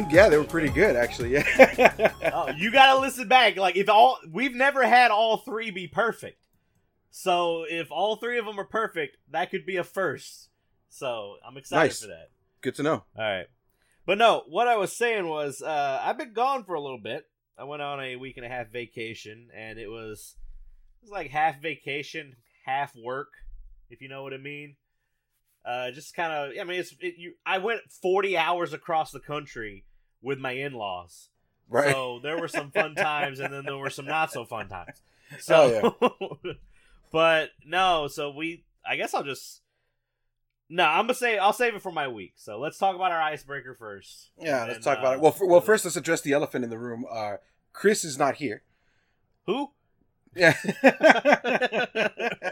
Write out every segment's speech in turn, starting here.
think yeah, they were pretty good actually. Yeah. oh, you gotta listen back. Like if all we've never had all three be perfect. So if all three of them are perfect, that could be a first. So I'm excited Nice. for that. good to know. All right. But no, what I was saying was uh, I've been gone for a little bit. I went on a week and a half vacation, and it was it was like half vacation, half work, if you know what I mean. Uh, just kind of, I mean, it's it, you. I went forty hours across the country with my in laws, Right. so there were some fun times, and then there were some not so fun times. So, but no, so we. I guess I'll just. No, I'm gonna say I'll save it for my week. So let's talk about our icebreaker first. yeah, let's then, talk about uh, it. Well, f- well, first let's address the elephant in the room. Uh, Chris is not here. Who? Yeah.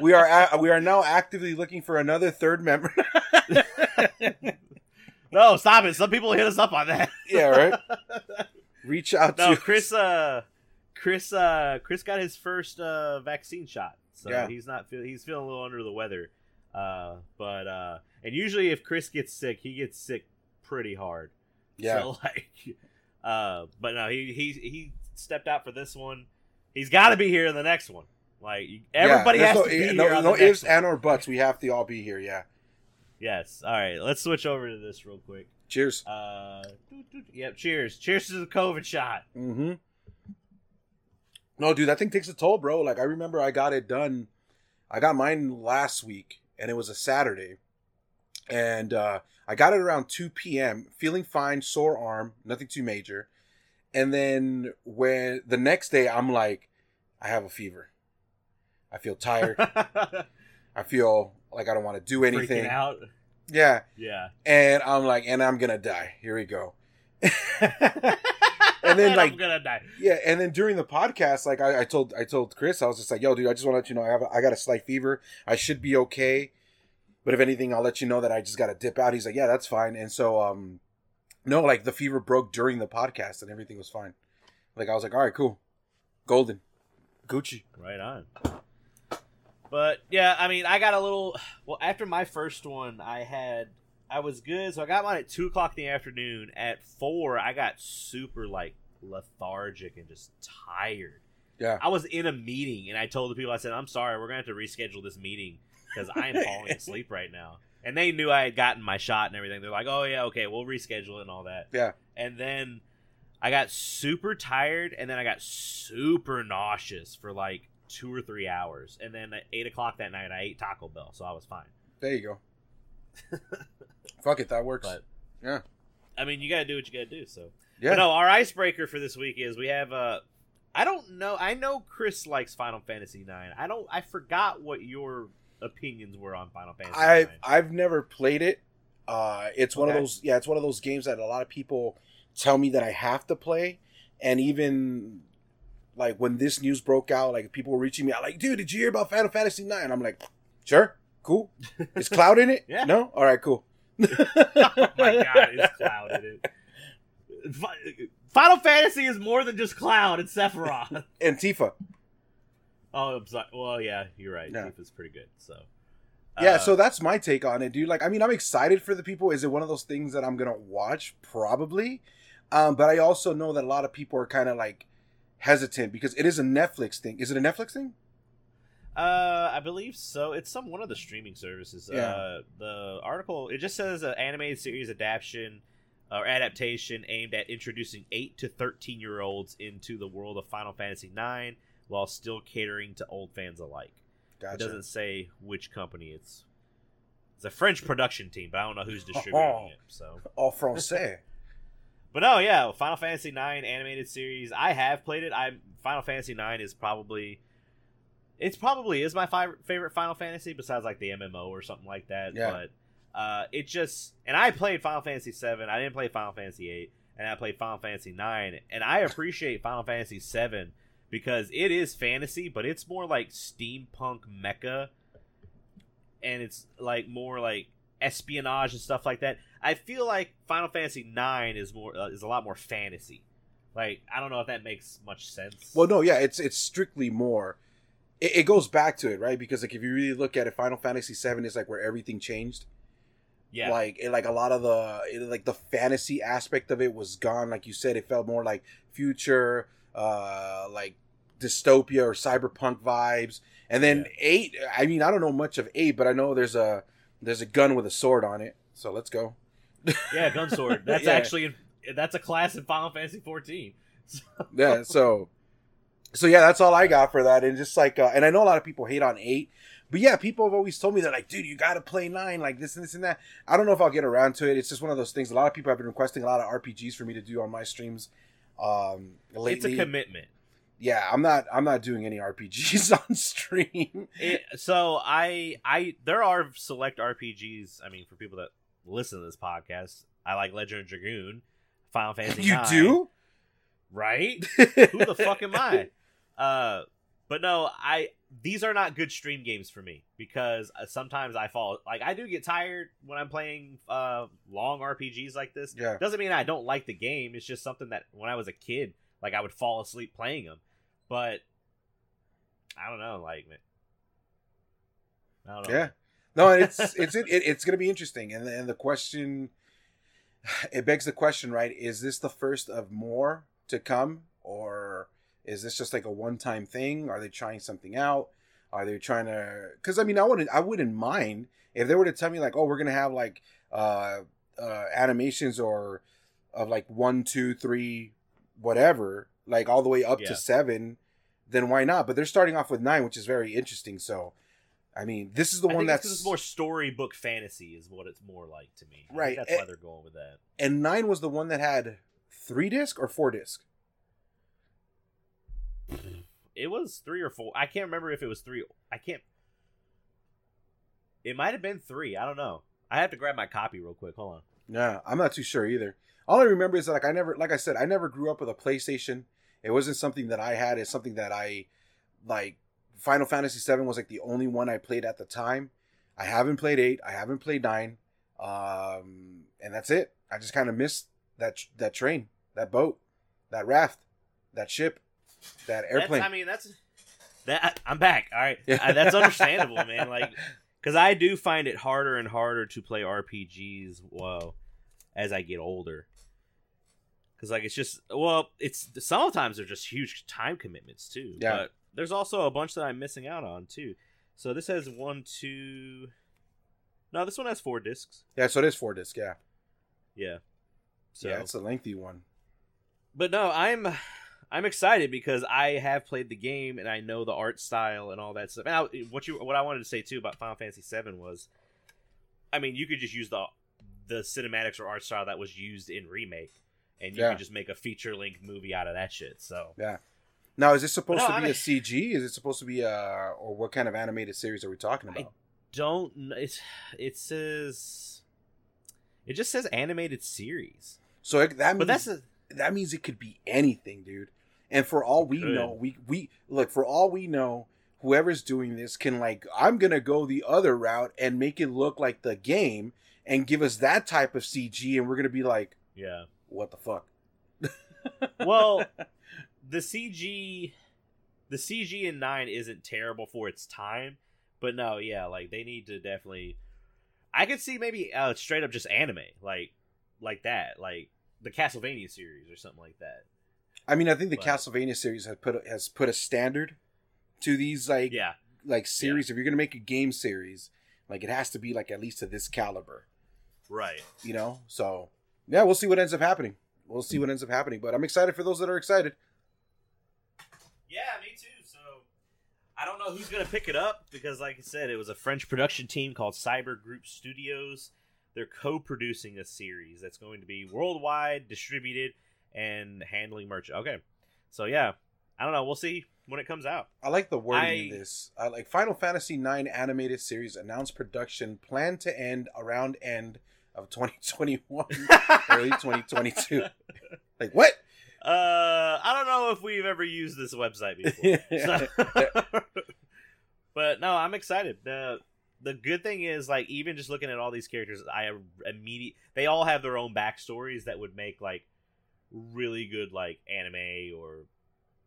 we are a- we are now actively looking for another third member. No, stop it. Some people hit us up on that. yeah, right. Reach out No, to Chris. Uh, Chris. Uh, Chris got his first uh vaccine shot, so Yeah. he's not. Feel, he's feeling a little under the weather. Uh, but uh, and usually if Chris gets sick, he gets sick pretty hard. Yeah. So like, uh, but no, he he he stepped out for this one. He's got to be here in the next one. Like everybody yeah, has there's to be no, here. no, no ifs one. and or buts. We have to all be here. Yeah. Yes. All right. Let's switch over to this real quick. Cheers. Uh, yep. Cheers. Cheers to the COVID shot. Mm-hmm. No, dude, that thing takes a toll, bro. Like I remember, I got it done. I got mine last week, and it was a Saturday, and uh, I got it around two p.m. Feeling fine, sore arm, nothing too major. And then when the next day, I'm like, I have a fever. I feel tired. I feel like I don't want to do anything. Freaking out. Yeah, Yeah. and I'm like, and I'm gonna die. Here we go. And then, like- I'm gonna die. Yeah, and then during the podcast, like I, I told I told Chris, I was just like, "Yo, dude, I just want to let you know I have a, I got a slight fever. I should be okay, but if anything, I'll let you know that I just got to dip out." He's like, "Yeah, that's fine." And so, um, no, like the fever broke during the podcast, and everything was fine. Like I was like, "All right, cool, golden, Gucci." Right on. But yeah, I mean, I got a little. Well, after my first one, I had I was good, so I got mine at two o'clock in the afternoon. At four, I got super like lethargic and just tired. Yeah, I was in a meeting, and I told the people, I said, "I'm sorry, we're gonna have to reschedule this meeting because I am falling asleep right now." And they knew I had gotten my shot and everything. They're like, "Oh yeah, okay, we'll reschedule it and all that." yeah, and then I got super tired, and then I got super nauseous for like two or three hours, and then at eight o'clock that night I ate Taco Bell, so I was fine. there you go. Fuck it, that works. But yeah, I mean, you gotta do what you gotta do. So yeah. But no, our icebreaker for this week is we have uh I don't know. I know Chris likes Final Fantasy Nine. I don't. I forgot what your opinions were on Final Fantasy. I've 9. I've never played it. Uh, it's one of those yeah, it's one of those games that a lot of people tell me that I have to play, and even like when this news broke out, like people were reaching me out like, "Dude, did you hear about Final Fantasy 9? I'm like, "Sure, cool. Is Cloud in it? Yeah. No, all right, cool." oh my god, it's Cloud in it. Final Fantasy is more than just Cloud. It's Sephiroth. and Tifa. oh, I'm sorry. Well, yeah, you're right. Yeah. Tifa's pretty good. So Yeah, Uh, so that's my take on it, dude. Like, I mean, I'm excited for the people. Is it one of those things that I'm gonna watch? Probably, um, but I also know that a lot of people are kind of like hesitant because it is a Netflix thing. Is it a Netflix thing? Uh, I believe so. It's some one of the streaming services. Yeah. Uh, the article it just says an animated series adaptation or adaptation aimed at introducing eight to thirteen year olds into the world of Final Fantasy IX while still catering to old fans alike. Gotcha. It doesn't say which company it's. It's a French production team, but I don't know who's distributing it. So, All français. But no, yeah, Final Fantasy IX animated series. I have played it. I Final Fantasy IX is probably, it's probably is my fi- favorite Final Fantasy besides like the MMO or something like that. Yeah. But uh, it just and I played Final Fantasy VII. I didn't play Final Fantasy VIII, and I played Final Fantasy IX, and I appreciate Final Fantasy VII because it is fantasy, but it's more like steampunk mecha, and it's like more like espionage and stuff like that. I feel like Final Fantasy Nine is more uh, is a lot more fantasy. Like I don't know if that makes much sense. Well, no, yeah, it's it's strictly more. It, it goes back to it, right? Because like if you really look at it, Final Fantasy Seven is like where everything changed. Yeah. Like it, like a lot of the it, like the fantasy aspect of it was gone. Like you said, it felt more like future, uh, like dystopia or cyberpunk vibes. And then Yeah. eight. I mean, I don't know much of eight, but I know there's a there's a gun with a sword on it. So let's go. Yeah, gun sword. That's Yeah. actually in, that's a class in Final Fantasy 14. yeah so so yeah that's all i got for that and just like uh, and i know a lot of people hate on eight but yeah people have always told me they're like dude you gotta play nine like this and this and that i don't know if i'll get around to it it's just one of those things a lot of people have been requesting a lot of rpgs for me to do on my streams um lately It's a commitment. yeah i'm not i'm not doing any rpgs on stream It, so I I there are select RPGs. I mean, for people that listen to this podcast, I like Legend of Dragoon, Final Fantasy. you 9, do right? Who the fuck am I? Uh, but no, I these are not good stream games for me because uh, sometimes I fall like I do get tired when I'm playing uh long RPGs like this. yeah Doesn't mean I don't like the game. It's just something that when I was a kid, like I would fall asleep playing them. But I don't know, like I don't know. Yeah. No, it's it's it, it's going to be interesting, and and the question, it begs the question, right? Is this the first of more to come, or is this just like a one time thing? Are they trying something out? Are they trying to? Because I mean, I wouldn't I wouldn't mind if they were to tell me like, oh, we're gonna have like uh, uh animations or of like one, two, three, whatever, like all the way up Yeah. to seven. Then why not? But they're starting off with nine, which is very interesting. So. I mean, this is the I one think it's more storybook fantasy is what it's more like to me. I Right, that's eh, why they're going with that. and nine was the one that had three disc or four disc. It was three or four. I can't remember if it was three. I can't. It might have been three. I don't know. I have to grab my copy real quick. Hold on. Yeah, I'm not too sure either. All I remember is that like I never, like I said, I never grew up with a PlayStation. It wasn't something that I had. It's something that I like. Final Fantasy VII was like the only one I played at the time. I haven't played eight. I haven't played nine, um, and that's it. I just kind of missed that that train, that boat, that raft, that ship, that airplane. That's, I mean, that's that. I'm back. All right, Yeah. Uh, that's understandable, man. Like, because I do find it harder and harder to play RPGs. Whoa, as I get older. Because like it's just well, it's sometimes they're just huge time commitments too. Yeah. But there's also a bunch that I'm missing out on too. So this has one, two. No, this one has four discs. yeah, so it is four disc. Yeah, Yeah. So yeah, it's a lengthy one. but no, I'm I'm excited because I have played the game and I know the art style and all that stuff. Now, what you what I wanted to say too about Final Fantasy VII was, I mean, you could just use the the cinematics or art style that was used in remake, and you Yeah. could just make a feature length movie out of that shit. So Now, is this supposed No, to I be mean- a CG? Is it supposed to be a, or what kind of animated series are we talking I- about? don't kn- it it says it just says animated series, So it, that means but that's a, that means it could be anything, dude. And for all we Could. know, we we look for all we know, whoever's doing this can like I'm gonna go the other route and make it look like the game and give us that type of CG, and we're gonna be like, yeah. what the fuck? Well, the CG, the CG in nine isn't terrible for its time, but no, yeah, like they need to definitely. I could see maybe uh, straight up just anime, like like that, like the Castlevania series or something like that. I mean, I think the But- Castlevania series has put a, has put a standard to these like Yeah, like series. If you're gonna make a game series, like it has to be like at least to this caliber. right. you know so yeah we'll see what ends up happening we'll see what ends up happening but i'm excited for those that are excited Yeah, me too. So I don't know who's gonna pick it up because, like I said, it was a French production team called Cyber Group Studios. They're co-producing a series that's going to be worldwide, distributed, and handling merch. Okay, so yeah, I don't know. We'll see when it comes out. i like the wording I- of this i like final fantasy 9 animated series announced production planned to end around end of 2021 early 2022 like what Uh, I don't know if we've ever used this website before. So- but no, I'm excited. the The good thing is, like, even just looking at all these characters, I immediate they all have their own backstories that would make like really good like anime or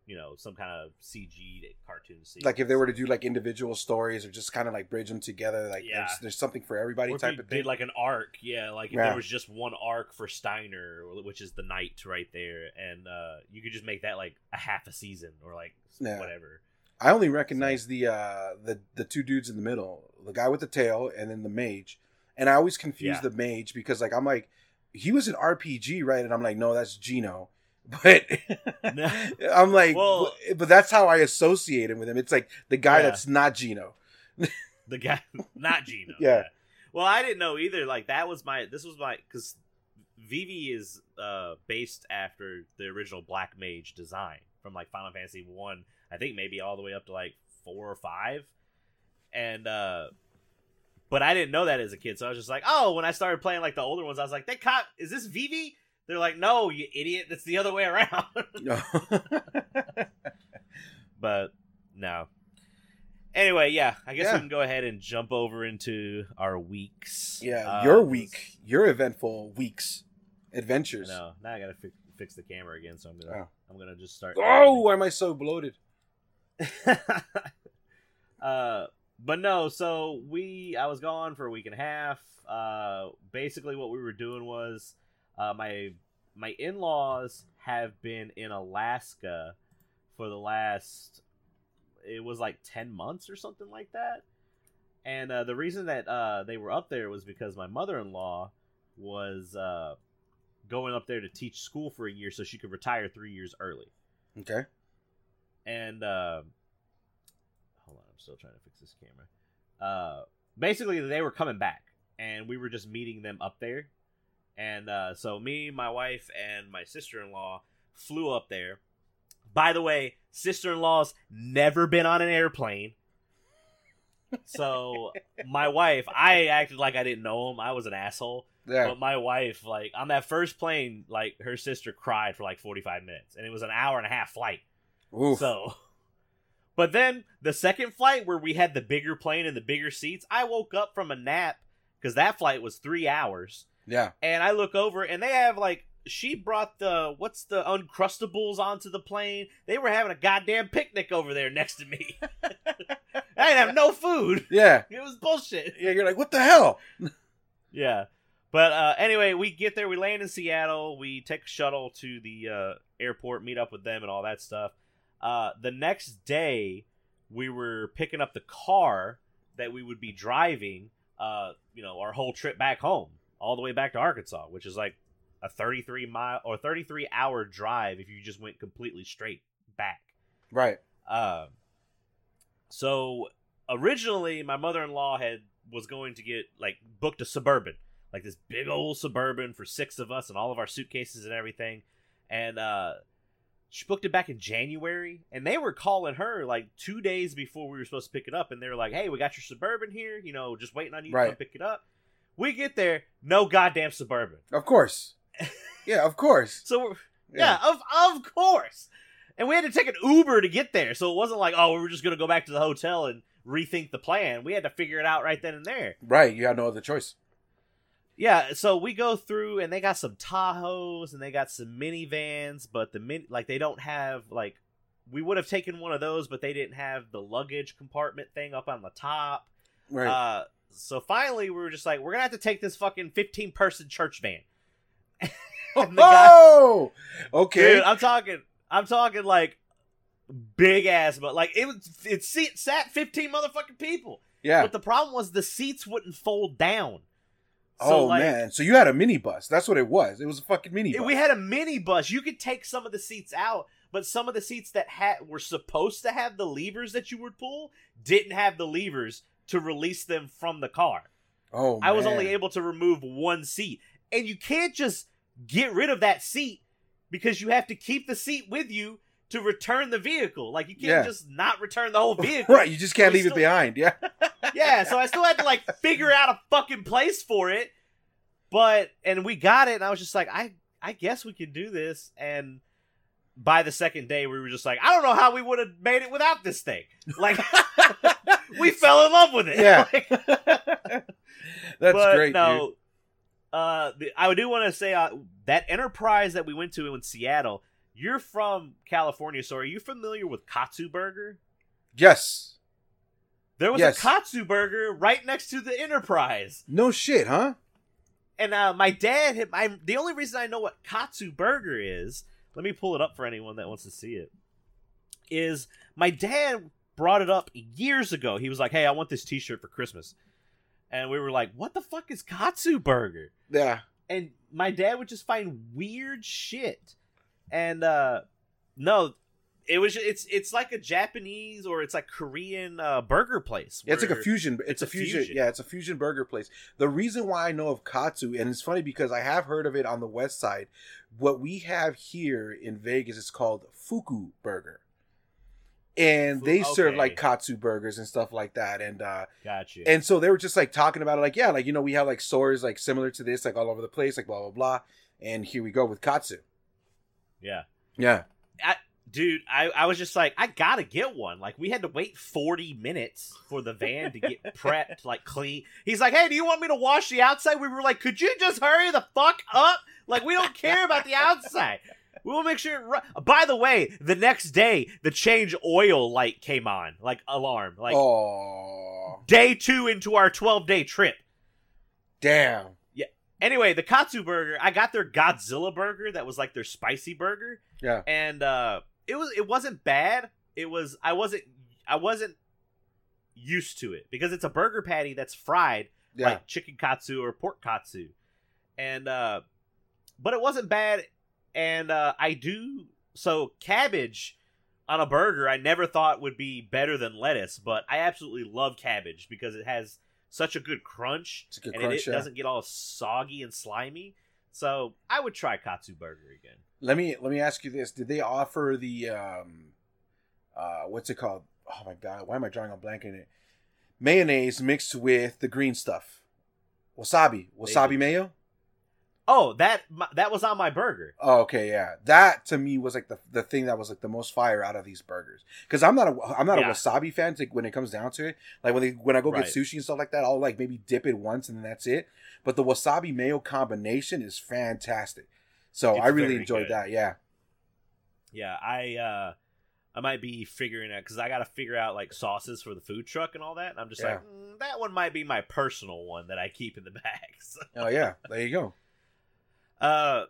you know some kind of CG cartoon scene. Like if they were to do like individual stories or just kind of like bridge them together, like Yeah. there's, there's something for everybody or type of thing. did like an arc, yeah, like if Yeah. there was just one arc for Steiner, which is the knight right there, and uh, you could just make that like a half a season or like Yeah. whatever. I only recognize the uh the the two dudes in the middle, the guy with the tail and then the mage. And I always confuse the mage because like I'm like he was an RPG, right? And I'm like, no, that's Gino. But I'm like, Well- but, that's how I associate him with him. It's like the guy Yeah. that's not Gino. the guy, not Gino. Yeah. Well, I didn't know either. Like that was my. This was my because Vivi is uh based after the original Black Mage design from like Final Fantasy One. I think maybe all the way up to like four or five, and uh but I didn't know that as a kid. So I was just like, oh, when I started playing like the older ones, I was like, they caught. Is this Vivi? They're like, no, you idiot. That's the other way around. but no. Anyway, yeah, I guess Yeah. we can go ahead and jump over into our weeks. yeah, Uh, your week, your eventful weeks, adventures. No, now I gotta fi- fix the camera again, so I'm gonna Oh. I'm gonna just start. Oh, why am I so bloated? uh, but no, so we I was gone for a week and a half. Uh, basically, what we were doing was, uh, my my in laws have been in Alaska for the last it was like 10 months or something like that. And uh, the reason that uh, they were up there was because my mother-in-law was uh, going up there to teach school for a year so she could retire three years early. Okay. and uh, hold on i'm still trying to fix this camera. Uh, basically they were coming back and we were just meeting them up there and uh, so me my wife and my sister-in-law flew up there. By the way sister-in-law's never been on an airplane. So my wife i acted like i didn't know him. I was an asshole. Yeah. but my wife like on that first plane like her sister cried for like 45 minutes. And it was an hour and a half flight. Oof. so, but then the second flight where we had the bigger plane and the bigger seats, I woke up from a nap because that flight was three hours, yeah. and I look over and they have like she brought the what's the uncrustables onto the plane. They were having a goddamn picnic over there next to me. I didn't have no food. Yeah. It was bullshit. Yeah. You're like, what the hell? Yeah. But uh, anyway, we get there, we land in Seattle, we take a shuttle to the uh, airport, meet up with them, and all that stuff. Uh, the next day, we were picking up the car that we would be driving, uh, you know, our whole trip back home, all the way back to Arkansas, which is like a 33 mile or 33 hour drive if you just went completely straight back. Right. Um, so originally, my mother in law had was going to get like booked a suburban, like this big old suburban for six of us and all of our suitcases and everything, and uh, she booked it back in January, and they were calling her like two days before we were supposed to pick it up, and they were like, "Hey, we got your suburban here, you know, just waiting on you to Right. come pick it up." We get there, no goddamn suburban. Of course. Yeah. Of course. So we're, yeah, of of course. And we had to take an Uber to get there, so it wasn't like, oh, we were just gonna go back to the hotel and rethink the plan. We had to figure it out right then and there. Right. You had no other choice. Yeah, so we go through and they got some Tahoes and they got some minivans, but the min like they don't have like we would have taken one of those, but they didn't have the luggage compartment thing up on the top. Right. Uh, so finally, we were just like, we're gonna have to take this fucking fifteen person church van. the oh, guy- oh. Okay. Dude, I'm talking. I'm talking like big ass, but like it was. It seat, sat 15 motherfucking people. yeah. But the problem was the seats wouldn't fold down. oh like, man. So you had a mini bus. That's what it was. It was a fucking minibus. We had a mini bus. You could take some of the seats out, but some of the seats that had were supposed to have the levers that you would pull didn't have the levers to release them from the car. Oh. I was man. only able to remove one seat. And you can't just get rid of that seat because you have to keep the seat with you to return the vehicle. Like you can't Yeah. just not return the whole vehicle. Right. You just can't We leave it behind. Yeah. yeah, so I still had to like figure out a fucking place for it. But and we got it and I was just like, I I guess we can do this and by the second day we were just like, I don't know how we would have made it without this thing. Like we fell in love with it. Yeah. That's but great, dude. no, uh, the, I do want to say uh, that enterprise that we went to in Seattle, You're from California, so are you familiar with Katsu Burger? Yes. There was Yes. a Katsu Burger right next to the Enterprise. No shit, huh? And uh, my dad, had, I'm the only reason I know what Katsu Burger is. Let me pull it up for anyone that wants to see it. Is my dad brought it up years ago? He was like, "Hey, I want this T-shirt for Christmas," and we were like, "What the fuck is Katsu Burger?" Yeah. And my dad would just find weird shit, and uh no, it was it's it's like a Japanese or it's like Korean uh, burger place. Yeah, it's like a fusion. It's, it's a, fusion, fusion. Yeah, it's a fusion burger place. The reason why I know of Katsu, and it's funny because I have heard of it on the west side. What we have here in Vegas is called Fuku Burger, and they serve okay. like Katsu burgers and stuff like that. And uh, Got you. and so they were just like talking about it, like yeah, like you know we have like stores like similar to this, like all over the place, like blah blah blah. And here we go with Katsu. yeah. Yeah, dude I, I was just like i gotta get one like we had to wait 40 minutes for the van to get prepped like clean he's like hey do you want me to wash the outside we were like could you just hurry the fuck up like we don't care about the outside we will make sure it ru- by the way the next day the change oil light came on like alarm like oh day two into our 12 day trip. Damn. anyway the katsu burger i got their godzilla burger that was like their spicy burger. Yeah, and uh it was it wasn't bad. It was i wasn't i wasn't used to it because it's a burger patty that's fried yeah. like chicken katsu or pork katsu. And uh but it wasn't bad and uh i do so cabbage on a burger i never thought would be better than lettuce but i absolutely love cabbage because it has such a good crunch It's a good and crunch. it yeah. doesn't get all soggy and slimy so i would try katsu burger again Let me let me ask you this: Did they offer the um, uh, what's it called? Oh my god, why am I drawing a blank in it? Mayonnaise mixed with the green stuff, wasabi, wasabi mayo. Oh, that my, that was on my burger. Oh, okay, yeah. That to me was like the the thing that was like the most fire out of these burgers. Because I'm not a I'm not Yeah. a wasabi fan. Like when it comes down to it, like when they when I go Right. get sushi and stuff like that, I'll like maybe dip it once and then that's it. But the wasabi mayo combination is fantastic. So It's I really enjoyed good. that. Yeah. Yeah, I uh I might be figuring out because I got to figure out like sauces for the food truck and all that. And I'm just like, mm, that one might be my personal one that I keep in the bags. Oh yeah. There you go. Uh,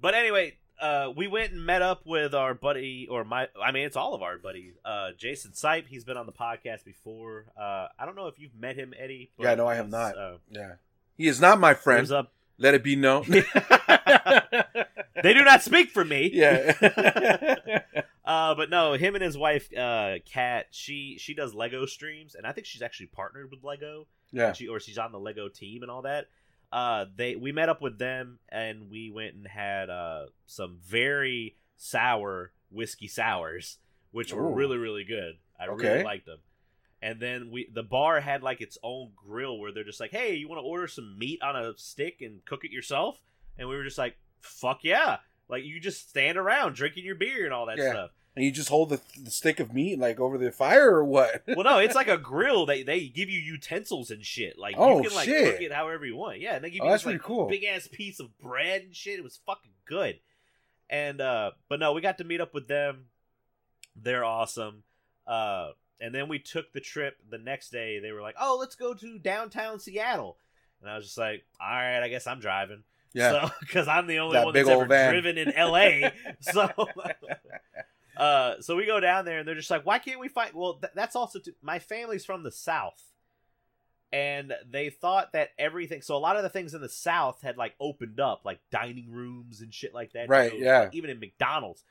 but anyway, uh, we went and met up with our buddy, or my, I mean, it's all of our buddies. Uh, Jason Sipe. He's been on the podcast before. Uh, I don't know if you've met him, Eddie. but Yeah, no, I have not. Uh, Yeah. He is not my friend. up. Let it be known. They do not speak for me. yeah. Uh, but no, him and his wife, uh, Kat, she she does Lego streams, and I think she's actually partnered with Lego. yeah. She or she's on the Lego team and all that. Uh, they we met up with them and we went and had uh some very sour whiskey sours, which were really really good. I Okay. really liked them. And then we the bar had like its own grill where they're just like, hey, you want to order some meat on a stick and cook it yourself? And we were just like, fuck yeah! Like you just stand around drinking your beer and all that Yeah. stuff. And you just hold the, the stick of meat like over the fire or what? well, no, it's like a grill. They they give you utensils and shit. Like Oh, you can like shit. cook it however you want. Yeah, and they give Oh, you that's this like cool. big ass piece of bread and shit. It was fucking good. And uh but no, we got to meet up with them. They're awesome. Uh and then we took the trip the next day. They were like, "Oh, let's go to downtown Seattle." And I was just like, "All right, I guess I'm driving." Yeah. So, because I'm the only That one that's ever van. driven in LA. so, uh, so we go down there and they're just like, why can't we find? Well, th- that's also my family's from the South, and they thought that everything. So a lot of the things in the South had like opened up, like dining rooms and shit like that. Right, yeah. like, even in McDonald's,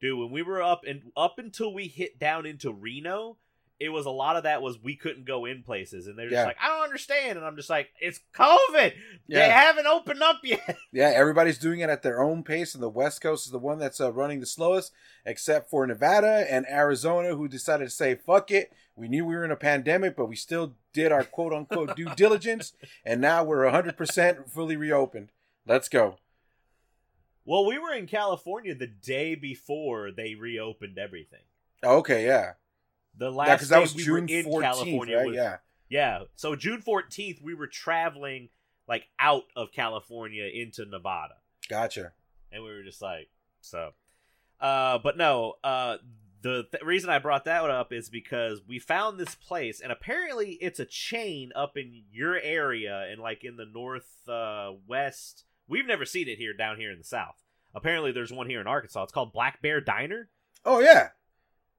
dude. When we were up and up until we hit down into Reno. It was a lot of that was we couldn't go in places, and they're just Yeah. like, I don't understand, and I'm just like, it's COVID. They haven't opened up yet. Yeah, everybody's doing it at their own pace, and the West Coast is the one that's uh, running the slowest, except for Nevada and Arizona, who decided to say, fuck it. We knew we were in a pandemic, but we still did our quote unquote due diligence, and now we're 100% fully reopened. Let's go. Well, we were in California the day before they reopened everything. Okay, yeah. The Yeah, last because that day was we June were in 14th, California right? was Yeah. yeah. So June fourteenth, we were traveling like out of California into Nevada, Gotcha. and we were just like, so. Uh, but no, uh, the th- reason I brought that one up is because we found this place, and apparently it's a chain up in your area and like in the north uh, west. We've never seen it here down here in the south. Apparently, there's one here in Arkansas. It's called Black Bear Diner. Oh yeah,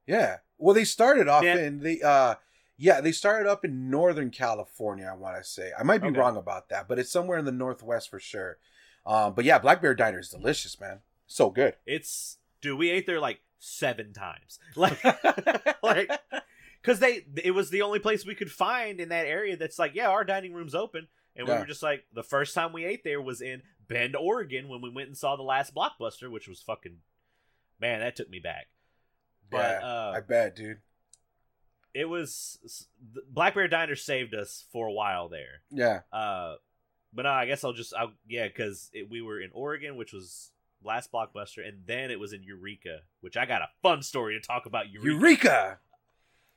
yeah. Well, they started off Yeah. in the uh, yeah, they started up in Northern California. I want to say I might be Okay. wrong about that, but it's somewhere in the Northwest for sure. Um, but yeah, Black Bear Diner is delicious, man. So good. It's dude, we ate there like seven times, like, like, because they it was the only place we could find in that area that's like, yeah, our dining room's open, and we were just like, the first time we ate there was in Bend, Oregon, when we went and saw the last Blockbuster, which was fucking, man, that took me back. But yeah, uh, I bet, dude. it was Black Bear Diner saved us for a while there. Yeah, Uh, but no, I guess I'll just, I'll, yeah, because we were in Oregon, which was last blockbuster, and then it was in Eureka, which I got a fun story to talk about. Eureka. Eureka.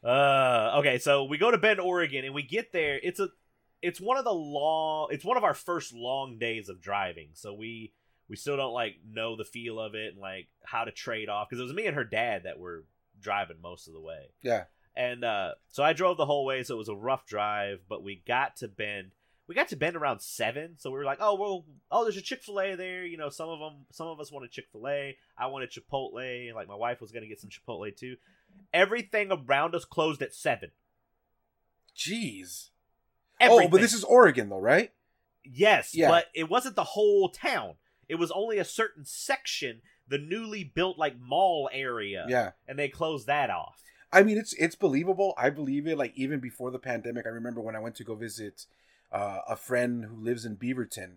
Uh, okay, so we go to Bend, Oregon, and we get there. It's a, it's one of the long, it's one of our first long days of driving. So we, we still don't like know the feel of it and like how to trade off because it was me and her dad that were driving most of the way. Yeah. And uh, so I drove the whole way, so it was a rough drive. But we got to Bend. We got to Bend around seven, so we were like, "Oh well, oh there's a Chick Fil A there." You know, some of them, some of us wanted Chick Fil A. I wanted Chipotle. Like my wife was gonna get some Chipotle too. Everything around us closed at seven. Jeez. Everything. Oh, but this is Oregon though, right? yes, Yeah. but it wasn't the whole town. It was only a certain section, the newly built like mall area, Yeah. and they closed that off. I mean, it's it's believable. I believe it. Like even before the pandemic, I remember when I went to go visit uh, a friend who lives in Beaverton,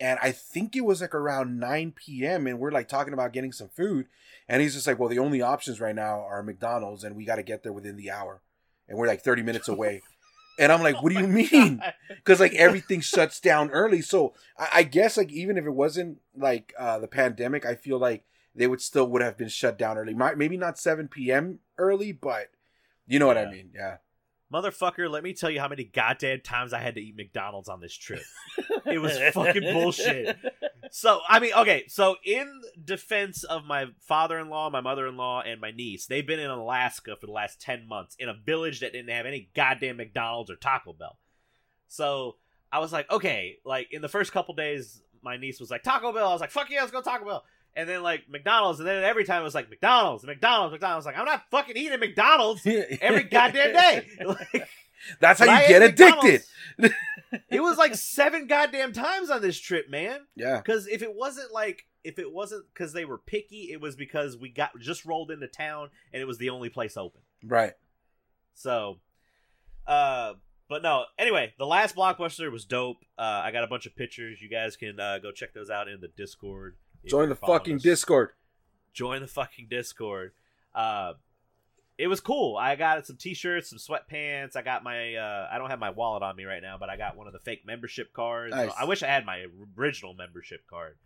and I think it was like around 9 p.m. and we're like talking about getting some food, and he's just like, "Well, the only options right now are McDonald's, and we got to get there within the hour, and we're like 30 minutes away." And I'm like, "What do you mean?" Because like everything shuts down early. So I, I guess like even if it wasn't like uh, the pandemic, I feel like they would still would have been shut down early. Might maybe not 7 p.m. early, but you know what I mean? Yeah. Motherfucker, let me tell you how many goddamn times I had to eat McDonald's on this trip. It was fucking bullshit. So, I mean, okay, so in defense of my father in law, my mother in law, and my niece, they've been in Alaska for the last 10 months in a village that didn't have any goddamn McDonald's or Taco Bell. So I was like, okay, like in the first couple days, my niece was like, Taco Bell. I was like, fuck yeah, let's go Taco Bell. And then like McDonald's, and then every time it was like McDonald's, McDonald's, McDonald's. Like I'm not fucking eating McDonald's every goddamn day. Like, That's how you get addicted. It was like seven goddamn times on this trip, man. Yeah. Because if it wasn't like if it wasn't because they were picky, it was because we got just rolled into town and it was the only place open. Right. So, uh, but no. Anyway, the last blockbuster was dope. Uh, I got a bunch of pictures. You guys can uh, go check those out in the Discord. Join the fucking us. Discord. Join the fucking Discord. Uh, it was cool. I got some t-shirts, some sweatpants. I got my. Uh, I don't have my wallet on me right now, but I got one of the fake membership cards. Nice. I wish I had my original membership card.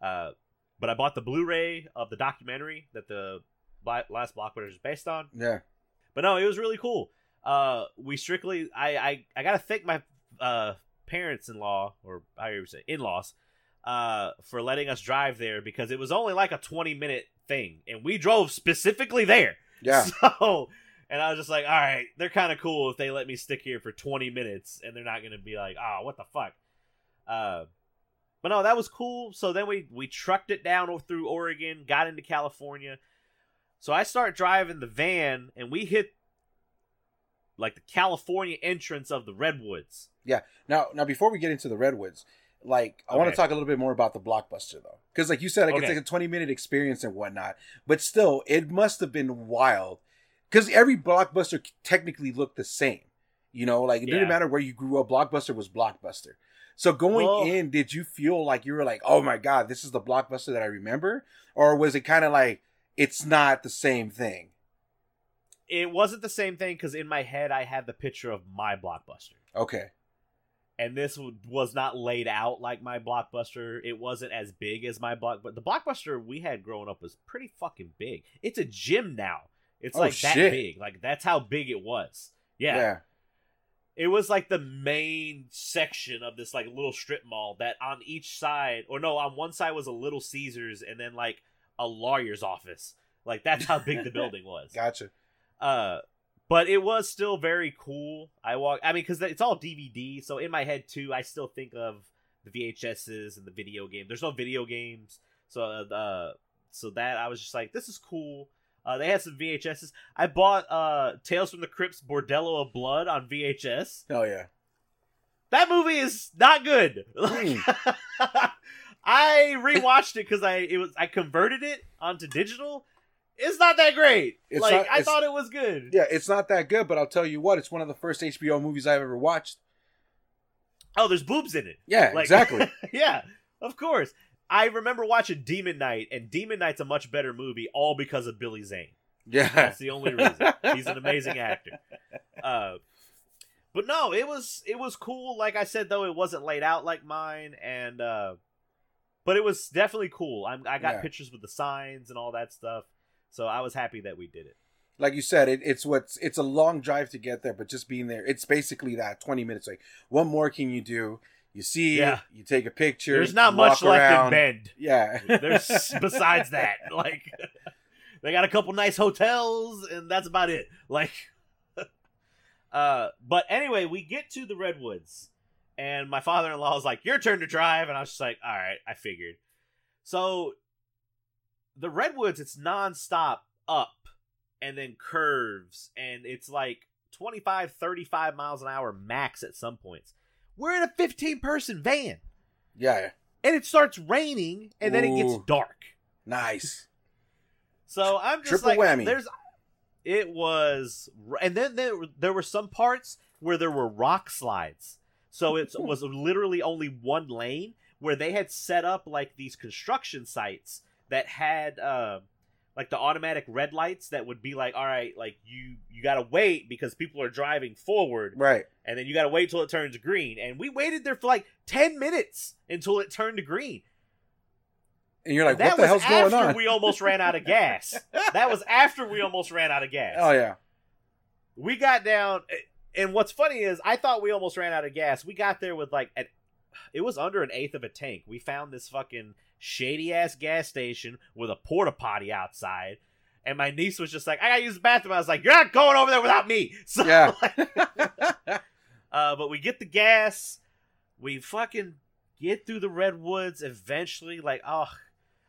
Uh, but I bought the Blu-ray of the documentary that the last blockbuster is based on. Yeah. But no, it was really cool. Uh, we strictly, I, I, I gotta thank my uh parents-in-law or how you say in-laws, uh, for letting us drive there because it was only like a twenty-minute thing, and we drove specifically there. Yeah. So, and I was just like, all right, they're kind of cool if they let me stick here for twenty minutes, and they're not gonna be like, oh, what the fuck. Uh, but no, that was cool. So then we we trucked it down through Oregon, got into California. So I start driving the van, and we hit like the California entrance of the redwoods. Yeah. Now, now before we get into the redwoods, like I want to talk a little bit more about the blockbuster though, because like you said, like it's like a twenty minute experience and whatnot. But still, it must have been wild, because every blockbuster technically looked the same. You know, like it Yeah. didn't matter where you grew up. Blockbuster was blockbuster. So going in, did you feel like you were like, oh my god, this is the blockbuster that I remember, or was it kind of like it's not the same thing? It wasn't the same thing because in my head I had the picture of my blockbuster. Okay. And this was not laid out like my blockbuster. It wasn't as big as my block, but the blockbuster we had growing up was pretty fucking big. It's a gym now. It's Oh, like that big. Like that's how big it was. Yeah. yeah. It was like the main section of this like little strip mall that on each side, or no, on one side was a Little Caesars, and then like a lawyer's office. Like that's how big the building was. Gotcha. Uh, but it was still very cool. I walk. I mean, because it's all DVD, so in my head too, I still think of the VHSs and the video game. There's no video games, so uh, so that I was just like, this is cool. Uh, they had some VHSs. I bought uh Tales from the Crypt's Bordello of Blood on VHS. Oh yeah. That movie is not good. Like, I rewatched it because I it was I converted it onto digital. It's not that great. It's like not- I thought it was good. Yeah, it's not that good, but I'll tell you what, it's one of the first HBO movies I've ever watched. Oh, there's boobs in it. Yeah, Like- exactly. yeah, of course. I remember watching Demon Knight, and Demon Knight's a much better movie, all because of Billy Zane. Yeah. That's the only reason. He's an amazing actor. Uh, but no, it was it was cool. Like I said, though, it wasn't laid out like mine, and uh, but it was definitely cool. I'm, I got Yeah. pictures with the signs and all that stuff, so I was happy that we did it. like you said, it, it's what's it's a long drive to get there, but just being there, it's basically that twenty minutes. Like, what more can you do? You see, Yeah. you take a picture. There's not much left around. in Bend. Yeah, There's besides that, like they got a couple nice hotels, and that's about it. Like, uh, but anyway, we get to the redwoods, and my father-in-law was like, "Your turn to drive," and I was just like, "All right, I figured." So, the redwoods, it's nonstop up, and then curves, and it's like 25, 35 miles an hour max at some points. We're in a 15-person van yeah, and it starts raining and then it gets dark. nice. So I'm just Triple like, whammy. there's, it was, and then there there were some parts where there were rock slides. So it was literally only one lane where they had set up like these construction sites that had uh, like the automatic red lights that would be like, all right, like you you gotta wait because people are driving forward, Right. and then you gotta wait till it turns green. And we waited there for like ten minutes until it turned to green. And you're like, what the hell's going after on? we almost ran out of gas. that was after we almost ran out of gas. oh yeah. We got down, and what's funny is I thought we almost ran out of gas. We got there with like an, it was under an eighth of a tank. We found this fucking shady ass gas station with a porta potty outside. And my niece was just like, I gotta use the bathroom. I was like, You're not going over there without me. So, Yeah. uh, but we get the gas. We fucking get through the redwoods eventually. Like, oh,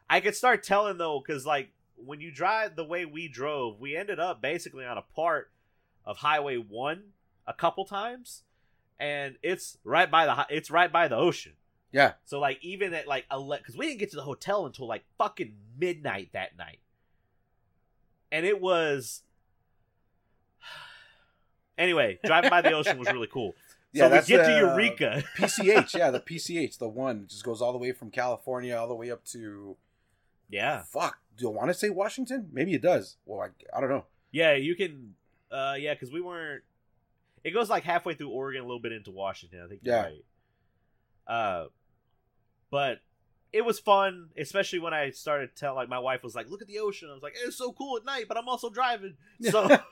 I could start telling though, because like when you drive the way we drove, we ended up basically on a part of Highway One a couple times, and it's right by the it's right by the ocean. Yeah. So like even at like eleven, because we didn't get to the hotel until like fucking midnight that night, and it was. Anyway, driving by the ocean was really cool. Yeah, so we that's get to the- Eureka. PCH, yeah, the PCH, the one just goes all the way from California all the way up to yeah, fuck. Do I want to say Washington? Maybe it does. Well, I, I don't know. yeah, you can. Uh, yeah, because we weren't. It goes like halfway through Oregon, a little bit into Washington. I think you're Yeah. right. Uh, but it was fun, especially when I started to tell. Like my wife was like, "Look at the ocean." I was like, "It's so cool at night," but I'm also driving. So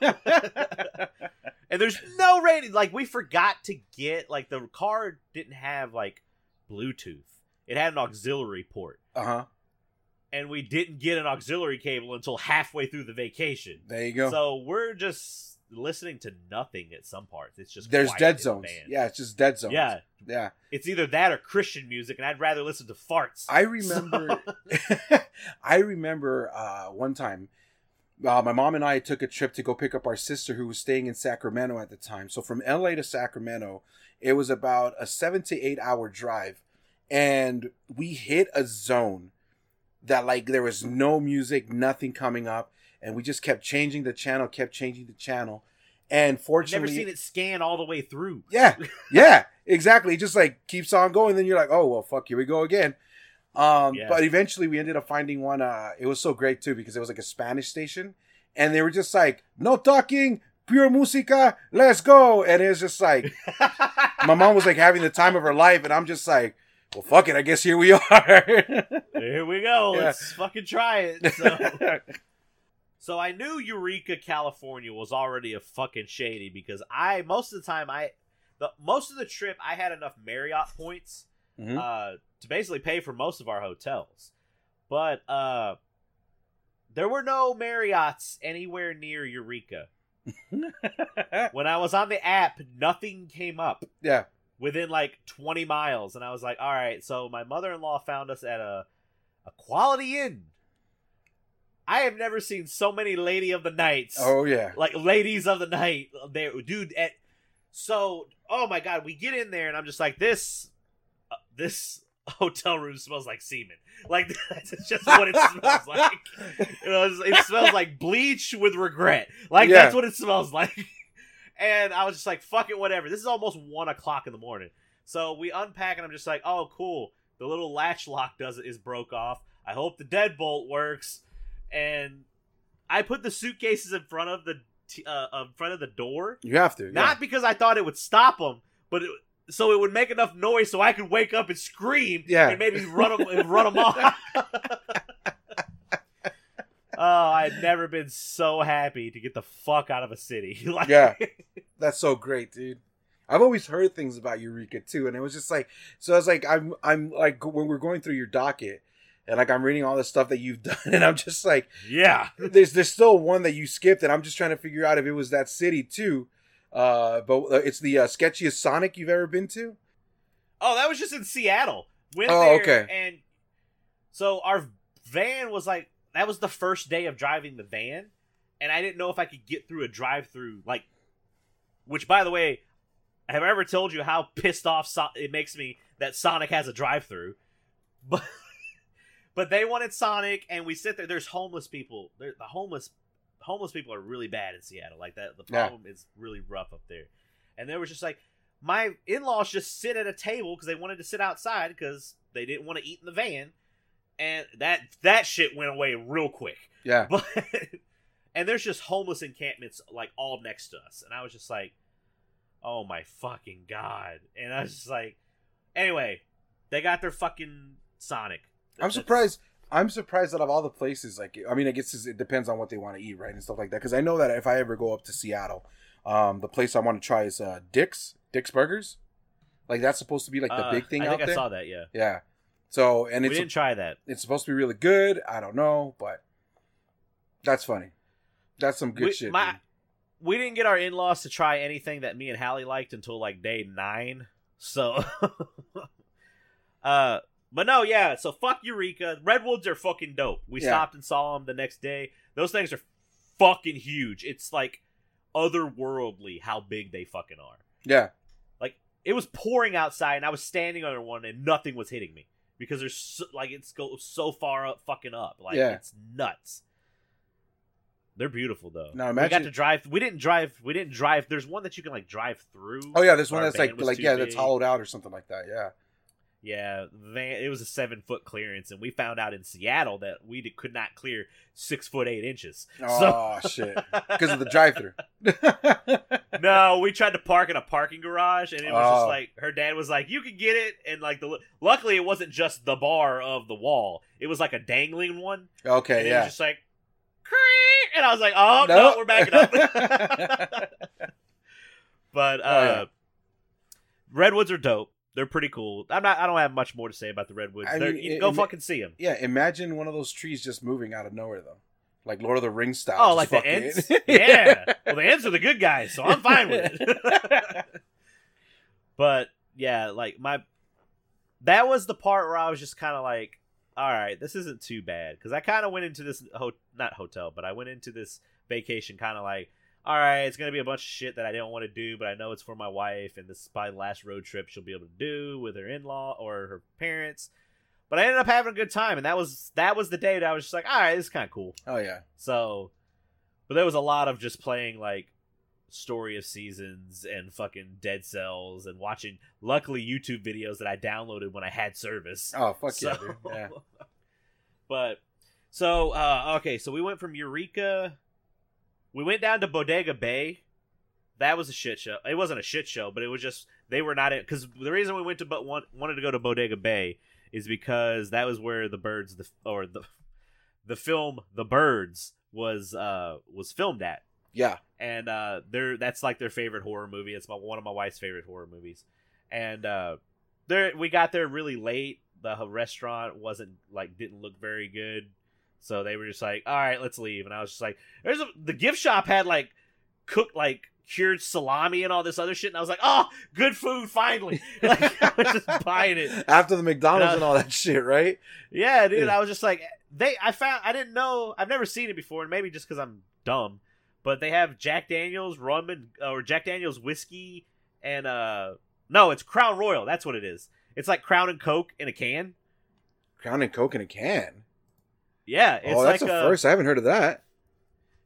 and there's no rating. Like we forgot to get like the car didn't have like Bluetooth. It had an auxiliary port, uh huh. and we didn't get an auxiliary cable until halfway through the vacation. There you go. So we're just listening to nothing at some parts. It's just There's dead zones. Yeah, it's just dead zones. yeah. yeah. It's either that or Christian music, and I'd rather listen to farts. I remember. I remember uh, one time. Uh, my mom and I took a trip to go pick up our sister who was staying in Sacramento at the time. So from LA to Sacramento, it was about a seven to eight hour drive. And we hit a zone that, like, there was no music, nothing coming up. And we just kept changing the channel, kept changing the channel. And fortunately, never seen it scan all the way through. yeah, yeah, exactly. It just like keeps on going. Then you're like, oh well, fuck, here we go again. Um, Yeah. but eventually we ended up finding one. Uh, it was so great too because it was like a Spanish station, and they were just like, no talking, pure música, let's go. And it was just like my mom was like having the time of her life, and I'm just like, well, fuck it, I guess here we are. Here we go. Yeah. Let's fucking try it. So. So I knew Eureka, California was already a fucking shady because I most of the time I the most of the trip I had enough Marriott points Mhm. uh to basically pay for most of our hotels. But uh there were no Marriotts anywhere near Eureka. when I was on the app, nothing came up yeah. within like 20 miles, and I was like, all right. So my mother-in-law found us at a a Quality Inn. I have never seen so many Lady of the Nights Oh yeah. like ladies of the night. There dude at so oh my god we get in there and i'm just like this uh, this hotel room smells like semen. Like that's just what it smells like. You know, it smells like bleach with regret. Like Yeah. that's what it smells like. And i was just like fuck it whatever. This is almost one o'clock in the morning. So we unpack and i'm just like oh cool. The little latch lock does is broke off. I hope the deadbolt works and I put the suitcases in front of the t- uh, in front of the door, You have to. Yeah. not because I thought it would stop them, but it, so it would make enough noise so I could wake up and scream, Yeah. and maybe run them and run them off. oh, I'd never been so happy to get the fuck out of a city. like, Yeah. That's so great, dude. I've always heard things about Eureka too, and it was just like so. I was like, I'm, I'm like when we're going through your docket, and like I'm reading all the stuff that you've done, and I'm just like, yeah. there's there's still one that you skipped, and I'm just trying to figure out if it was that city too. Uh, but uh, it's the uh, sketchiest Sonic you've ever been to. Oh, that was just in Seattle. Went Oh, there okay. and so our van was like that was the first day of driving the van, and I didn't know if I could get through a drive-through like. Which, by the way, have I ever told you how pissed off so- it makes me that Sonic has a drive-through? But but they wanted Sonic, and we sit there. There's homeless people. There, the homeless homeless people are really bad in Seattle. Like that, the Yeah. problem is really rough up there. And there was just like, my in-laws just sit at a table because they wanted to sit outside because they didn't want to eat in the van, and that that shit went away real quick. Yeah, But and there's just homeless encampments like all next to us, and I was just like, oh my fucking god! And I was just like, anyway, they got their fucking Sonic. I'm surprised. I'm surprised that of all the places, like I mean, I guess it depends on what they want to eat, right, and stuff like that. Because I know that if I ever go up to Seattle, um, the place I want to try is uh, Dick's Dick's Burgers. Like that's supposed to be like the Uh, big thing I out think I saw that. Yeah, Yeah. So and we it's didn't try that. it's supposed to be really good. I don't know, but that's funny. That's some good We- shit. my- we didn't get our in-laws to try anything that me and Hallie liked until like day nine. So, uh, but no, yeah. So fuck Eureka. Redwoods are fucking dope. We Yeah. stopped and saw them the next day. Those things are fucking huge. It's like otherworldly how big they fucking are. Yeah. Like it was pouring outside, and I was standing under one, and nothing was hitting me because there's so, like it's go so far up, fucking up. Like Yeah. it's nuts. They're beautiful though. Now we got to drive. We didn't drive. We didn't drive. There's one that you can like drive through. Oh yeah, there's one that's like like yeah, that's hollowed out or something like that. Yeah. Yeah, van. It was a seven foot clearance, and we found out in Seattle that we did, could not clear six foot eight inches. Oh shit. Because of the drive-through. no, we tried to park in a parking garage, and it was Oh. just like her dad was like, "You can get it," and like the luckily it wasn't just the bar of the wall; it was like a dangling one, okay. and it Yeah. was just like, "Creak," and I was like, "Oh no, No. we're backing up." but uh, Oh, yeah. redwoods are dope. They're pretty cool. I'm not. I don't have much more to say about the redwoods. I mean, it- go it- fucking see them. yeah. Imagine one of those trees just moving out of nowhere though, like Lord of the Rings style. Oh, like the Ents? yeah. Well, the Ents are the good guys, so I'm fine with it. but yeah, like my that was the part where I was just kind of like, all right, this isn't too bad because I kind of went into this ho- not hotel, but I went into this vacation kind of like, all right, it's gonna be a bunch of shit that I don't want to do, but I know it's for my wife, and this is probably the last road trip she'll be able to do with her in law or her parents. But I ended up having a good time, and that was that was the day that I was just like, all right, this is kind of cool. Oh yeah. So, but there was a lot of just playing like Story of Seasons and fucking Dead Cells and watching, luckily, YouTube videos that I downloaded when I had service. Oh fuck So- yeah, dude. Yeah. but so uh okay, so we went from Eureka, we went down to Bodega Bay. That was a shit show. It wasn't a shit show, but it was just they were not in because the reason we went to but wanted to go to Bodega Bay is because that was where the birds the or the the film The Birds was uh was filmed at Yeah. and uh they're that's like their favorite horror movie it's my, one of my wife's favorite horror movies and uh there we got there really late the restaurant wasn't like didn't look very good So they were just like, "All right, let's leave." And I was just like, "There's a the gift shop had like cooked like cured salami and all this other shit." And I was like, "Oh, good food finally!" like I was just buying it. After the McDonald's And and all that shit, right? Yeah, dude. Yeah. I was just like, they. I found I didn't know. I've never seen it before, and maybe just because I'm dumb. But they have Jack Daniel's rum and or Jack Daniel's whiskey and uh no, it's Crown Royal. That's what it is. It's like Crown and Coke in a can. Crown and Coke in a can. Yeah, it's oh, that's like a a, first. I haven't heard of that.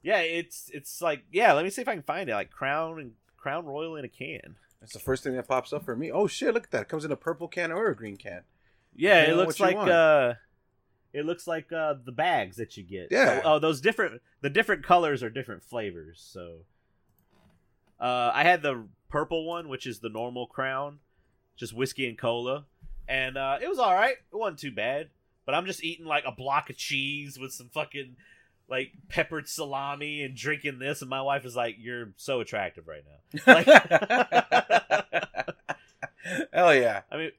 Yeah, it's it's like yeah. Let me see if I can find it. Like Crown and Crown Royal in a can. That's the first thing that pops up for me. Oh shit! Look at that. It comes in a purple can or a green can. Yeah, it looks like uh it looks like uh the bags that you get. Yeah. So, oh, those different the different colors are different flavors. So uh I had the purple one, which is the normal crown, just whiskey and cola. And uh it was all right. It wasn't too bad. But I'm just eating like a block of cheese with some fucking like peppered salami and drinking this and my wife is like you're so attractive right now. Like Hell yeah! I mean,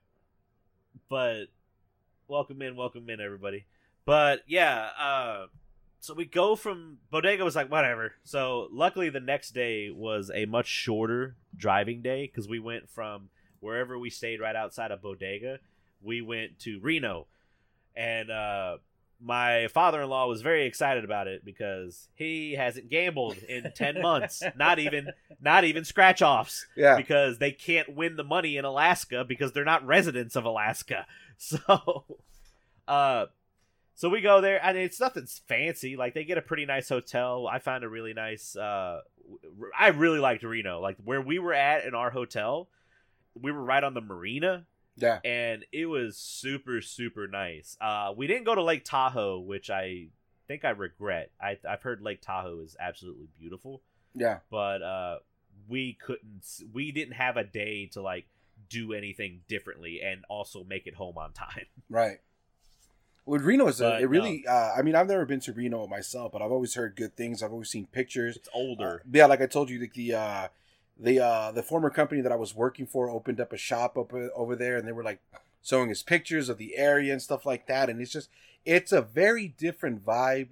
but welcome in, welcome in, everybody. But yeah, uh, so we go from Bodega was like whatever. So luckily, the next day was a much shorter driving day because we went from wherever we stayed right outside of Bodega, we went to Reno, and uh, my father-in-law was very excited about it because he hasn't gambled in ten months, not even not even scratch offs Yeah, because they can't win the money in Alaska because they're not residents of Alaska. So, uh, so we go there, and it's nothing fancy. Like they get a pretty nice hotel. I found a really nice. Uh, I really liked Reno. Like where we were at in our hotel, we were right on the marina, yeah. and it was super super nice. Uh, we didn't go to Lake Tahoe, which I think I regret. I, I've heard Lake Tahoe is absolutely beautiful Yeah, but uh we couldn't we didn't have a day to like do anything differently and also make it home on time right. With Reno is a, it really. Uh, I mean, I've never been to Reno myself, but I've always heard good things. I've always seen pictures. it's older Uh, yeah, like I told you, the the uh, the uh, the former company that I was working for opened up a shop up uh, over there, and they were like showing us pictures of the area and stuff like that. And it's just it's a very different vibe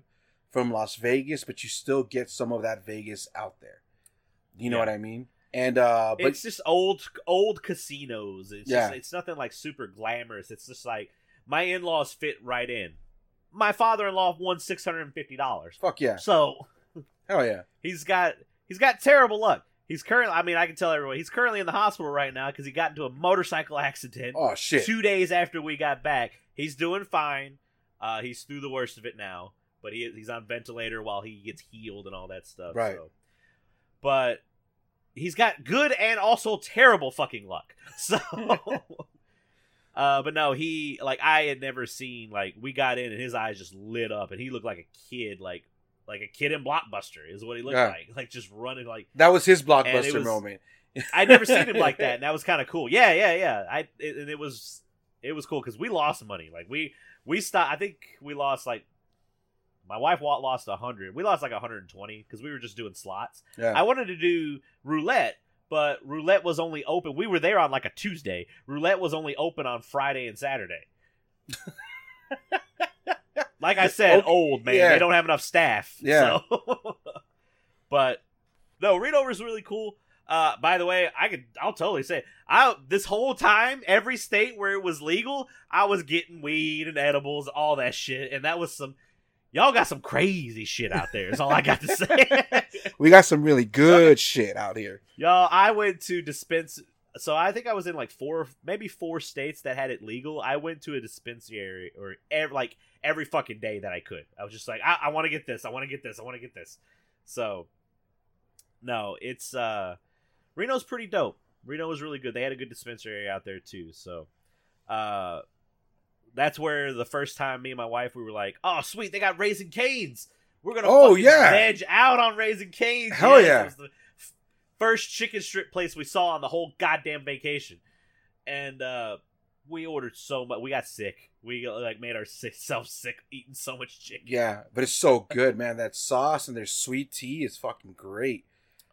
from Las Vegas, but you still get some of that Vegas out there. You know Yeah. what I mean? And uh, but it's just old old casinos it's Yeah. just it's nothing like super glamorous it's just like my in-laws fit right in my father-in-law won $650 fuck yeah, so hell yeah, he's got he's got terrible luck he's currently i mean i can tell everyone he's currently in the hospital right now because he got into a motorcycle accident oh shit, two days after we got back. He's doing fine. Uh, he's through the worst of it now, but he he's on ventilator while he gets healed and all that stuff. Right. So. But he's got good and also terrible fucking luck. So. Uh, but no, he like I had never seen like we got in and his eyes just lit up and he looked like a kid, like like a kid in Blockbuster is what he looked Yeah. like, like just running like that was his blockbuster was- moment. I'd never seen him like that, and that was kind of cool. Yeah, yeah, yeah. I it, and it was it was cool because we lost money. Like we we stopped. I think we lost like my wife lost a hundred. We lost like hundred and twenty because we were just doing slots. Yeah, I wanted to do roulette, but roulette was only open. We were there on like a Tuesday. Roulette was only open on Friday and Saturday. Like I said, old man. yeah. They don't have enough staff. Yeah. So. but no, Reno was really cool. Uh, by the way, I could I'll totally say I this whole time, every state where it was legal, I was getting weed and edibles, all that shit, and that was some y'all got some crazy shit out there. Is all I got to say. we got some really good shit out here. Y'all, I went to dispense. So I think I was in like four, maybe four states that had it legal. I went to a dispensary or every, like every fucking day that I could. I was just like, I, I want to get this. I want to get this. I want to get this. So, no, it's uh, Reno's pretty dope. Reno was really good. They had a good dispensary out there too. So, uh, that's where the first time me and my wife we were like, oh sweet, they got Raising Cane's. We're gonna Oh, yeah. veg out on Raising Cane's. Hell yeah. it was the f- first chicken strip place we saw on the whole goddamn vacation, and uh, we ordered so much. We got sick. We like made ourselves sick eating so much chicken. Yeah, but it's so good, man. That sauce and their sweet tea is fucking great.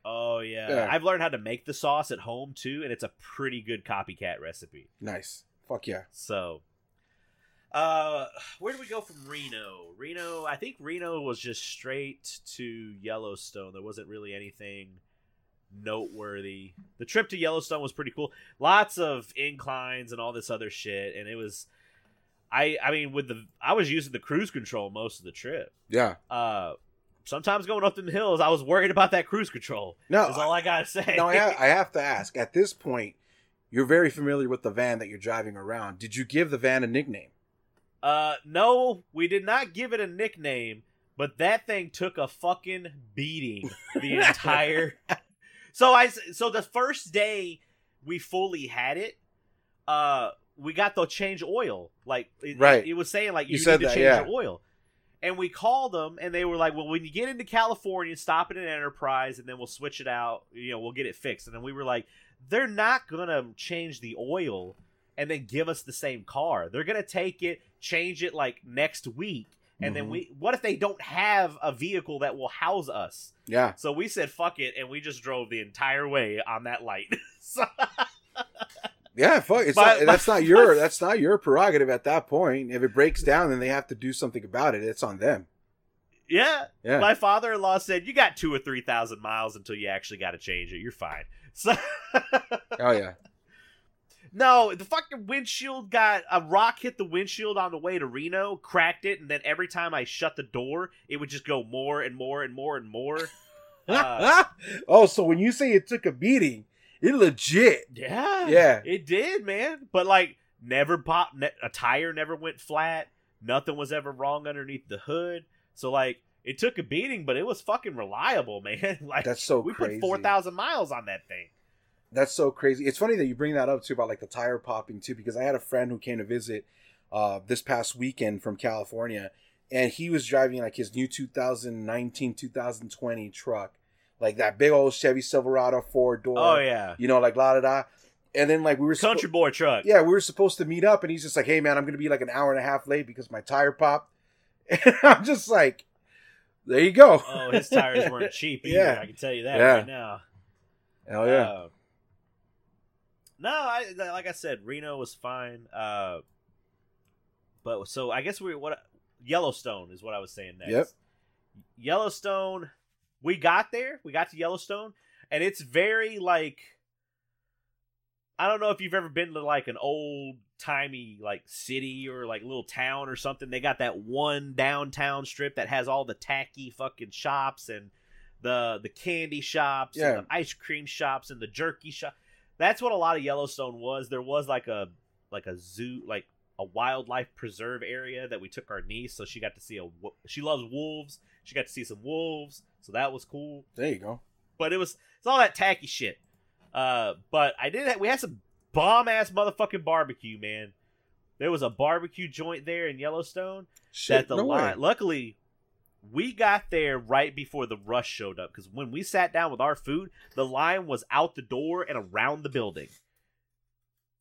Oh yeah. Yeah. I've learned how to make the sauce at home too, and it's a pretty good copycat recipe. Nice. Fuck yeah. So, Uh, where do we go from Reno? Reno, I think Reno was just straight to Yellowstone. There wasn't really anything noteworthy. The trip to Yellowstone was pretty cool. Lots of inclines and all this other shit, and it was. I I mean, with the I was using the cruise control most of the trip. Yeah. Uh, sometimes going up the hills, I was worried about that cruise control. No, Is all I gotta say. Now I have, I have to ask. At this point, you're very familiar with the van that you're driving around. Did you give the van a nickname? Uh, no, we did not give it a nickname, but that thing took a fucking beating the entire. So I so the first day we fully had it, uh, we got to change oil. Like it, Right. it, was saying like You you, said need to that, change yeah. your oil. And we called them, and they were like, "Well, when you get into California, stop at an Enterprise, and then we'll switch it out. You know, we'll get it fixed." And then we were like, "They're not gonna change the oil and then give us the same car. They're gonna take it, change it like next week, and then Mhm. we. What if they don't have a vehicle that will house us? Yeah. So we said fuck it, and we just drove the entire way on that light. so, Yeah, fuck. It's My- not, that's not your that's not your prerogative at that point. If it breaks down, then they have to do something about it. It's on them. yeah, Yeah. my father-in-law said you got two or three thousand miles until you actually got to change it. You're fine. So. oh yeah. No, the fucking windshield got a rock hit the windshield on the way to Reno, cracked it, and then every time I shut the door, it would just go more and more and more and more. Uh, oh, so when you say it took a beating, it legit. yeah, Yeah. it did, man. But like, never popped. Ne- a tire never went flat. Nothing was ever wrong underneath the hood. So like, it took a beating, but it was fucking reliable, man. like That's so we crazy. put four thousand miles on that thing. That's so crazy. It's funny that you bring that up too about like the tire popping too, because I had a friend who came to visit uh, this past weekend from California, and he was driving like his new 2019 2020 truck, like that big old Chevy Silverado four door. Oh yeah, you know, like la da da. And then like we were suppo- country boy truck. yeah, we were supposed to meet up, and he's just like, "Hey man, I'm gonna be like an hour and a half late because my tire popped." And I'm just like, "There you go." Oh, his tires weren't cheap either. Yeah. I can tell you that Yeah. right now. Hell yeah. Uh, no, I like I said, Reno was fine. Uh, but so I guess we what Yellowstone is what I was saying next. Yep. Yellowstone, we got there. We got to Yellowstone, and it's very like I don't know if you've ever been to like an old timey like city or like little town or something. They got that one downtown strip that has all the tacky fucking shops and the the candy shops Yeah. and the ice cream shops and the jerky shop. That's what a lot of Yellowstone was. There was like a like a zoo like a wildlife preserve area that we took our niece so she got to see a she loves wolves. She got to see some wolves, so that was cool There you go. but it was it's all that tacky shit. Uh, but I did have, we had some bomb ass motherfucking barbecue, man. There was a barbecue joint there in Yellowstone Shit, that the no way. line. Luckily, we got there right before the rush showed up because when we sat down with our food, the line was out the door and around the building.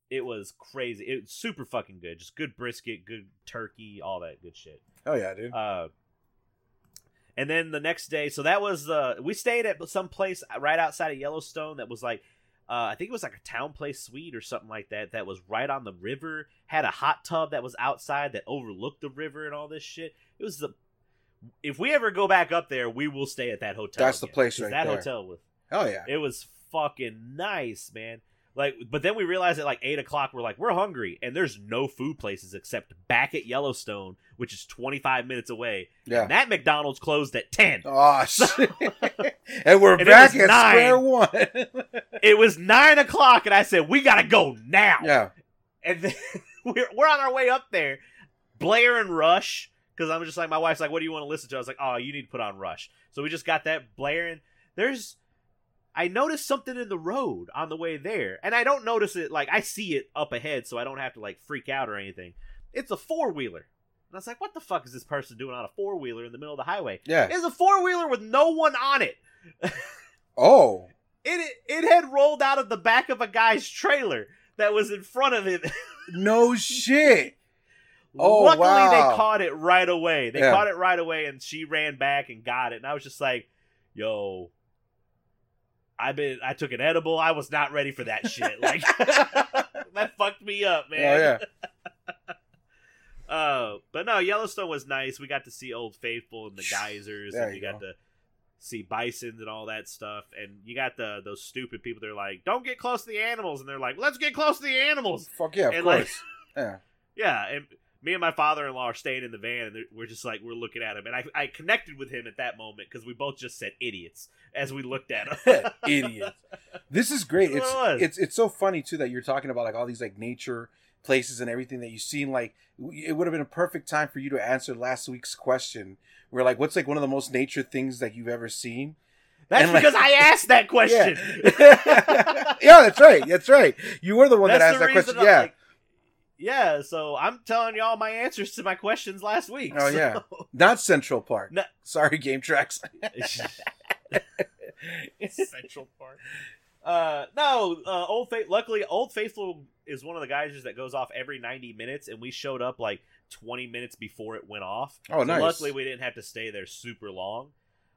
It was crazy. It was super fucking good. Just good brisket, good turkey, all that good shit. Oh yeah, dude. Uh, and then the next day, so that was uh, we stayed at some place right outside of Yellowstone that was like, uh, I think it was like a town place suite or something like that. That was right on the river. Had a hot tub that was outside that overlooked the river and all this shit. It was the. If we ever go back up there, we will stay at that hotel. That's the place right That there. hotel was Hell yeah. it was fucking nice, man. Like, but then we realized at like eight o'clock, we're like, we're hungry, and there's no food places except back at Yellowstone, which is 25 minutes away. Yeah. And that McDonald's closed at 10. Oh shit. and we're And back at nine. square one. It was nine o'clock, and I said, we gotta go now. yeah. And then we're, we're on our way up there, Blair and Rush, because I'm just like, my wife's like, what do you want to listen to? I was like, oh, you need to put on Rush. So we just got that blaring. There's, I noticed something in the road on the way there, and I don't notice it like I see it up ahead, so I don't have to like freak out or anything. It's a four wheeler. And I was like, what the fuck is this person doing on a four wheeler in the middle of the highway? Yeah. It's a four wheeler with no one on it. Oh. It it had rolled out of the back of a guy's trailer that was in front of it. No shit. Oh, Luckily, wow. they caught it right away. They Yeah. caught it right away, and she ran back and got it. And I was just like, "Yo, I've been. I took an edible. I was not ready for that shit. Like that fucked me up, man. Oh yeah. Uh, but no, Yellowstone was nice. We got to see Old Faithful and the geysers, There and we you got to see bisons and all that stuff. And you got the those stupid people. They're like, "Don't get close to the animals," and they're like, "Let's get close to the animals." Fuck yeah, of And, like- course. yeah. Yeah, and me and my father-in-law are staying in the van, and we're just like we're looking at him, and I I connected with him at that moment because we both just said idiots as we looked at him. Idiot. This is great. It's it it's it's so funny too that you're talking about like all these like nature places and everything that you've seen. Like it would have been a perfect time for you to answer last week's question. Where like, what's like one of the most nature things that you've ever seen? That's And, like- because I asked that question. Yeah. yeah, that's right. That's right. You were the one that asked that question. I'm Yeah. like- yeah, so I'm telling y'all my answers to my questions last week. Oh, so- yeah. Not Central Park. No. Sorry, Game Tracks. Central Park. Uh, no, uh, Old Faith. Luckily, Old Faithful is one of the guys that goes off every 90 minutes, and we showed up like 20 minutes before it went off. Oh, So nice. Luckily, we didn't have to stay there super long.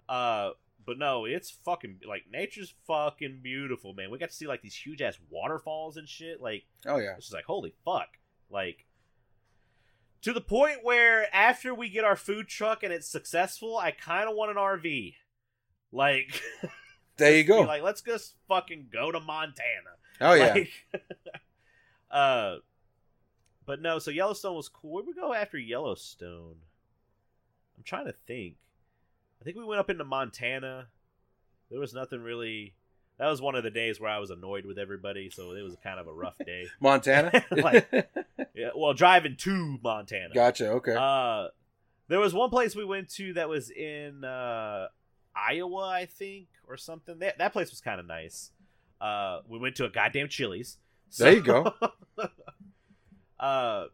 Uh, but no, it's fucking like nature's fucking beautiful, man. We got to see like these huge ass waterfalls and shit. Like, Oh yeah. it's just like holy fuck, like. To the point where after we get our food truck and it's successful, I kind of want an RV. Like, There you go. like, let's just fucking go to Montana. oh yeah. Like, uh, but no. So Yellowstone was cool. Where we go after Yellowstone? I'm trying to think. I think we went up into Montana. There was nothing really. That was one of the days where I was annoyed with everybody, so it was kind of a rough day. Montana. Like- yeah, well, driving to Montana. gotcha. Okay. Uh, there was one place we went to that was in uh, Iowa, I think, or something. That that place was kind of nice. Uh, we went to a goddamn Chili's. There you go. uh,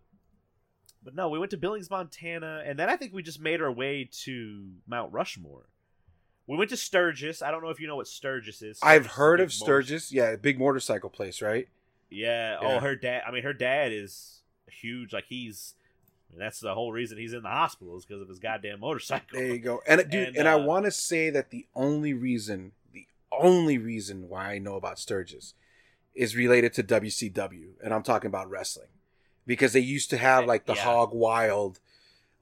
but no, we went to Billings, Montana, and then I think we just made our way to Mount Rushmore. We went to Sturgis. I don't know if you know what Sturgis is. I've heard of big motor- Sturgis. Yeah, big motorcycle place, right? Yeah. Yeah. Oh, her dad. I mean, her dad is huge. Like he's. I that's the whole reason he's in the hospital is because of his goddamn motorcycle. There you go. And dude, And, and, I uh, want to say that the only reason, the only reason why I know about Sturgis is related to WCW, and I'm talking about wrestling, because they used to have like the Yeah. Hog Wild,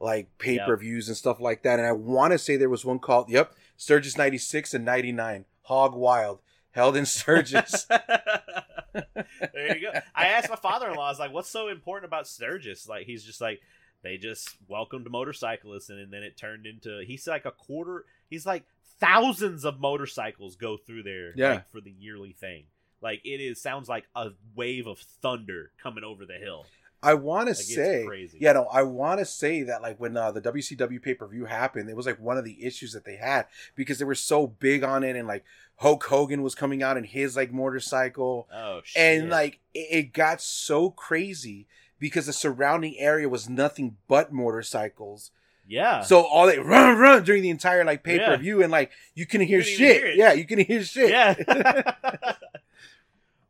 like pay per views and stuff like that. And I want to say there was one called, yep, Sturgis '96 and '99, Hog Wild, held in Sturgis. there you go. I asked my father-in-law. I was like, "What's so important about Sturgis?" Like, he's just like, they just welcomed motorcyclists, and, and then it turned into. He's like a quarter. He's like thousands of motorcycles go through there. Yeah. like, for the yearly thing. Like it is sounds like a wave of thunder coming over the hill. I want to Like, say, crazy. yeah, no, I want to say that like when uh, the WCW pay per view happened, it was like one of the issues that they had because they were so big on it, and like Hulk Hogan was coming out in his like motorcycle, Oh shit! and like it, it got so crazy because the surrounding area was nothing but motorcycles. yeah, So all they run run during the entire like pay per view, and like you couldn't hear couldn't shit. hear yeah, you couldn't hear shit. Yeah.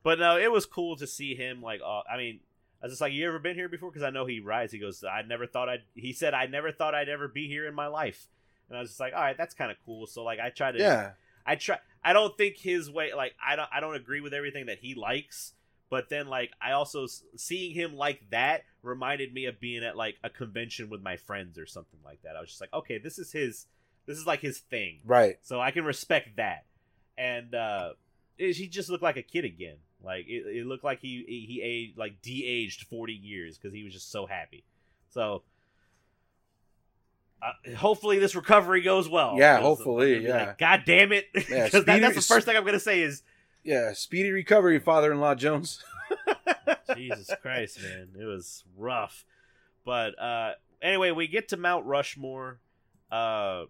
but no, it was cool to see him. Like, uh, I mean, I was just like, "You ever been here before?" Because I know he rides. He goes, "I never thought I'd." He said, "I never thought I'd ever be here in my life." And I was just like, "All right, that's kind of cool." So like, I try to. yeah. I try. I don't think his way. Like, I don't. I don't agree with everything that he likes. But then, like, I also seeing him like that reminded me of being at like a convention with my friends or something like that. I was just like, okay, this is his. This is like his thing. right. So I can respect that. And uh he just looked like a kid again. Like it, it looked like he he, he aged like de-aged 40 years because he was just so happy. So uh, hopefully this recovery goes well. Yeah, hopefully, I'm gonna be yeah. like, God damn it! Yeah, 'Cause that- that's the first thing I'm gonna say is Yeah, speedy recovery, father-in-law Jones. Jesus Christ, man, it was rough. But uh anyway, we get to Mount Rushmore. Uh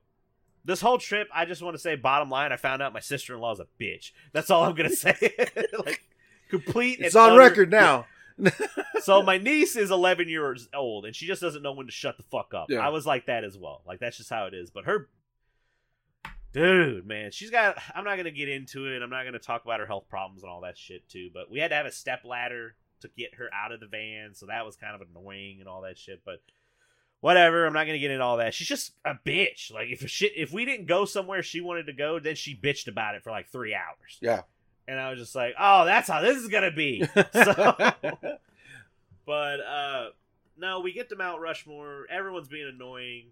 this whole trip, I just want to say, bottom line, I found out my sister in law is a bitch. That's all I'm gonna say. like complete. It's on utter- record now. So my niece is 11 years old, and she just doesn't know when to shut the fuck up. Yeah. I was like that as well. Like that's just how it is. But her, dude, man, she's got. I'm not gonna get into it. I'm not gonna talk about her health problems and all that shit too. But we had to have a step ladder to get her out of the van, so that was kind of annoying and all that shit. But whatever, I'm not gonna get into all that. She's just a bitch. Like if shit, if we didn't go somewhere she wanted to go, then she bitched about it for like three hours. Yeah. And I was just like, oh, that's how this is gonna be. So, but uh, no, we get to Mount Rushmore. Everyone's being annoying.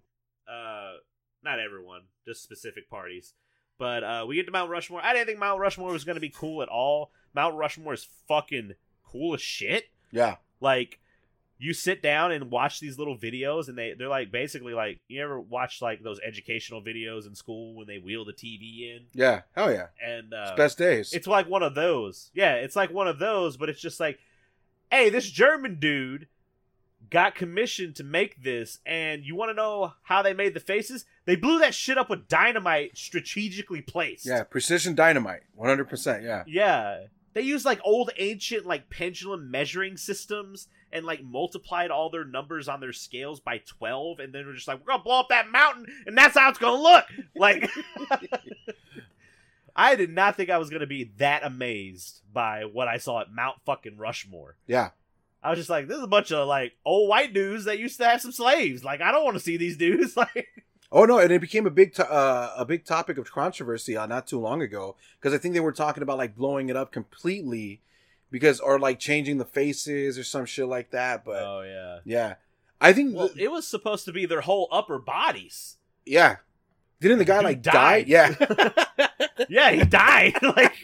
Uh, not everyone, just specific parties. But uh, we get to Mount Rushmore. I didn't think Mount Rushmore was going to be cool at all. Mount Rushmore is fucking cool as shit. Yeah. Like, you sit down and watch these little videos, and they they're like basically like you ever watch like those educational videos in school when they wheel the TV in, Yeah. Hell yeah. and uh, It's best days. it's like one of those. Yeah, it's like one of those, but it's just like, hey, this German dude got commissioned to make this, and you want to know how they made the faces? They blew that shit up with dynamite strategically placed. yeah. Precision dynamite. 100%. Yeah. Yeah. They used like old ancient like pendulum measuring systems and like multiplied all their numbers on their scales by 12 and then we're just like we're to blow up that mountain and that's how it's to look. Like I did not think I was to be that amazed by what I saw at Mount fucking Rushmore. Yeah. I was just like this is a bunch of like old white dudes that used to have some slaves. Like I don't want to see these dudes like Oh no, and it became a big to- uh, a big topic of controversy uh, not too long ago because I think they were talking about like blowing it up completely because or like changing the faces or some shit like that. But Oh yeah. yeah, I think Well, the- it was supposed to be their whole upper bodies. yeah. Didn't the guy like died. die? Yeah, Yeah, he died. like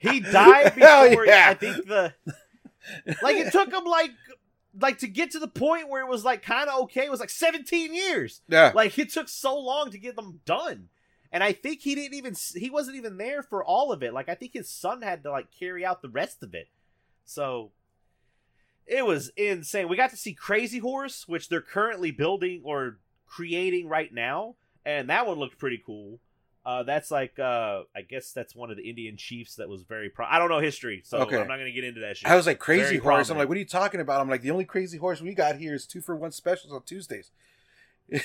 he died before yeah. I think the like it took him like like to get to the point where it was like kind of okay. It was like 17 years. yeah. Like it took so long to get them done. And I think he didn't even he wasn't even there for all of it. Like I think his son had to like carry out the rest of it. So it was insane. We got to see Crazy Horse, which they're currently building or creating right now, and that one looked pretty cool. Uh, that's like uh, I guess that's one of the Indian chiefs that was very pro. I don't know history, so Okay. I'm not gonna get into that shit. I was like crazy Very horse. I'm like, what are you talking about? I'm like, the only crazy horse we got here is two for one specials on Tuesdays.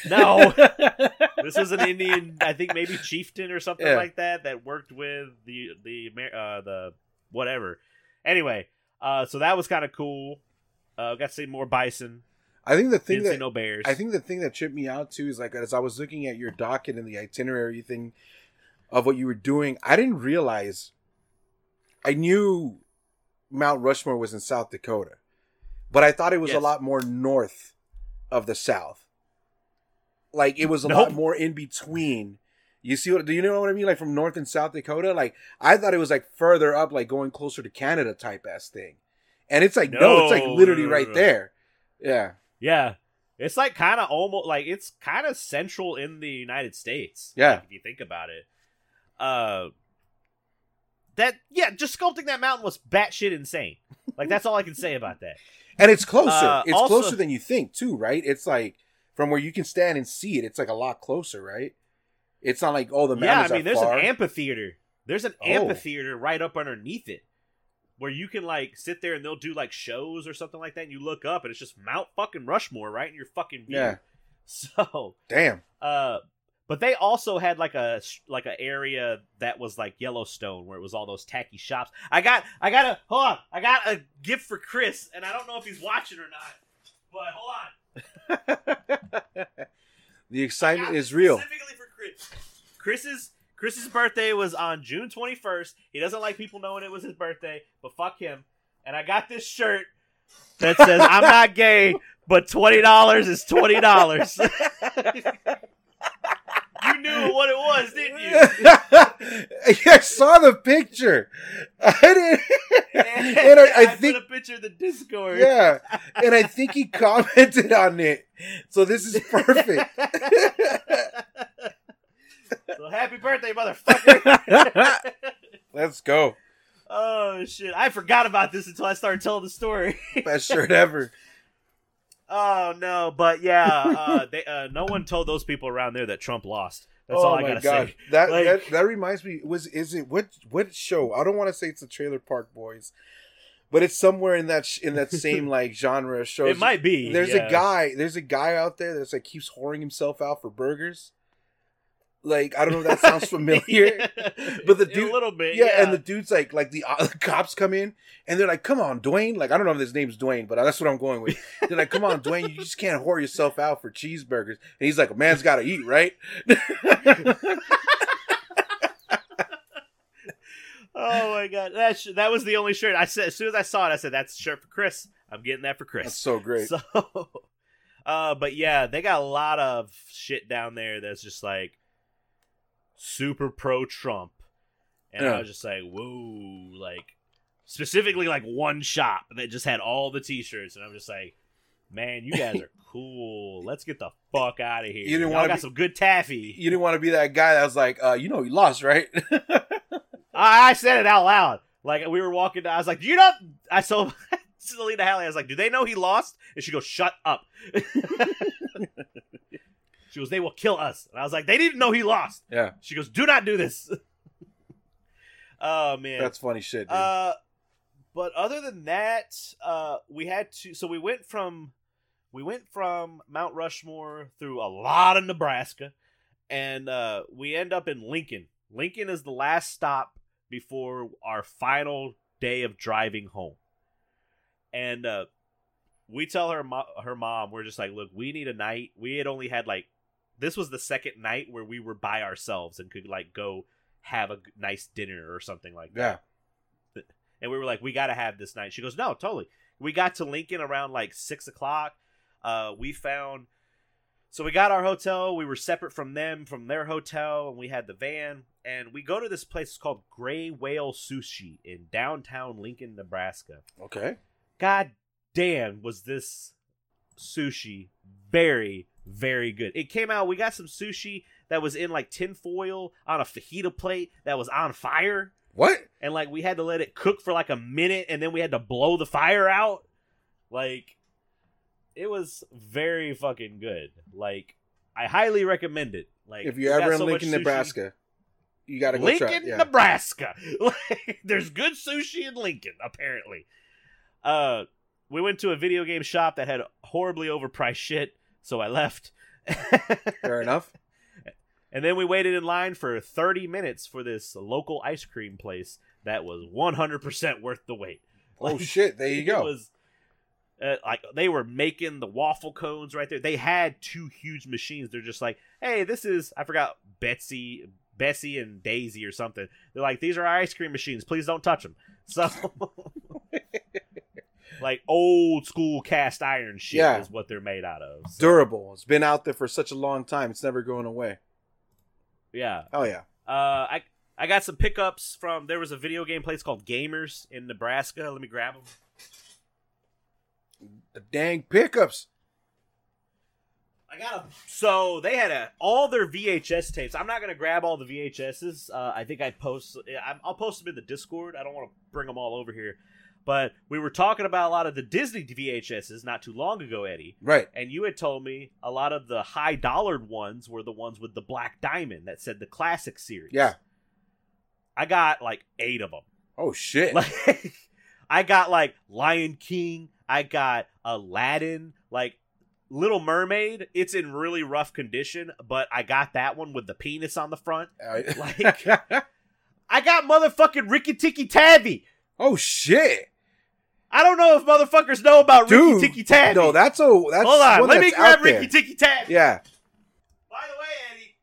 No. this is an Indian, I think maybe chieftain or something Yeah. like that that worked with the the uh, the whatever. Anyway, uh, so that was kind of cool. Uh, got to see more bison. I think the thing that no bears. I think the thing that tripped me out too is like as I was looking at your docket and the itinerary thing of what you were doing, I didn't realize I knew Mount Rushmore was in South Dakota, but I thought it was a lot more north of the South. Like it was a lot more in between. You see what do you know what I mean? Like from North and South Dakota? Like I thought it was like further up, like going closer to Canada type ass thing. And it's like no, it's like literally no, no, right there. Yeah. yeah, it's like kind of almost like it's kind of central in the United States. Yeah. like, if you think about it. Uh, that yeah, just sculpting that mountain was batshit insane. Like that's all I can say about that. And it's closer. Uh, it's also- closer than you think, too, right? It's like from where you can stand and see it. It's like a lot closer, right? It's not like oh the yeah, I mean, there's far. an amphitheater. There's an Oh. amphitheater right up underneath it, where you can like sit there and they'll do like shows or something like that. And you look up and it's just Mount fucking Rushmore right in your fucking view. Yeah. So, Damn. uh, but they also had like a like an area that was like Yellowstone, where it was all those tacky shops. I got I got a hold on. I got a gift for Chris, and I don't know if he's watching or not. But hold on. the excitement is real. Specifically. Chris's Chris's birthday was on June 21st. He doesn't like people knowing it was his birthday, but fuck him. And I got this shirt that says I'm not gay, but twenty dollars is twenty dollars. you knew what it was, didn't you? I saw the picture. I didn't. And I- I think- put a picture of the Discord. Yeah, and I think he commented on it. So this is perfect. So happy birthday, motherfucker! Let's go. oh shit! I forgot about this until I started telling the story. Best shirt ever. Oh no, but yeah, uh, they, uh, no one told those people around there that Trump lost. That's all I gotta say. Oh That, Like- that that reminds me. Was is it what what show? I don't want to say it's the Trailer Park Boys, but it's somewhere in that sh- in that same like genre of shows. It might be. There's yeah. a guy. There's a guy out there that's like keeps whoring himself out for burgers. Like I don't know if that sounds familiar. But the A dude- little bit, Yeah, yeah. and the dude's like, like the, uh, the cops come in and they're like, "Come on, Dwayne!" Like I don't know if his name's Dwayne, but that's what I'm going with. They're like, "Come on, Dwayne, you just can't whore yourself out for cheeseburgers." And he's like, "A man's got to eat, right?" oh my god, that sh- that was the only shirt I said. As soon as I saw it, I said, "That's a shirt for Chris. I'm getting that for Chris." That's so great. So, Uh, but yeah, they got a lot of shit down there that's just like super pro Trump, and Yeah. I was just like, whoa, like specifically like one shop that just had all the T-shirts, and I'm just like, man, you guys are cool. Let's get the fuck out of here. You didn't wanna got be- some good taffy. You didn't want to be that guy that was like, uh, you know, he lost, right? I, I said it out loud. Like we were walking down, I was like, you know?" I told Selena Hallie, I was like, "Do they know he lost?" And she goes, "Shut up." She goes, "They will kill us." And I was like, "They didn't know he lost." yeah, She goes, "Do not do this." oh man, that's funny shit. Dude. uh, but other than that, uh, we had to. So we went from we went from Mount Rushmore through a lot of Nebraska, and uh, we end up in Lincoln. Lincoln is the last stop before our final day of driving home, and uh, we tell her mo- her mom, we're just like, look, we need a night. We had only had like this was the second night where we were by ourselves and could like go have a nice dinner or something like that yeah, and we were like, we got to have this night. She goes, no, totally. We got to Lincoln around like six o'clock. Uh, we found, so we got our hotel. We were separate from them, from their hotel, and we had the van. And we go to this place called Gray Whale Sushi in downtown Lincoln, Nebraska. okay. God damn, was this sushi very, very good. It came out, we got some sushi that was in like tinfoil on a fajita plate that was on fire What? and like we had to let it cook for like a minute and then we had to blow the fire out like it was very fucking good like i highly recommend it like if you're ever in so Lincoln, Nebraska, you gotta go lincoln. Yeah. nebraska Like, there's good sushi in lincoln apparently uh we went to a video game shop that had horribly overpriced shit so i left Fair enough. And then we waited in line for 30 minutes for this local ice cream place that was 100% worth the wait. Oh Like, shit! There you It go. was uh, like they were making the waffle cones right there. They had two huge machines. They're just like, "Hey, this is I forgot Betsy, Bessie and Daisy or something." They're like, "These are our ice cream machines. Please don't touch them." So like old school cast iron shit Yeah. is what they're made out of. So, Durable. It's been out there for such a long time. It's never going away. yeah. Oh yeah. Uh, I I got some pickups from. There was a video game place called Gamers in Nebraska. Let me grab them. The dang pickups. I got them. So they had a, all their VHS tapes. I'm not gonna grab all the VHSs. Uh, I think I post. I- I'll post them in the Discord. I don't want to bring them all over here. But we were talking about a lot of the Disney VHSs not too long ago, Eddie. Right. And you had told me a lot of the high dollared ones were the ones with the black diamond that said the classic series. Yeah. I got like eight of them. Oh shit. Like I got like Lion King, I got Aladdin, like Little Mermaid. It's in really rough condition, but I got that one with the penis on the front. Like- I got motherfucking Rikki Tikki Tavi. Oh shit. I don't know if motherfuckers know about Dude, Rikki Tikki Tavi. No, that's a that's Hold on, let me grab. Rikki Tikki Tavi. Yeah. By the way, Eddie,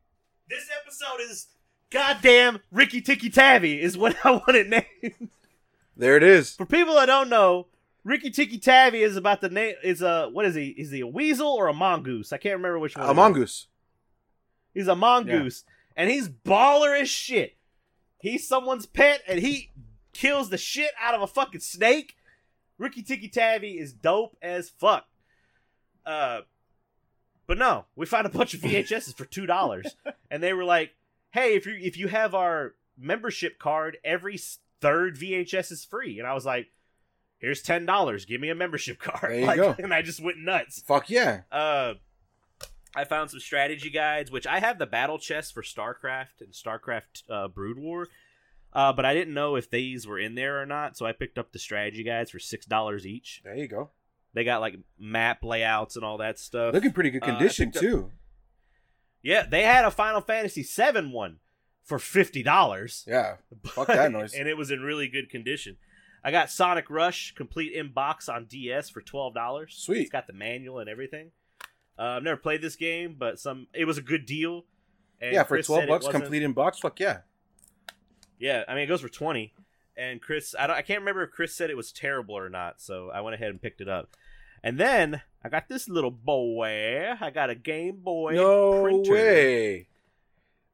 this episode is goddamn Rikki Tikki Tavi is what I want it named. There it is. For people that don't know, Rikki Tikki Tavi is about the name is a what is he? Is he a weasel or a mongoose? I can't remember which one. A mongoose. He's a mongoose, and he's baller as shit. He's someone's pet, and he kills the shit out of a fucking snake. Rikki Tikki Tavi is dope as fuck. Uh, but no, we found a bunch of VHSs for two dollars, and they were like, "Hey, if you if you have our membership card, every third VHS is free." And I was like, "Here's ten dollars. Give me a membership card." There you Like, go. And I just went nuts. Fuck yeah. Uh, I found some strategy guides, which I have the battle chest for StarCraft and StarCraft uh, Brood War, uh, but I didn't know if these were in there or not, so I picked up the strategy guides for six dollars each. There you go. They got like map layouts and all that stuff. Looking pretty good Uh, condition up- too. yeah, they had a Final Fantasy VII one for fifty dollars. Yeah. Fuck that noise. and it was in really good condition. I got Sonic Rush complete in box on DS for twelve dollars. Sweet. It's got the manual and everything. Uh, I've never played this game, but some it was a good deal. And yeah, for Chris twelve bucks complete in box. Fuck yeah. Yeah, I mean it goes for twenty. And Chris, I don't, I can't remember if Chris said it was terrible or not, so I went ahead and picked it up. And then I got this little boy. I got a Game Boy no printer. way.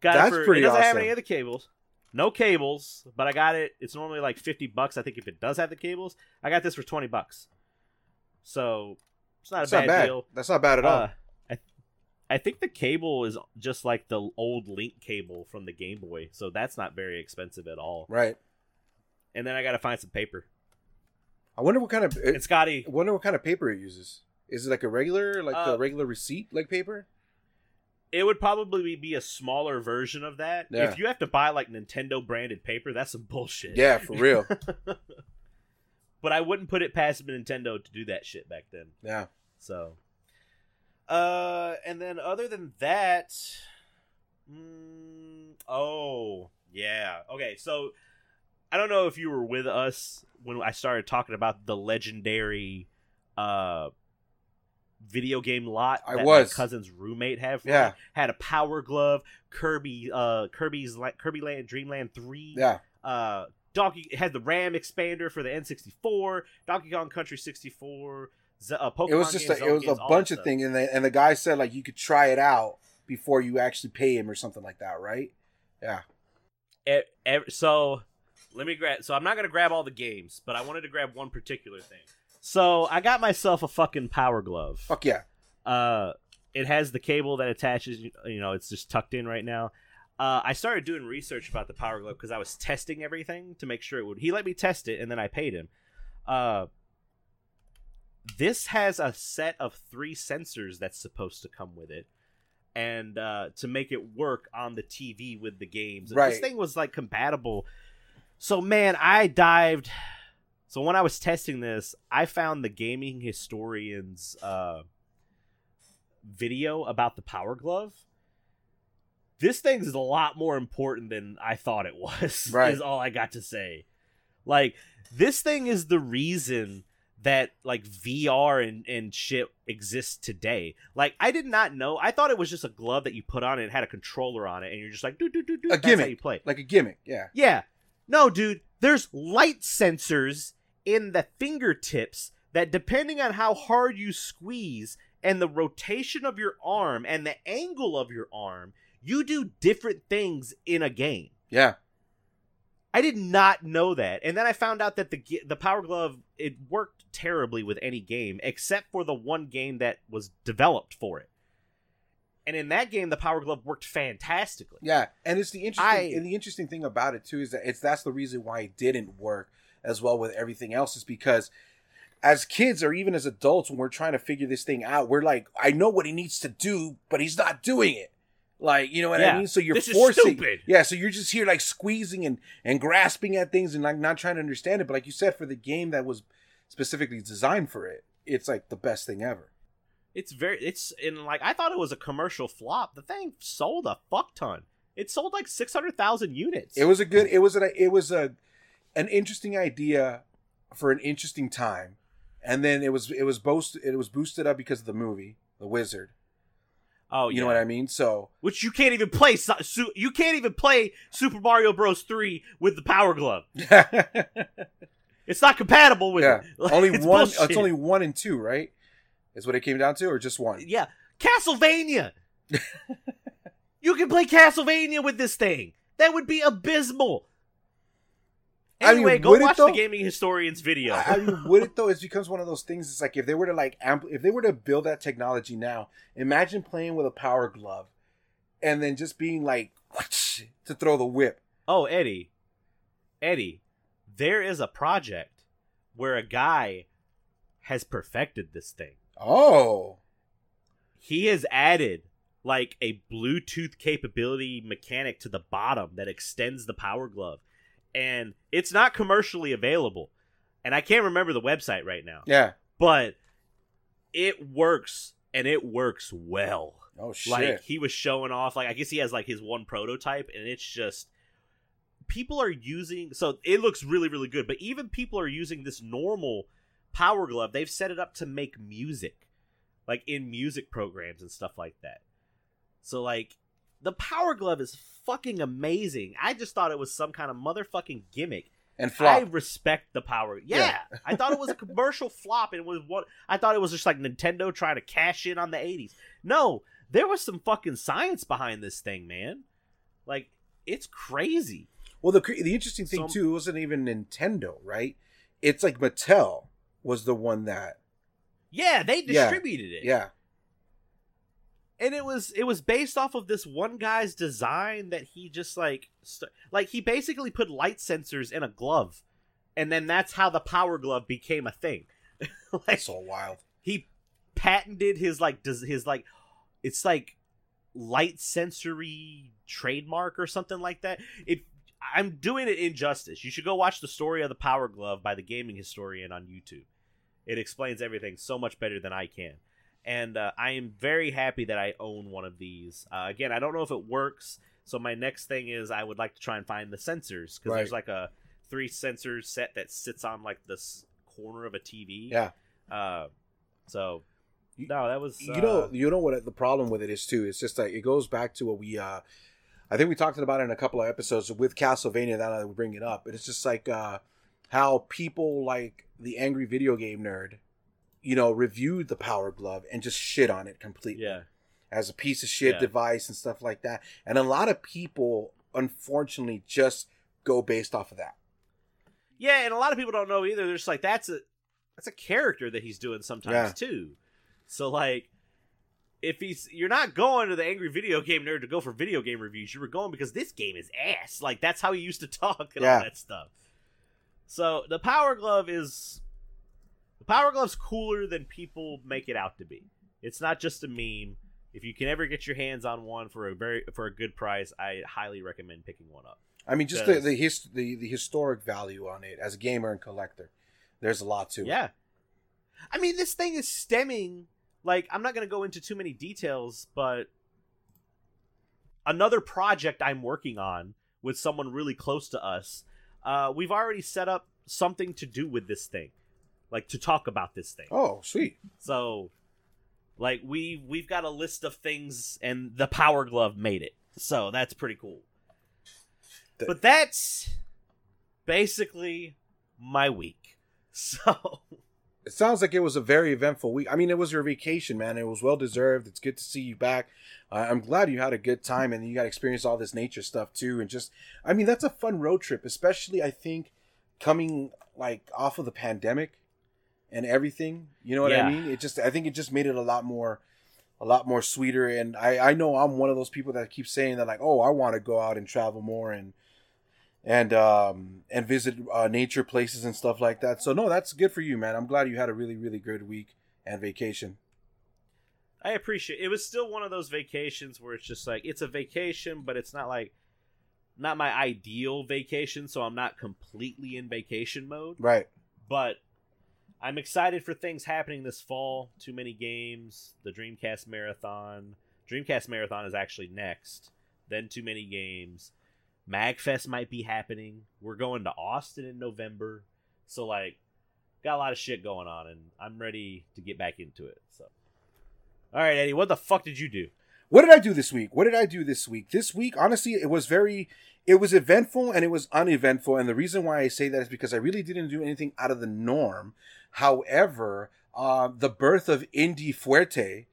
Got That's it for, pretty It doesn't have any of the cables. No cables, but I got it. It's normally like fifty bucks. I think if it does have the cables, I got this for twenty bucks. So it's not That's a not bad, bad. deal. That's not bad at all. Uh, I, I think the cable is just like the old link cable from the Game Boy, so that's not very expensive at all. right. And then I got to find some paper. I wonder what kind of. it, And Scotty, I wonder what kind of paper it uses. Is it like a regular, like Uh, the regular receipt, like paper? it would probably be a smaller version of that. Yeah. If you have to buy like Nintendo branded paper, that's some bullshit. Yeah, for real. But I wouldn't put it past Nintendo to do that shit back then. yeah. So, uh, and then other than that, mm, oh yeah, okay. So I don't know if you were with us when I started talking about the legendary, uh, video game lot. I was. my cousin's roommate had. For Yeah. me. had a Power Glove, Kirby, uh, Kirby's like Kirby Land, Dreamland Three Yeah. uh Donkey had the RAM expander for the N64, Donkey Kong Country 64, Z- uh, Pokemon It was just games, a, it was Zelda a bunch of things, and the, and the guy said like you could try it out before you actually pay him or something like that, right? Yeah. E- ev- so let me grab. So I'm not gonna grab all the games, but I wanted to grab one particular thing. So I got myself a fucking Power Glove. Fuck yeah. Uh, it has the cable that attaches. You know, it's just tucked in right now. Uh, I started doing research about the Power Glove because I was testing everything to make sure it would. He let me test it, and then I paid him. Uh, this has a set of three sensors that's supposed to come with it, and uh, to make it work on the TV with the games. And This thing was like compatible. So man, I dived. So when I was testing this, I found the gaming historians uh, video about the Power Glove. This thing is a lot more important than I thought it was. Right. Is all I got to say. Like this thing is the reason that like VR and, and shit exists today. Like I did not know. I thought it was just a glove that you put on and it had a controller on it, and you're just like do do do do. A gimmick. you play. Like a gimmick. Yeah. Yeah. No, dude, there's light sensors in the fingertips that, depending on how hard you squeeze and the rotation of your arm and the angle of your arm, you do different things in a game. Yeah. I did not know that, and then I found out that the the Power Glove it worked terribly with any game except for the one game that was developed for it. And in that game, the Power Glove worked fantastically. Yeah, and it's the interesting I- and the interesting thing about it too is that it's that's the reason why it didn't work as well with everything else is because as kids or even as adults when we're trying to figure this thing out, we're like, I know what he needs to do, but he's not doing it. Like, you know what Yeah, I mean? So you're this is forcing. Yeah, so you're just here like squeezing and and grasping at things and like not trying to understand it, but like you said for the game that was specifically designed for it, it's like the best thing ever. It's very it's in like I thought it was a commercial flop. The thing sold a fuck ton. It sold like six hundred thousand units. It was a good. It was a. It was a, an interesting idea for an interesting time, and then it was it was boosted. It was boosted up because of the movie, The Wizard. oh, You yeah. know what I mean? So Which you can't even play. You can't even play Super Mario Bros. Three with the Power Glove. yeah, It's not compatible with. it. Like, only it's one. bullshit. It's only one and two, right? Is what it came down to, or just one? yeah. Castlevania. you can play Castlevania with this thing. That would be abysmal. I mean, Anyway, go watch the gaming historian's video. I mean, would it though? It becomes one of those things. It's like if they were to like ampl- if they were to build that technology now, imagine playing with a power glove, and then just being like to throw the whip. Oh, Eddie. Eddie, there is a project where a guy has perfected this thing. Oh, He has added like a Bluetooth capability mechanic to the bottom that extends the power glove. And it's not commercially available. And I can't remember the website right now. yeah. But it works and it works well. Oh shit. Like he was showing off, like I guess he has like his one prototype, and it's just people are using. So it looks really, really good. But even people are using this normal Power Glove. They've set it up to make music, like in music programs and stuff like that. So like the Power Glove is fucking amazing. I just thought it was some kind of motherfucking gimmick. and flop. I respect the power. Yeah, Yeah. I thought it was a commercial flop, and it was what I thought it was just like Nintendo trying to cash in on the '80s. No, there was some fucking science behind this thing, man. Like it's crazy. Well, the the interesting thing Some- too it wasn't even Nintendo, right? It's like Mattel was the one that Yeah, they Yeah. distributed it. yeah and it was it was based off of this one guy's design that he just like st- like he basically put light sensors in a glove, and then that's how the power glove became a thing. like that's so wild. he patented his like does his like it's like light sensory trademark or something like that it i'm doing it injustice. You should go watch the story of the power glove by the gaming historian on youtube. It explains everything so much better than i can. And uh, i am very happy that i own one of these. Uh, again i don't know if it works. So my next thing is i would like to try and find the sensors because Right. there's like a three sensors set that sits on like this corner of a tv Yeah. uh, so no, that was you know uh, you know what the problem with it is too. It's just like it goes back to what we uh i think we talked about it in a couple of episodes with castlevania now that we bring it up but it's just like uh how people like the angry video game nerd you know reviewed the power glove and just shit on it completely yeah, as a piece of shit Yeah. device and stuff like that and a lot of people unfortunately just go based off of that yeah, and a lot of people don't know either. They're just like that's a that's a character that he's doing sometimes Yeah. too. So like, if he's you're not going to the angry video game nerd to go for video game reviews, you were going because this game is ass. Like that's how he used to talk and Yeah. all that stuff. So the power glove is the power glove's cooler than people make it out to be. It's not just a meme. If you can ever get your hands on one for a very for a good price, I highly recommend picking one up. i mean just the the, his, the the historic value on it as a gamer and collector there's a lot to it Yeah. I mean, this thing is stemming. Like, I'm not going to go into too many details, but another project I'm working on with someone really close to us, uh, we've already set up something to do with this thing, like to talk about this thing. oh sweet So, like we we've got a list of things, and the Power Glove made it. So that's pretty cool. The- But that's basically my week. So it sounds like it was a very eventful week. I mean, it was your vacation, man. It was well deserved. It's good to see you back. Uh, I'm glad you had a good time and you got to experience all this nature stuff too. And just, I mean, that's a fun road trip, especially I think coming like off of the pandemic and everything. You know what Yeah. I mean? It just, I think it just made it a lot more, a lot more sweeter. And I, I know I'm one of those people that keep saying that like, oh, I want to go out and travel more and and um and visit uh, nature places and stuff like that. So no, that's good for you, man. I'm glad you had a really really good week and vacation. I appreciate it. Was still one of those vacations where it's just like it's a vacation, but it's not like not my ideal vacation, so I'm not completely in vacation mode. Right. But I'm excited for things happening this fall. Too many games, the Dreamcast Marathon. Dreamcast Marathon is actually next. Then too many games. Magfest might be happening. We're going to Austin in November. So like got a lot of shit going on and I'm ready to get back into it. So All right, Eddie, what the fuck did you do? What did I do this week? What did I do this week? This week, honestly, it was very it was eventful and it was uneventful and the reason why I say that is because I really didn't do anything out of the norm. However, uh, the birth of Indie Fuerte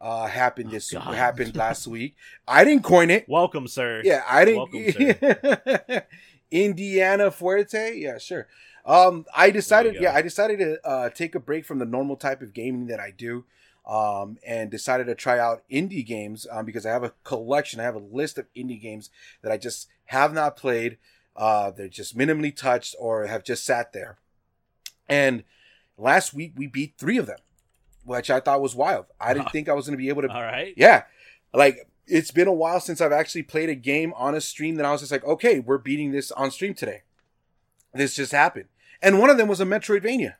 uh, happened Oh, this God. happened last week. I didn't coin it. Welcome, sir. Yeah, I didn't. Indiana Fuerte. Yeah, sure. Um, I decided. Yeah, I decided to uh, take a break from the normal type of gaming that I do, um, and decided to try out indie games um, because I have a collection. I have a list of indie games that I just have not played. Uh, they're just minimally touched or have just sat there. And last week we beat three of them, which I thought was wild. I didn't think I was going to be able to All right. yeah. Like it's been a while since I've actually played a game on a stream that I was just like, okay, we're beating this on stream today. This just happened. And one of them was a Metroidvania.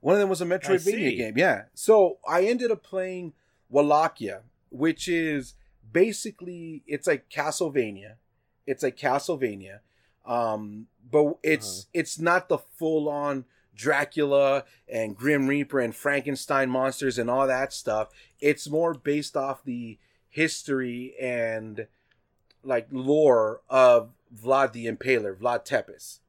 One of them was a. Metroidvania game. Yeah. So I ended up playing Wallachia, which is basically it's like Castlevania. It's like Castlevania. Um, but it's it's not the full on Dracula and Grim Reaper and Frankenstein monsters and all that stuff. It's more based off the history and like lore of Vlad the Impaler, Vlad Tepes.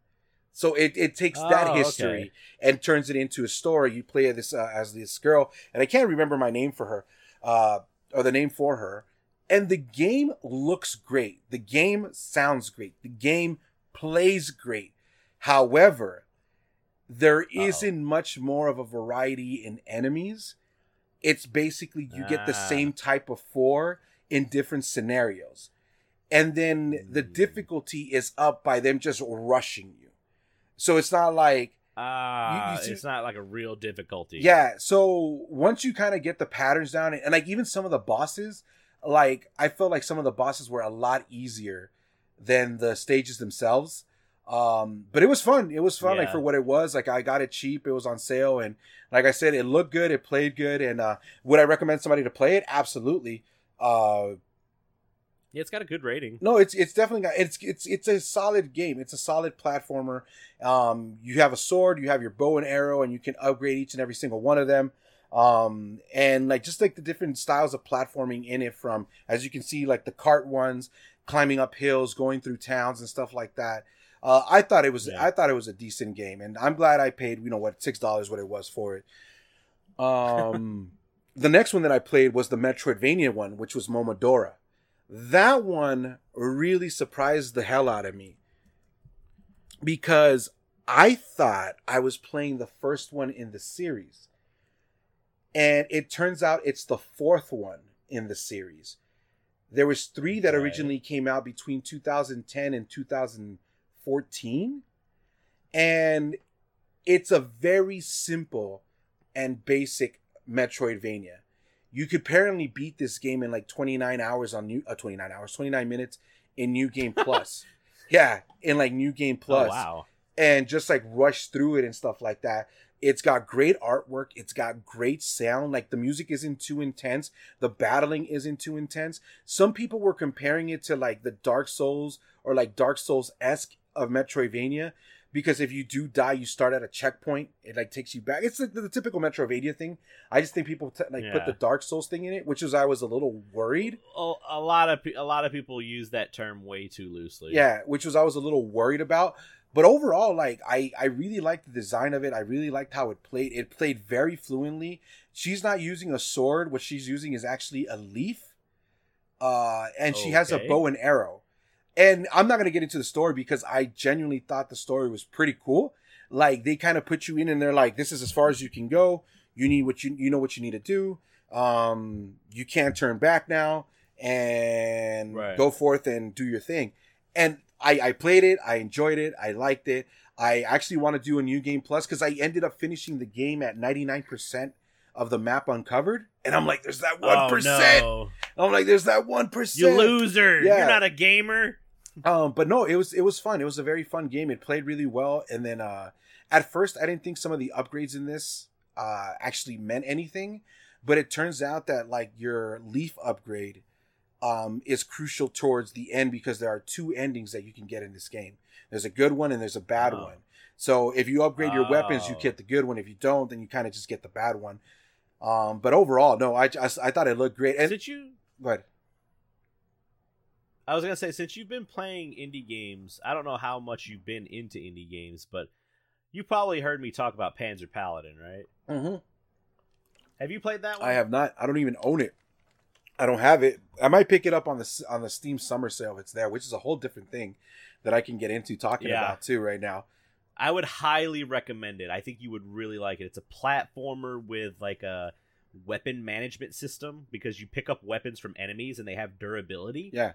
So it, it takes that Oh, history okay. and turns it into a story. You play this uh, as this girl, and I can't remember my name for her, uh, or the name for her. And the game looks great. The game sounds great. The game plays great. However, there not much more of a variety in enemies. It's basically you get the Ah. same type of four in different scenarios. And then the Mm. difficulty is up by them just rushing you. So it's not like Ah, You- you see- it's not like a real difficulty. yeah. So once you kind of get the patterns down, and, and like even some of the bosses, like I felt like some of the bosses were a lot easier than the stages themselves. Um, but it was fun. It was fun, like for what it was. Like I got it cheap. It was on sale, and like I said, it looked good. It played good. And uh, would I recommend somebody to play it? Absolutely. Uh, Yeah, it's got a good rating. no, it's it's definitely got it's it's it's a solid game. It's a solid platformer. Um, you have a sword, you have your bow and arrow, and you can upgrade each and every single one of them. Um, and like just like the different styles of platforming in it, from as you can see, like the cart ones, climbing up hills, going through towns and stuff like that. Uh, I thought it was Yeah. I thought it was a decent game, and I'm glad I paid you know what six dollars what it was for it. Um, the next one that I played was the Metroidvania one, which was Momodora. That one really surprised the hell out of me because I thought I was playing the first one in the series. And it turns out it's the fourth one in the series. There was 3 that originally came out between 2010 and 2014. And it's a very simple and basic Metroidvania. You could apparently beat this game in like 29 hours on new uh, 29 hours, 29 minutes in New Game Plus. yeah, in like New Game Plus Oh, wow. and just like rush through it and stuff like that. It's got great artwork. It's got great sound. Like the music isn't too intense. The battling isn't too intense. Some people were comparing it to like the Dark Souls or like Dark Souls esque of Metroidvania because if you do die, you start at a checkpoint. It like takes you back. It's the, the typical Metroidvania thing. I just think people t- like put the Dark Souls thing in it, which is I was a little worried. A, a lot of a lot of people use that term way too loosely. Yeah, which was I was a little worried about. But overall, like I, I really liked the design of it. I really liked how it played. It played very fluently. She's not using a sword. What she's using is actually a leaf. Uh, and she has a bow and arrow. And I'm not gonna get into the story because I genuinely thought the story was pretty cool. Like they kind of put you in and they're like, this is as far as you can go. You need what you you know what you need to do. Um, you can't turn back now and Right. go forth and do your thing. And I, I played it, I enjoyed it, I liked it. I actually want to do a new game plus because I ended up finishing the game at 99% of the map uncovered. And I'm like, there's that Oh, 1%. no. I'm like, there's that 1%. You loser. Yeah. You're not a gamer. Um, but no, it was it was fun. It was a very fun game. It played really well. And then uh, at first, I didn't think some of the upgrades in this uh, actually meant anything, but it turns out that like your leaf upgrade um, is crucial towards the end because there are two endings that you can get in this game. There's a good one and there's a bad Oh. one. So if you upgrade your weapons, you Oh. get the good one. If you don't, then you kind of just get the bad one. Um, but overall, no, I, just, I thought it looked great. And Since you, but I was gonna say, since you've been playing indie games, I don't know how much you've been into indie games, but you probably heard me talk about Panzer Paladin, right? mhm. Have you played that one? I have not. I don't even own it. I don't have it. I might pick it up on the on the Steam Summer Sale if it's there, which is a whole different thing that I can get into talking Yeah. about too right now. I would highly recommend it. I think you would really like it. It's a platformer with like a weapon management system because you pick up weapons from enemies and they have durability. Yeah.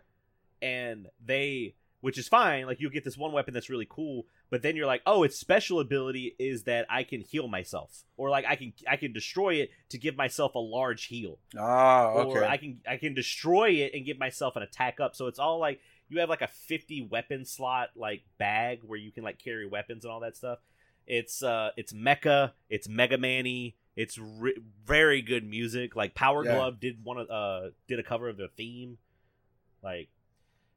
And they which is fine, like you'll get this one weapon that's really cool, but then you're like, "Oh, its special ability is that I can heal myself or like I can I can destroy it to give myself a large heal." Ah, okay. or I can I can destroy it and give myself an attack up. So it's all like you have like a 50 weapon slot like bag where you can like carry weapons and all that stuff. It's uh it's mecha, it's Mega Man-y, it's re- very good music. Like Power Yeah. Glove did one of uh did a cover of the theme. Like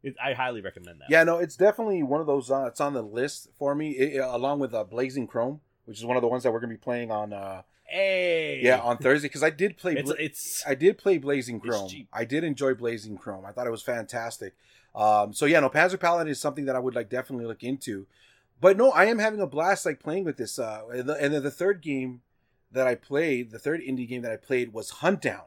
it, I highly recommend that. yeah, no, it's definitely one of those. Uh, it's on the list for me, it, along with uh, Blazing Chrome, which is one of the ones that we're gonna be playing on. Uh, Hey. yeah, on Thursday because I did play. it's Bla- it's I did play Blazing Chrome. I did enjoy Blazing Chrome. I thought it was fantastic. Um, so yeah, no, Panzer Paladin is something that I would like definitely look into. but no, I am having a blast like playing with this. Uh, and, the, and then the third game that I played, the third indie game that I played was Hunt Down,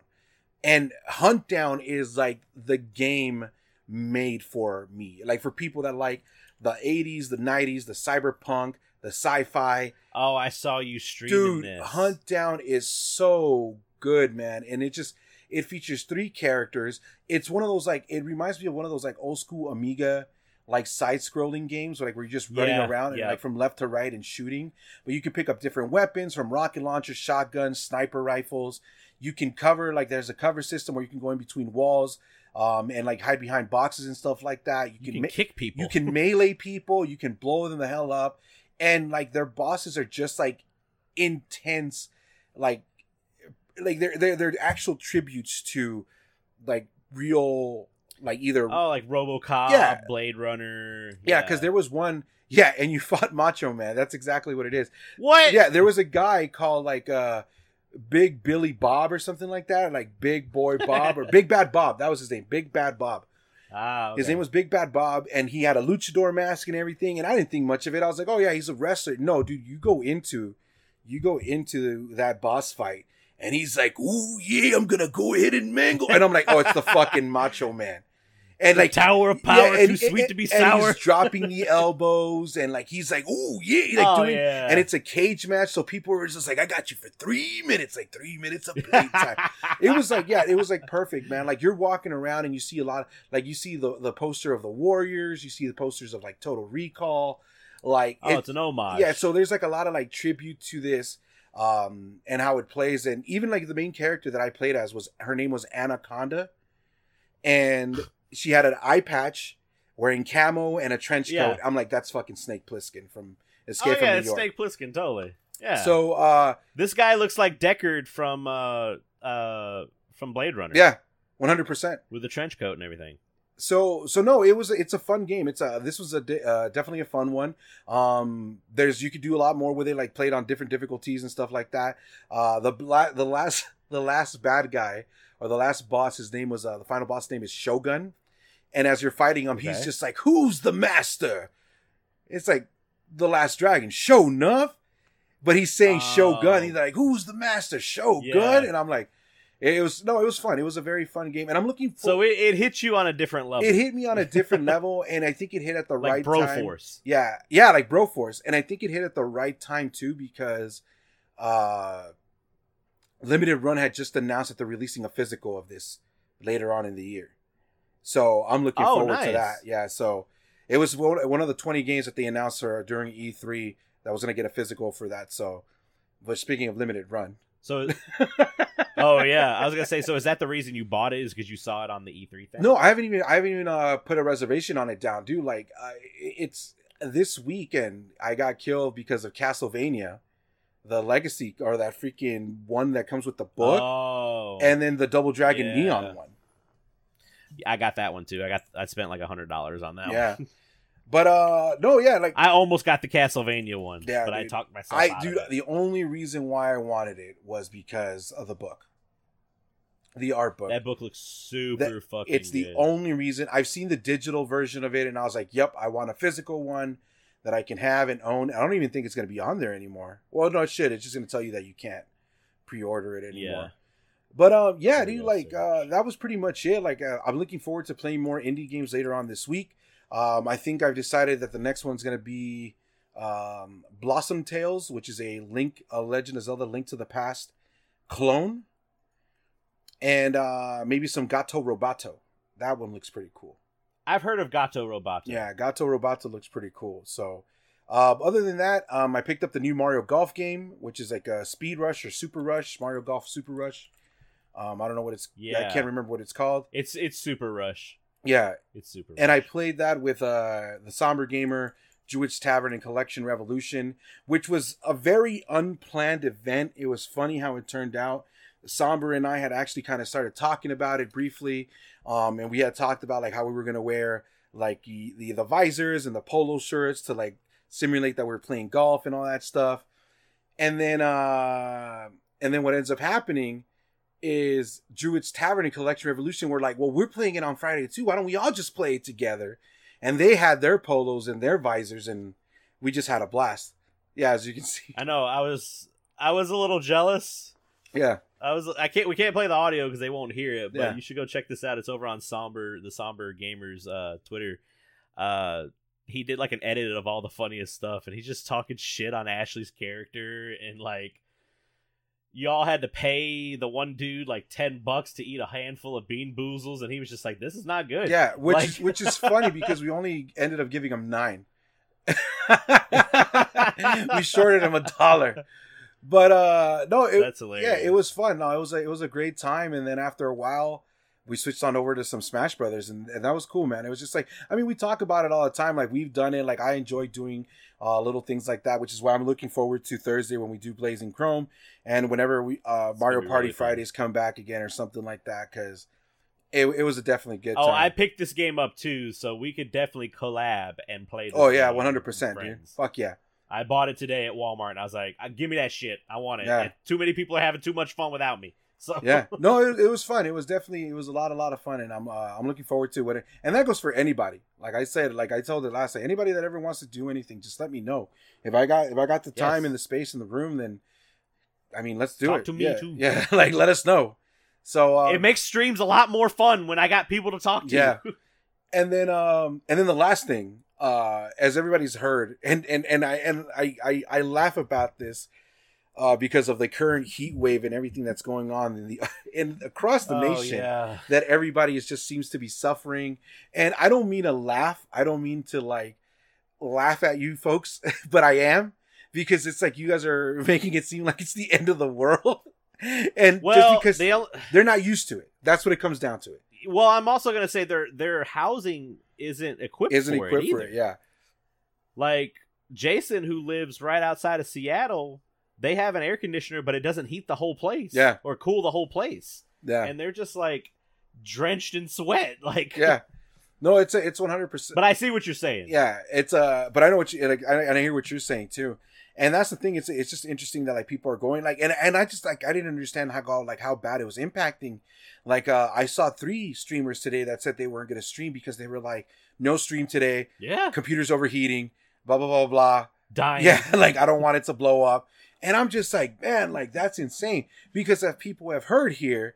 and Hunt Down is like the game made for me, like for people that like the 80s, the 90s, the cyberpunk, the sci-fi. Oh, I saw you streaming Dude, this. Hunt Down is so good, man, and it just it features three characters. It's one of those like it reminds me of one of those like old school Amiga like side scrolling games like where you're just running Yeah, around and yeah. like from left to right and shooting. But you can pick up different weapons from rocket launchers, shotguns, sniper rifles. You can cover like there's a cover system where you can go in between walls um and like hide behind boxes and stuff like that. You You can, can ma- kick people. you can melee people, you can blow them the hell up, and like their bosses are just like intense, like like they're they're they're actual tributes to like real like either Oh, like RoboCop, Yeah. Blade Runner. yeah because there was one yeah and you fought Macho Man that's exactly what it is what? yeah there was a guy called like uh Big Billy Bob or something like that like Big Boy Bob or Big Bad Bob that was his name Big Bad Bob Ah, His name was Big Bad Bob, and he had a luchador mask and everything. And I didn't think much of it. I was like, "Oh yeah, he's a wrestler." No, dude, you go into, you go into that boss fight, and he's like, "Ooh yeah, I'm gonna go ahead and mangle," and I'm like, "Oh, it's the fucking Macho Man," and The like Tower of Power, yeah, and- too sweet and- to be and sour. he's dropping the elbows, and like he's like, "Ooh yeah," like oh doing, yeah, and it's a cage match, so people were just like, "I got you for three minutes, like three minutes of playtime." it was like yeah it was like perfect man like you're walking around and you see a lot of, like you see the the poster of the warriors you see the posters of like total recall like oh, it- it's an homage. yeah so there's like a lot of like tribute to this um and how it plays and even like the main character that i played as was her name was anaconda and she had an eye patch wearing camo and a trench Yeah. coat i'm like that's fucking snake plissken from oh escape yeah, from it's new york Snake Plissken, totally. Yeah. so uh this guy looks like Deckard from uh uh from Blade Runner. yeah 100% with the trench coat and everything. so so no it was it's a fun game it's a this was a uh, definitely a fun one um there's you could do a lot more with it like played on different difficulties and stuff like that uh the bla- the last the last bad guy or the last boss his name was uh the final boss name is shogun and as you're fighting him he's just like who's the master it's like the last dragon Sho'nuff but he's saying shogun Oh. he's like who's the master shogun Yeah. and i'm like it was no it was fun it was a very fun game and i'm looking for So it, it hits you on a different level. it hit me on a different level, and I think it hit at the like right Bro time. Force. Yeah, yeah, like Broforce, and I think it hit at the right time too because uh Limited Run had just announced that they're releasing a physical of this later on in the year. So I'm looking Oh, forward to that. Yeah, so it was one of the 20 games that they announced uh, during E3 that was going to get a physical for that. So, but speaking of Limited Run, So Oh yeah, I was gonna say. So is that the reason you bought it? Is because you saw it on the E3 thing? No, I haven't even I haven't even uh, put a reservation on it down, dude. Like I, it's this weekend I got killed because of Castlevania, the Legacy or that freaking one that comes with the book, Oh, and then the Double Dragon Yeah. Neon one. I got that one too. I got. I spent like a hundred dollars on that. Yeah, one. but uh, no, yeah, like I almost got the Castlevania one, Yeah, but I talked myself I out dude, of it. the only reason why I wanted it was because of the book, the art book. That book looks super That- fucking. it's the good. only reason I've seen the digital version of it, and I was like, "Yep, I want a physical one that I can have and own." I don't even think it's going to be on there anymore. Well, no shit, it's just going to tell you that you can't pre-order it anymore. Yeah. But um, yeah, dude, like uh, that was pretty much it. Like, uh, I'm looking forward to playing more indie games later on this week. Um, I think I've decided that the next one's going to be um, Blossom Tales, which is a Link, a Legend of Zelda: Link to the Past clone, and uh, maybe some Gato Roboto. That one looks pretty cool. I've heard of Gato Roboto. Yeah, Gato Roboto looks pretty cool. So, uh, other than that, um, I picked up the new Mario Golf game, which is like a Speed Rush or Super Rush, Mario Golf Super Rush. Um, I don't know what it's. Yeah. I can't remember what it's called. It's it's Super Rush. Yeah, It's Super. and I played that with uh, the Somber Gamer, Druid's Tavern, and Collection Revolution, which was a very unplanned event. It was funny how it turned out. Somber and I had actually kind of started talking about it briefly, um, and we had talked about like how we were gonna wear like the, the the visors and the polo shirts to like simulate that we are playing golf and all that stuff. And then uh, and then what ends up happening is Druid's Tavern and Collection Revolution were like, well, we're playing it on Friday too. Why don't we all just play it together? And they had their polos and their visors, and we just had a blast. Yeah, as you can see. I know. I was I was a little jealous. Yeah. I was I can't we can't play the audio because they won't hear it, but Yeah. you should go check this out. It's over on Somber the Somber Gamers uh Twitter. Uh he did like an edit of all the funniest stuff and he's just talking shit on Ashley's character and like y'all had to pay the one dude like 10 bucks to eat a handful of bean boozles and he was just like this is not good. Yeah, which Like- which is funny because we only ended up giving him nine. we shorted him a dollar. But uh no, it, That's hilarious. yeah, it was fun. No, it was a, it was a great time. And then after a while, we switched on over to some Smash Brothers, and, and that was cool, man. It was just like I mean, we talk about it all the time. Like we've done it. Like I enjoy doing uh, little things like that, which is why I'm looking forward to Thursday when we do Blazing Chrome, and whenever we uh, Mario Party really. Fridays come back again or something like that, because it, it was a definitely good. Oh, time. I picked this game up too, so we could definitely collab and play. This Oh yeah, one hundred percent, dude. Fuck yeah. I bought it today at Walmart, and I was like, "Uh, "Give me that shit! I want it." Yeah. Too many people are having too much fun without me. So Yeah, no, it, it was fun. It was definitely it was a lot, a lot of fun, and I'm uh, I'm looking forward to it. And that goes for anybody. Like I said, like I told it last night, anybody that ever wants to do anything, just let me know. If I got if I got the time Yes. and the space in the room, then I mean, let's do it. Talk it. to me, yeah, too. Yeah, like let us know. So um, it makes streams a lot more fun when I got people to talk to. Yeah. and then um and then the last thing uh as everybody's heard and and and i and i i, I laugh about this uh because of the current heat wave and everything that's going on in the in across the oh, nation yeah. that everybody is just seems to be suffering. And i don't mean to laugh i don't mean to like laugh at you folks but i am because it's like you guys are making it seem like it's the end of the world. And Well, just because they, they're not used to it. That's what it comes down to it well, I'm also gonna say their their housing isn't equipped isn't for equipped it for it yeah Like Jason, who lives right outside of Seattle, they have an air conditioner, but it doesn't heat the whole place. Yeah. or cool the whole place, yeah and they're just like drenched in sweat. Like, yeah no it's a, it's 100% But I see what you're saying. yeah it's uh but i know what you like I, and i hear what you're saying too and that's the thing it's it's just interesting that like people are going like and and i just like i didn't understand how like how bad it was impacting. Like uh i saw three streamers today that said they weren't going to stream because they were like no stream today. Yeah, computers overheating blah blah blah blah. Dying. yeah like i don't want it to blow up. And i'm just like man like that's insane. Because if people have heard here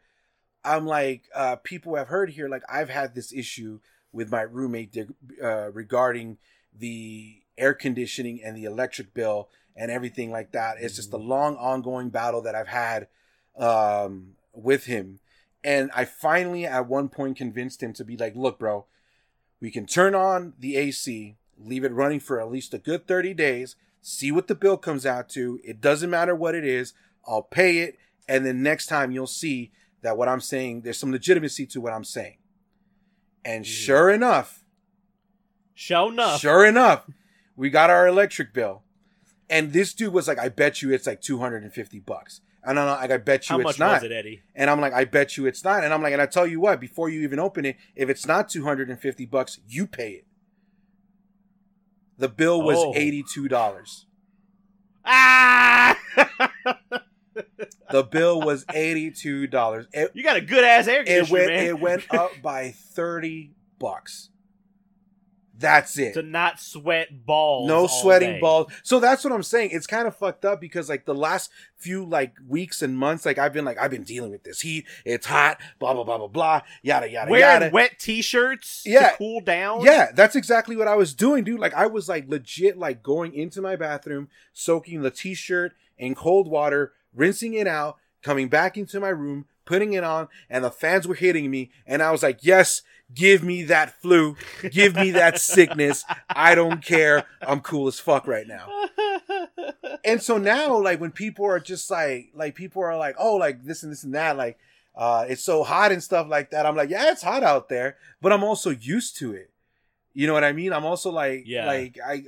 i'm like uh people have heard here like i've had this issue with my roommate uh, regarding the air conditioning and the electric bill and everything like that. It's just a long ongoing battle that i've had um with him. And i finally at one point convinced him to be like look bro we can turn on the ac leave it running for at least a good 30 days see what the bill comes out to. It doesn't matter what it is. I'll pay it. And then next time you'll see that what i'm saying there's some legitimacy to what i'm saying. And Mhm. sure enough Show enough. Sure enough, we got our electric bill, and this dude was like, "I bet you it's like two hundred and fifty bucks." And I'm like, "I bet you How it's much not." was it, Eddie? And I'm like, "I bet you it's not." And I'm like, "And I tell you what, before you even open it, if it's not two hundred and fifty bucks, you pay it." The bill was Oh. eighty two dollars. Ah! The bill was eighty two dollars. It, you got a good ass air it conditioner, went man. it went up by thirty bucks. That's it. to not sweat balls. no sweating day. balls so that's what i'm saying it's kind of fucked up because like the last few like weeks and months like i've been like i've been dealing with this heat it's hot blah blah blah blah blah yada yada Wearing yada wet t-shirts Yeah. to cool down. yeah that's exactly what i was doing dude like i was like legit like going into my bathroom soaking the t-shirt in cold water rinsing it out coming back into my room putting it on and the fans were hitting me and i was like yes give me that flu. Give me that sickness. I don't care. I'm cool as fuck right now. And so now like when people are just like like people are like oh like this and this and that like uh it's so hot and stuff like that i'm like yeah it's hot out there but i'm also used to it. You know what i mean? I'm also like Yeah. like i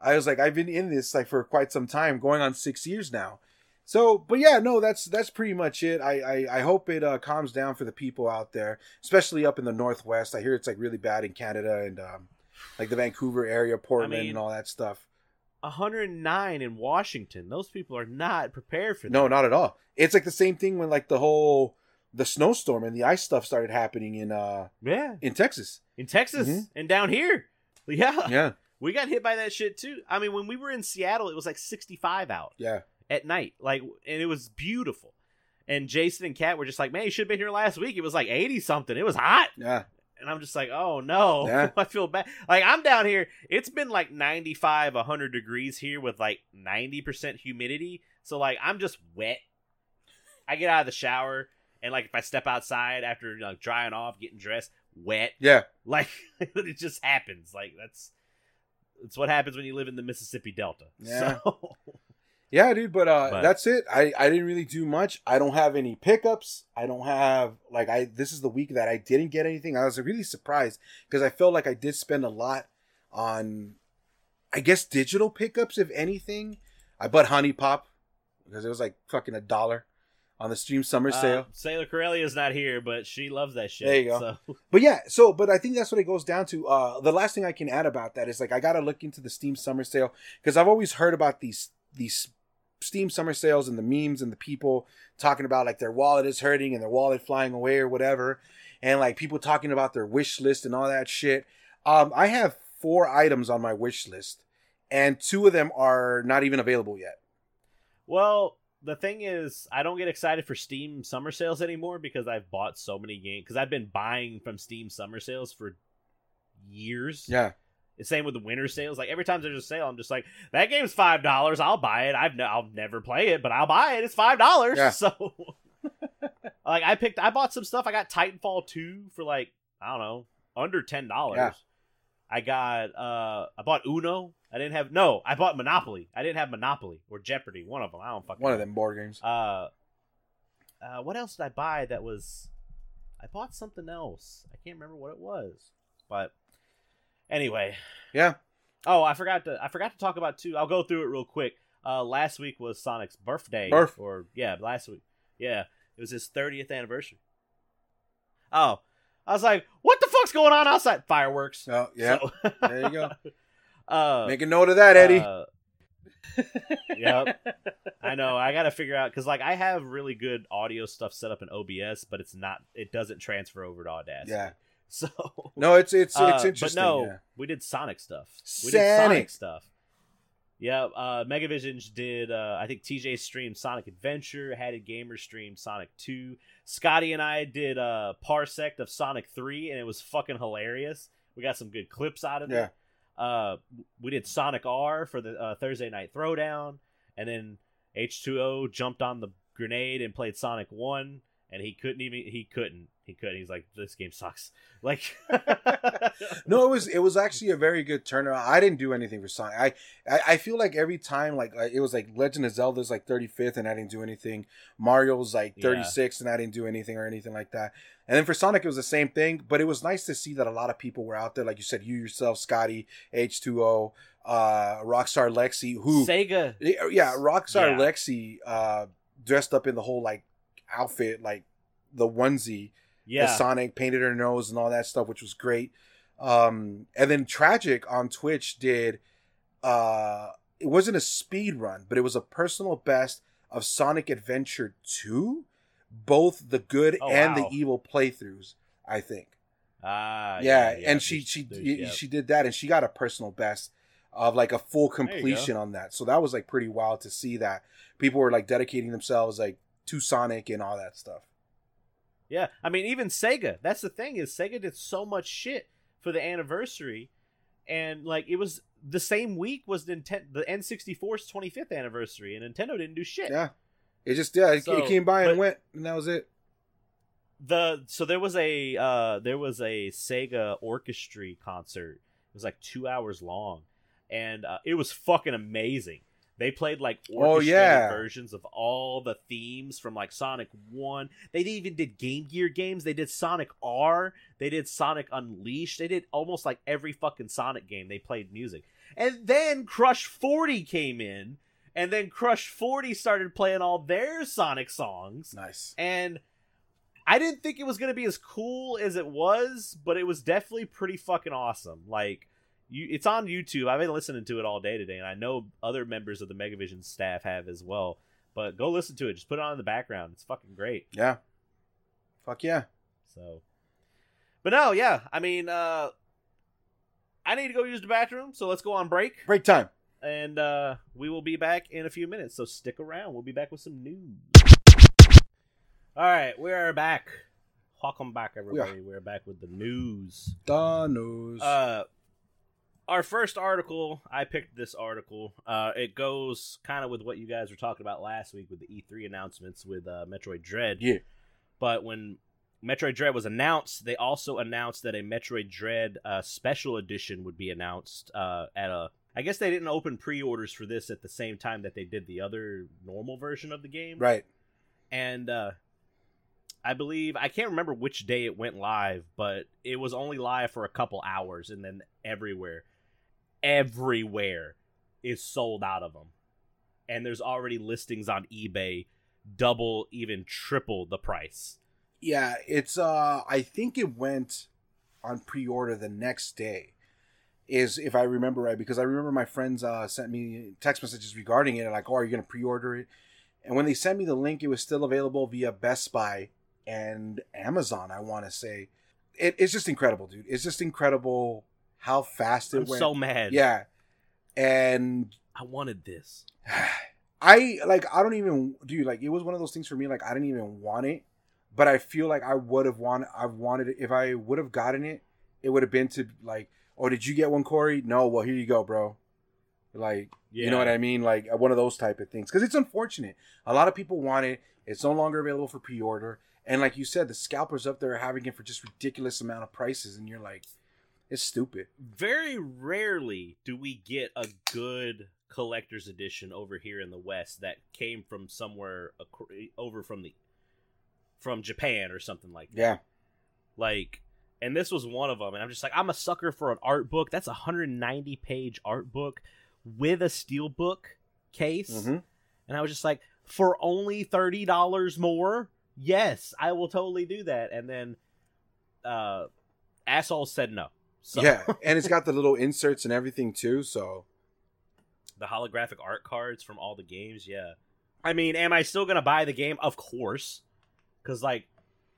i was like i've been in this like for quite some time going on six years now so but yeah no that's that's pretty much it i i, I hope it uh, calms down for the people out there especially up in the northwest i hear it's like really bad in canada and um like the vancouver area portland mean, and all that stuff 109 in Washington. Those people are not prepared for that. No, not at all. It's like the same thing when like the whole the snowstorm and the ice stuff started happening in uh Yeah, in Texas. in Texas Mhm. and down here. Yeah. Yeah. We got hit by that shit too. I mean, when we were in Seattle, it was like 65 out Yeah. At night, like, and it was beautiful. And Jason and Kat were just like, "Man, you should have been here last week. It was like 80 something. It was hot." Yeah. And I'm just like, "Oh no, Yeah. I feel bad." Like I'm down here. It's been like 95, 100 degrees here with like 90% humidity. So like I'm just wet. I get out of the shower and like if I step outside after know, drying off, getting dressed, wet. Yeah. Like it just happens. Like that's it's what happens when you live in the Mississippi Delta. Yeah. So Yeah, dude, but uh But- that's it. I I didn't really do much. I don't have any pickups. I don't have like I this is the week that I didn't get anything. I was really surprised because I felt like I did spend a lot on I guess digital pickups if anything. I bought Honey Pop because it was like fucking a dollar on the Steam Summer uh, sale. Sailor Corellia is not here, but she loves that shit. There you go. So But yeah, so but I think that's what it goes down to. Uh the last thing I can add about that is like I gotta look into the Steam Summer Sale because I've always heard about these these Steam Summer Sales and the memes and the people talking about like their wallet is hurting and their wallet flying away or whatever, and like people talking about their wish list and all that shit. Um, I have four items on my wish list, and two of them are not even available yet. Well, the thing is, I don't get excited for Steam summer sales anymore because I've bought so many games. Because I've been buying from Steam summer sales for years. Yeah, Same with the winter sales. Like every time there's a sale, I'm just like, that game's five dollars. I'll buy it. I've no, I'll never play it, but I'll buy it. It's five dollars. Yeah. So, like, I picked. I bought some stuff. I got Titanfall two for like I don't know under ten dollars. Yeah. I got. uh I bought Uno. I didn't have no. I bought Monopoly. I didn't have Monopoly or Jeopardy. One of them. I don't fucking. one of them board games. Uh, uh, what else did I buy that was? I bought something else. I can't remember what it was, but anyway. Yeah, Oh, I forgot to. I forgot to talk about two. I'll go through it real quick. Uh, last week was Sonic's birthday. Birth. or yeah, last week. Yeah, it was his thirtieth anniversary. Oh, I was like, what the fuck's going on outside? Fireworks. oh yeah. So- there you go. uh, Make a note of that, Eddie. uh, yep. I know. I got to figure out because like I have really good audio stuff set up in OBS, but it's not. It doesn't transfer over to Audacity. yeah. So No, it's it's uh, it's interesting. But no, yeah. we did Sonic stuff. We did Sonic. Sonic stuff. Yeah, uh, Megavisions did. Uh, I think TJ streamed Sonic Adventure. Had Hatted Gamer streamed Sonic Two. Scotty and I did a parsec of Sonic Three, and it was fucking hilarious. We got some good clips out of Yeah. it. Uh, we did Sonic R for the uh, Thursday night throwdown, and then H2O jumped on the grenade and played Sonic One, and he couldn't even. He couldn't. He couldn't. He's like, this game sucks. Like, No, it was it was actually a very good turnaround. I didn't do anything for Sonic. I I, I feel like every time like uh, it was like Legend of Zelda's like 35th and I didn't do anything. Mario's like Yeah. and I didn't do anything or anything like that. And then for Sonic it was the same thing, but it was nice to see that a lot of people were out there like you said you yourself, Scotty, H2O, uh Rockstar Lexi who Sega. yeah, yeah, Rockstar Yeah. Lexi uh dressed up in the whole like outfit like the onesie Yeah. Sonic painted her nose and all that stuff, which was great. Um, and then Tragic on Twitch did uh it wasn't a speed run, but it was a personal best of Sonic Adventure 2, both the good Oh, and wow. the evil playthroughs, I think. Ah, yeah, and she she yeah. she did that and she got a personal best of like a full completion on that. So that was like pretty wild to see that people were like dedicating themselves like to Sonic and all that stuff. Yeah, I mean, even Sega. That's the thing is Sega did so much shit for the anniversary, and like it was the same week was Nintendo the N64's 25th anniversary, and Nintendo didn't do shit. Yeah. It just yeah, it, So, it came by and went, and that was it. the so there was a uh there was a Sega orchestra concert. It was like two hours long, and uh, it was fucking amazing. They played like Oh, orchestrated yeah. versions of all the themes from like Sonic One. They even did Game Gear games. They did Sonic R. They did Sonic Unleashed. They did almost like every fucking Sonic game. They played music, and then Crush Forty came in, and then Crush Forty started playing all their Sonic songs Nice. and I didn't think it was going to be as cool as it was, but it was definitely pretty fucking awesome. Like you it's on YouTube. I've been listening to it all day today and I know other members of the Megavision staff have as well. But go listen to it. Just put it on in the background. It's fucking great. Yeah. Fuck yeah. So But no, yeah. I mean, uh I need to go use the bathroom, so let's go on break. Break time. And uh, we will be back in a few minutes, so stick around. We'll be back with some news. All right, we are back. Welcome back, everybody. We're back with the news. The news. Uh, our first article, I picked this article. Uh, it goes kind of with what you guys were talking about last week with the E3 announcements with uh, Metroid Dread. yeah. But when Metroid Dread was announced, they also announced that a Metroid Dread uh, special edition would be announced uh, at a. I guess they didn't open pre-orders for this at the same time that they did the other normal version of the game, Right. and uh, I believe I can't remember which day it went live, but it was only live for a couple hours, and then everywhere, everywhere, is sold out of them, and there's already listings on eBay, double, even triple the price. Yeah, it's uh I think it went on pre-order the next day. Is if I remember right because I remember my friends uh sent me text messages regarding it and like, "Oh, are you going to pre-order it?" And when they sent me the link, it was still available via Best Buy and Amazon, I want to say. It, it's just incredible, dude. It's just incredible how fast it I'm went. so mad. yeah. And I wanted this. I like I don't even dude like it was one of those things for me like I didn't even want it, but I feel like I would have wanted I wanted it if I would have gotten it, it would have been to like oh did you get one Corey? No, well here you go, bro. Like you know what I mean? Like uh, one of those type of things because it's unfortunate. A lot of people want it. It's no longer available for pre-order, and like you said, the scalpers up there are having it for just ridiculous amount of prices, and you're like, it's stupid. Very rarely do we get a good collector's edition over here in the West that came from somewhere over from the from Japan or something like that. Yeah, Like, and this was one of them. And I'm just like, I'm a sucker for an art book. That's a 190 page art book with a steel book case. Mhm. And I was just like, for only thirty dollars more, yes, I will totally do that. And then, uh, asshole said no. So yeah, and it's got the little inserts and everything too. So the holographic art cards from all the games, yeah. I mean, am I still gonna buy the game? Of course, because like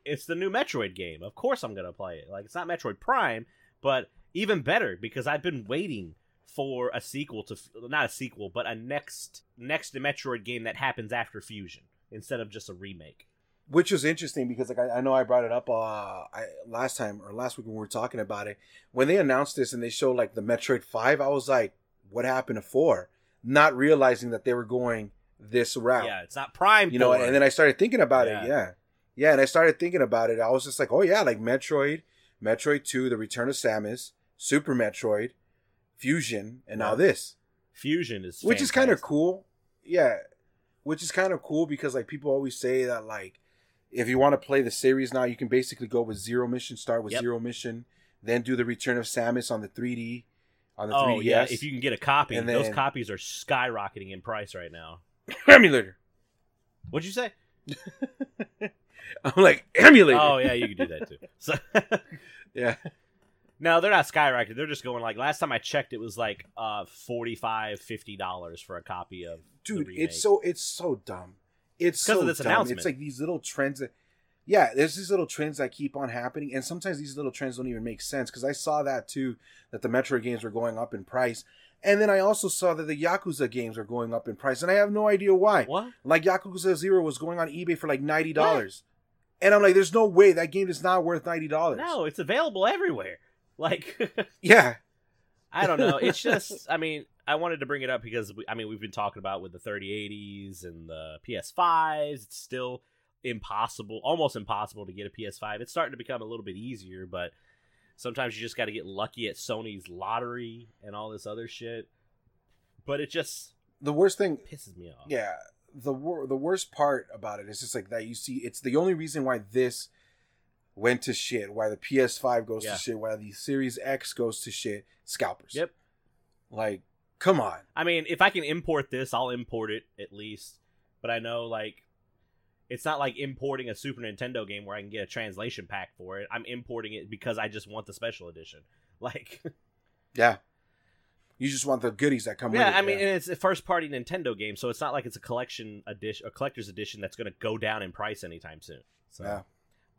it's the new Metroid game. Of course, I'm gonna play it. Like it's not Metroid Prime, but even better because I've been waiting for a sequel to not a sequel, but a next next Metroid game that happens after Fusion instead of just a remake. Which was interesting because like I, I know I brought it up uh I, last time or last week when we were talking about it when they announced this and they showed like the Metroid Five I was like what happened to four? Not realizing that they were going this route. Yeah, it's not Prime. you know and then I started thinking about Yeah. it yeah. yeah. And I started thinking about it. I was just like oh yeah like Metroid Metroid Two The Return of Samus Super Metroid Fusion and now this. Fusion is which is kind of cool. Yeah which is kind of cool because like people always say that like if you want to play the series now you can basically go with zero mission start with Yep. zero mission then do the return of samus on the 3d on the Oh 3ds yeah, if you can get a copy, And those then- copies are skyrocketing in price right now. emulator What'd you say? i'm like emulator Oh yeah, you can do that too. So yeah no, they're not skyrocketing. They're just going like last time I checked, it was like uh 45 dollars for a copy of. dude it's so it's so dumb it's so of this dumb announcement. it's like these little trends that yeah there's these little trends that keep on happening and sometimes these little trends don't even make sense because i saw that too that the metroid games were going up in price and then i also saw that the yakuza games are going up in price and i have no idea why what? like yakuza zero was going on ebay for like $90 and i'm like there's no way that game is not worth $90 No, it's available everywhere. Like yeah I don't know. It's just I mean I wanted to bring it up because we, I mean we've been talking about with the 3080s and the PS5s. It's still impossible, almost impossible to get a PS5. It's starting to become a little bit easier, but sometimes you just got to get lucky at Sony's lottery and all this other shit. But it just the worst thing pisses me off. yeah the wor- the worst part about it is just like that you see it's the only reason why this went to shit why the ps5 goes Yeah. to shit why the series x goes to shit scalpers Yep. like come on I mean, if I can import this, I'll import it at least. But I know like it's not like importing a Super Nintendo game where I can get a translation pack for it. I'm importing it because I just want the special edition. Like yeah you just want the goodies that come with Yeah, it I mean, and it's a first party Nintendo game, so it's not like it's a collection edition, a collector's edition that's going to go down in price anytime soon. So, yeah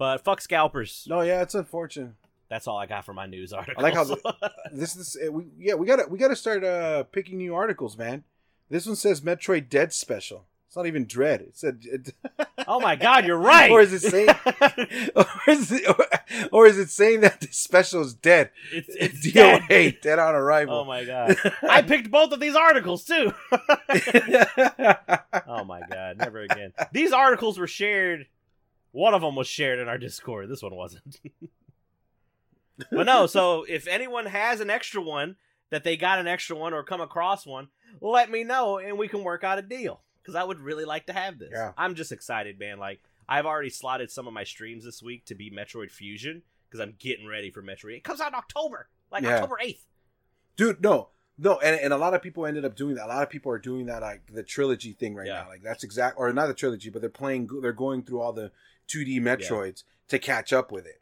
but fuck scalpers. no yeah it's unfortunate That's all I got for my news article. I like how the- this is uh, we yeah we gotta we gotta start uh picking new articles, man. This one says Metroid Dead Special. It's not even Dread. It said, it, oh my god, you're right. or is it saying, or is it, or, or is it saying that the special is dead? it's it's dead. DOA, dead on arrival. Oh my god. I picked both of these articles too. oh my god, never again. These articles were shared. One of them was shared in our Discord. This one wasn't. But no, so if anyone has an extra one that they got an extra one or come across one, let me know and we can work out a deal because I would really like to have this. Yeah. I'm just excited, man. Like I've already slotted some of my streams this week to be Metroid Fusion because I'm getting ready for Metroid. It comes out in October, like Yeah. October eighth. dude no no and, and a lot of people ended up doing that a lot of people are doing that like the trilogy thing right Yeah. now like that's exact or not the trilogy but they're playing they're going through all the 2d metroids to catch up with it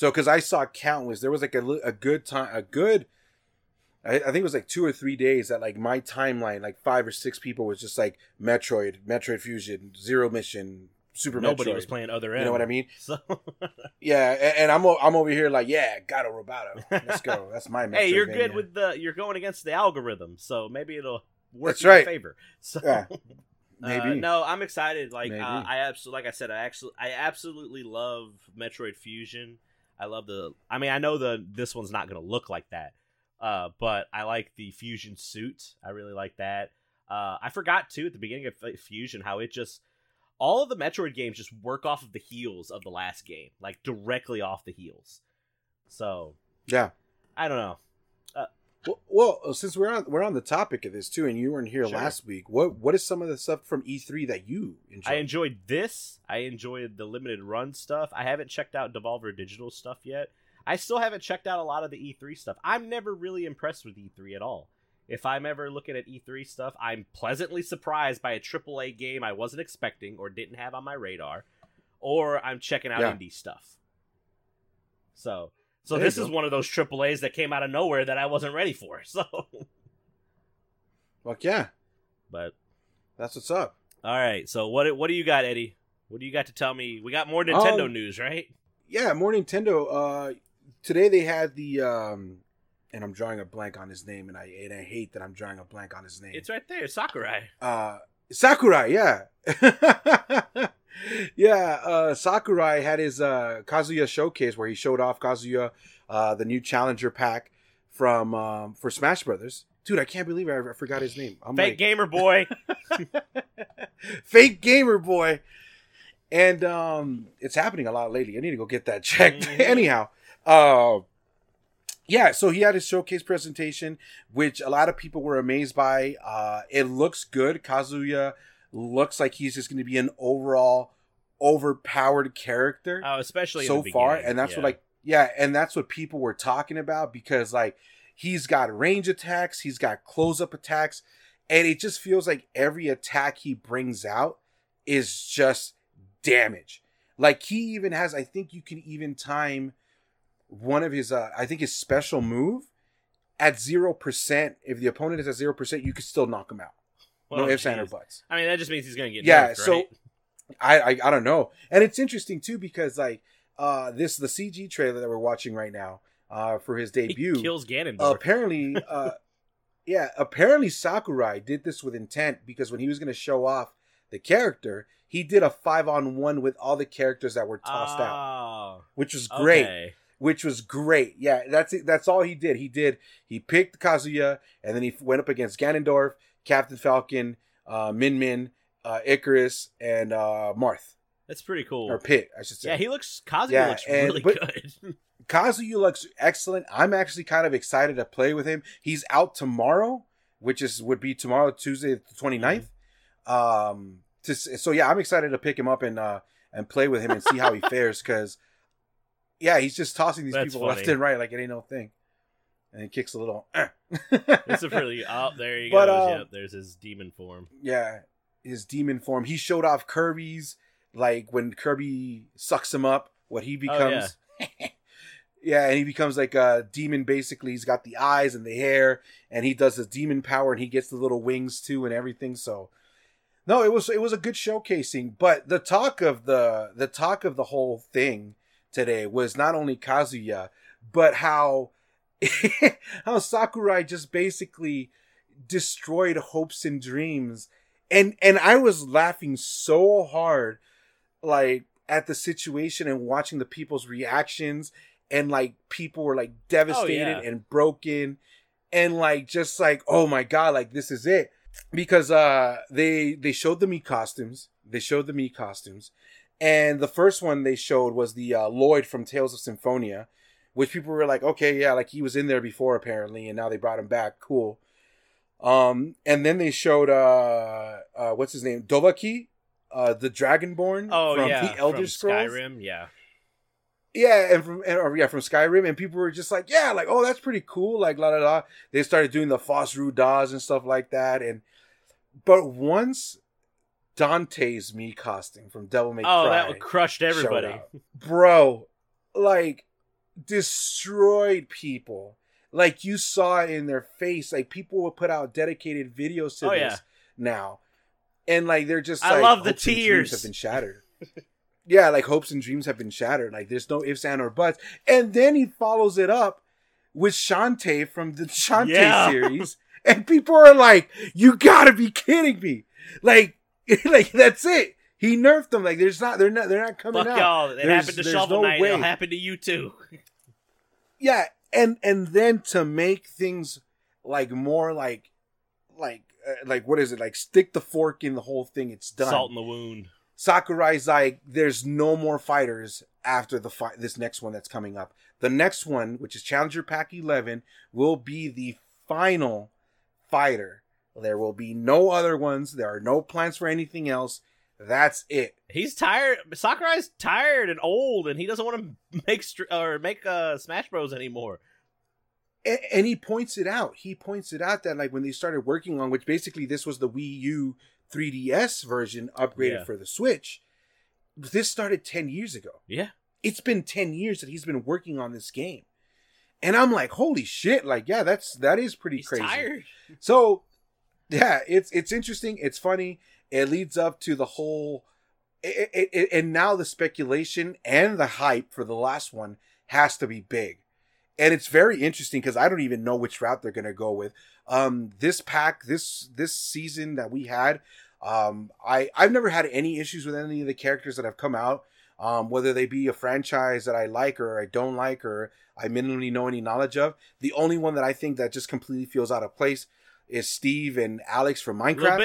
so because i saw countless there was like a, a good time a good I, I think it was like two or three days that like my timeline like five or six people was just like metroid metroid fusion zero mission super Metroid. Nobody metroid. was playing other end. you know what i mean So yeah and, and i'm i'm over here like yeah Gato Roboto let's go that's my hey, you're good with the you're going against the algorithm, so maybe it'll work That's in your favor. So Yeah. uh, maybe no, I'm excited. Like uh, I absolutely, like I said, I actually, I absolutely love Metroid Fusion. I love the. I mean, I know the this one's not going to look like that, uh, but I like the Fusion suit. I really like that. Uh, I forgot too at the beginning of Fusion how it just all of the Metroid games just work off of the heels of the last game, like directly off the heels. So yeah I don't know. Well, well, uh, since we're on we're on the topic of this too, and you weren't here Sure. last week, what what is some of the stuff from E3 that you enjoyed? I enjoyed this. I enjoyed the limited run stuff. I haven't checked out Devolver Digital stuff yet. I still haven't checked out a lot of the E3 stuff. I'm never really impressed with E3 at all. If I'm ever looking at E3 stuff, I'm pleasantly surprised by a AAA game I wasn't expecting or didn't have on my radar, or I'm checking out Yeah. indie stuff. So, so There this is one of those AAAs that came out of nowhere that I wasn't ready for. So, Fuck yeah, but that's what's up. all right. So what what do you got, Eddie? What do you got to tell me? We got more Nintendo Um, news, right? Yeah, more Nintendo. Uh, today they had the um, and I'm drawing a blank on his name, and I and I hate that I'm drawing a blank on his name. It's right there, Sakurai. uh Sakurai, yeah. yeah, uh Sakurai had his uh Kazuya showcase where he showed off Kazuya uh the new challenger pack from um for Smash Brothers. Dude, I can't believe I, I forgot his name. I'm Fake like, gamer boy. fake gamer boy. And um it's happening a lot lately. I need to go get that checked. Mhm. Anyhow, uh yeah, so he had his showcase presentation, which a lot of people were amazed by. Uh it looks good. Kazuya looks like he's just gonna be an overall overpowered character Oh, especially in so far. And that's yeah. what like yeah, and that's what people were talking about because like he's got range attacks, he's got close up attacks, and it just feels like every attack he brings out is just damage. Like he even has, I think you can even time one of his, uh, I think his special move at zero percent. If the opponent is at zero percent, you could still knock him out. Well, no ifs, ands, or buts. I mean, that just means he's gonna get Yeah, nerfed, so right? I, I I don't know, and it's interesting too because like uh this the CG trailer that we're watching right now uh for his he debut. kills Ganondorf. apparently, uh yeah, apparently Sakurai did this with intent because when he was going to show off the character, he did a five on one with all the characters that were tossed out, oh, which was great. okay. Which was great. Yeah, that's it. That's all he did. He did. He picked Kazuya, and then he went up against Ganondorf, Captain Falcon, uh, Min Min, uh, Icarus, and uh, Marth That's pretty cool. or Pit, I should say. yeah, he looks. Kazuya Yeah, looks and- really good. Kazuya looks excellent. I'm actually kind of excited to play with him. He's out tomorrow, which is would be tomorrow, Tuesday the 29th. Um, to, so yeah, I'm excited to pick him up and uh and play with him and see how he fares because yeah, he's just tossing these That's people left and right like it ain't no thing, and he kicks a little. eh. it's a pretty. Oh, there he But, goes. uh, yep, there's his demon form. yeah, his demon form. He showed off Kirby's like when Kirby sucks him up, what he becomes. yeah. and he becomes like a demon. Basically, he's got the eyes and the hair, and he does his demon power, and he gets the little wings too, and everything. So, no, it was it was a good showcasing. But the talk of the the talk of the whole thing today was not only Kazuya, but how how Sakurai just basically destroyed hopes and dreams. And and I was laughing so hard like at the situation and watching the people's reactions. And like people were like devastated Oh, yeah. and broken. And like just like oh my god like this is it. Because uh they they showed the Mii costumes. They showed the Mii costumes. And the first one they showed was the uh, Lloyd from Tales of Symphonia which people were like okay yeah like he was in there before apparently and now they brought him back cool um and then they showed uh uh what's his name Dovaki uh the Dragonborn Oh from yeah, the Elder from Scrolls Skyrim. Yeah, yeah, and from and, or, yeah from Skyrim, and people were just like, yeah, like oh, that's pretty cool, like la la la. They started doing the Fus Ro Dahs and stuff like that, and but once Dante's Mii costume from Devil May Cry, oh, that crushed everybody. bro, like destroyed people. Like you saw it in their face. Like people will put out dedicated videos to Oh, this yeah. now, and like they're just. I like, love the hopes and dreams tears. have been shattered. yeah, like hopes and dreams have been shattered. Like there's no ifs and or buts. And then he follows it up with Shantae from the Shantae Yeah. series, and people are like, "You gotta be kidding me!" Like, like that's it. He nerfed them. Like there's not. They're not. They're not coming Fuck out. y'all. It There's- happened to Shovel no Knight. way. It'll happen to you too. yeah and and then to make things like more like like uh, like what is it like stick the fork in the whole thing it's done Salt in the wound. sakurai's like there's no more fighters after the fight this next one that's coming up the next one which is challenger pack 11 will be the final fighter there will be no other ones there are no plans for anything else that's it He's tired. Sakurai's tired and old, and he doesn't want to make str- or make uh, Smash Bros anymore. A- and he points it out. He points it out that like when they started working on, which basically this was the Wii U 3DS version upgraded Yeah. for the Switch. This started ten years ago. Yeah, It's been ten years that he's been working on this game, and I'm like, holy shit! Like, yeah, that's that is pretty he's crazy. tired. So, yeah, it's it's interesting. It's funny. It leads up to the whole, it, it, it- and now the speculation and the hype for the last one has to be big, and it's very interesting because I don't even know which route they're gonna go with. Um, this pack, this this season that we had, um, I I've never had any issues with any of the characters that have come out. Um, whether they be a franchise that I like or I don't like or I minimally know any knowledge of. The only one that I think that just completely feels out of place is Steve and Alex from A little Minecraft.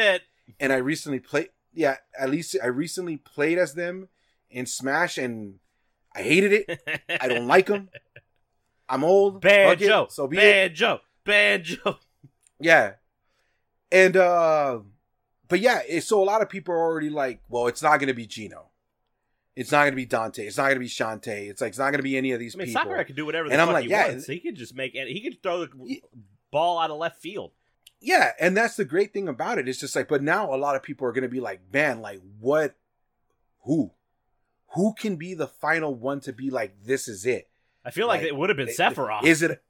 And I recently played, yeah, at least I recently played as them in Smash, and I hated it. I don't like them. I'm old. Bad it, joke. So be it. Bad joke. Bad joke. Yeah. And uh but yeah, it, so a lot of people are already like, well, it's not gonna be Geno. It's not gonna be Dante. It's not gonna be Shantae. It's like it's not gonna be any of these I mean, people. Sakurai could do whatever the And I'm like, he yeah, wants. He could just make. any- He could throw the Ye- ball out of left field. Yeah, and that's the great thing about it. It's just like, but now a lot of people are gonna be like, man, like what who? Who can be the final one to be like, this is it? I feel like, Like, it would have been Sephiroth. Is it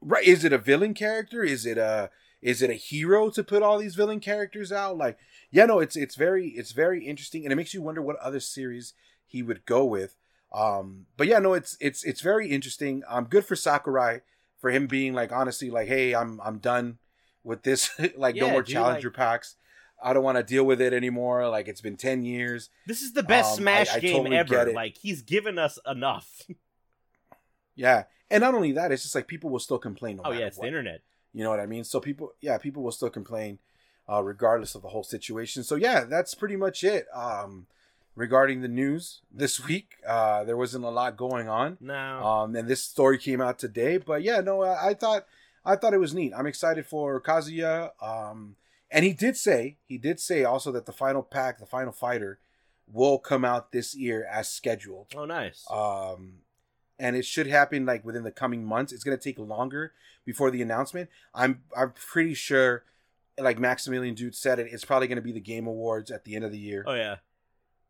right? Is it a villain character? Is it a is it a hero to put all these villain characters out? Like, yeah, no, it's it's very it's very interesting, and it makes you wonder what other series he would go with. Um, but yeah, no, it's it's it's very interesting. Um, good for Sakurai for him being like honestly like, hey, I'm I'm done with this. like, no more dude, challenger like- packs. I don't want to deal with it anymore. Like, it's been ten years. this is the best Um, Smash I- I game totally ever. Like he's given us enough. Yeah, and not only that, it's just like people will still complain. No oh yeah, it's what. the internet. You know what I mean? So people, yeah, people will still complain, uh, regardless of the whole situation. So yeah, that's pretty much it. Um, regarding the news this week, uh, there wasn't a lot going on. No. Um, and this story came out today, but yeah, no, I, I thought, I thought it was neat. I'm excited for Kazuya. Um, and he did say, he did say also that the final pack, the final fighter, will come out this year as scheduled. oh nice. Um, and it should happen like within the coming months. It's gonna take longer before the announcement. I'm I'm pretty sure, like Maximilian Dood said it, it's probably gonna be the Game Awards at the end of the year. oh yeah.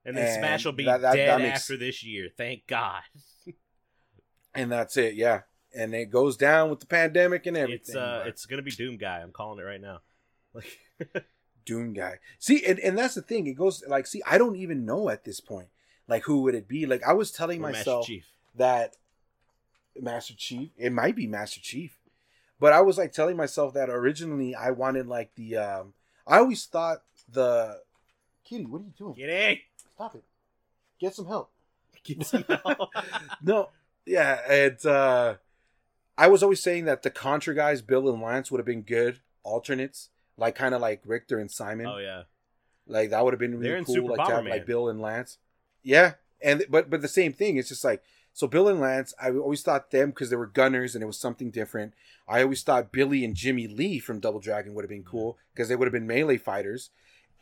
And then and Smash will be that- that- dead that makes- after this year. Thank God. And that's it, yeah. And it goes down with the pandemic and everything. It's uh, it's gonna be Doom Guy. I'm calling it right now. Like, Doom guy. See, and, and that's the thing. It goes like, see, I don't even know at this point, like who would it be? Like I was telling or myself that Master Chief. It might be Master Chief. But I was like telling myself that originally I wanted like the um I always thought the Kitty, what are you doing? In. Stop it. Get some help. Get some help. No. Yeah, it's uh I was always saying that the Contra guys, Bill and Lance, would have been good alternates. Like kind of like Richter and Simon. oh yeah. Like that would have been really cool. Super like to have like Bill and Lance. Yeah, and but but the same thing. It's just like so Bill and Lance. I always thought them because they were gunners and it was something different. I always thought Billy and Jimmy Lee from Double Dragon would have been cool because they would have been melee fighters.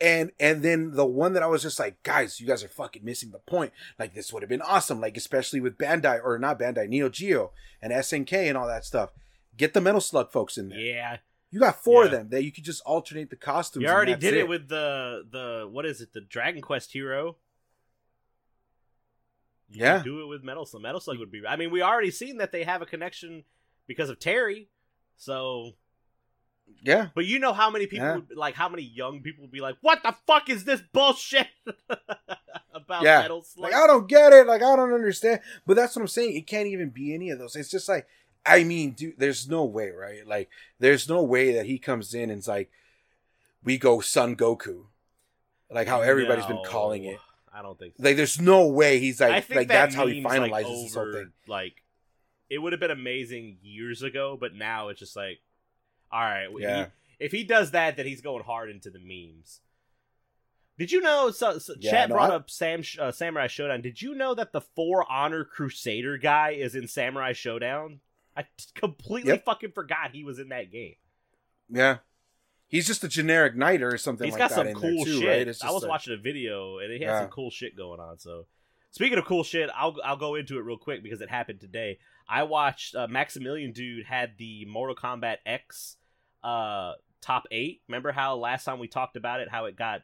And and then the one that I was just like, guys, you guys are fucking missing the point. Like this would have been awesome. Like especially with Bandai or not Bandai, Neo Geo and SNK and all that stuff. Get the Metal Slug folks in there. Yeah. You got four of them that you could just alternate the costumes. You already did it. with the the what is it? The Dragon Quest hero. You Yeah. do it with Metal Slug. Metal Slug would be. I mean, we already seen that they have a connection because of Terry. So, yeah. but you know how many people, Yeah. would, like how many young people would be like, "What the fuck is this bullshit about Yeah. Metal Slug?" Like I don't get it. Like I don't understand. But that's what I'm saying. It can't even be any of those. It's just like I mean, dude, there's no way, right? Like there's no way that he comes in and it's like we go Son Goku. Like how everybody's been calling it. I don't think so. Like there's no way he's like like that that's how he like, finalizes this whole over, thing. Like, it would have been amazing years ago, but now it's just like, all right, he- Yeah. if he does that, then he's going hard into the memes. Did you know? So, so Yeah, Chat no, brought I- up Sam uh, Samurai Shodown. Did you know that the For Honor Crusader guy is in Samurai Shodown? I completely Yep. fucking forgot he was in that game. Yeah. He's just a generic knight or something He's like got some in cool too, shit. right? I was watching a video and it had Yeah. some cool shit going on. So, speaking of cool shit, I'll I'll go into it real quick because it happened today. I watched uh, Maximilian Dood had the Mortal Kombat X uh top eight. Remember how last time we talked about it, how it got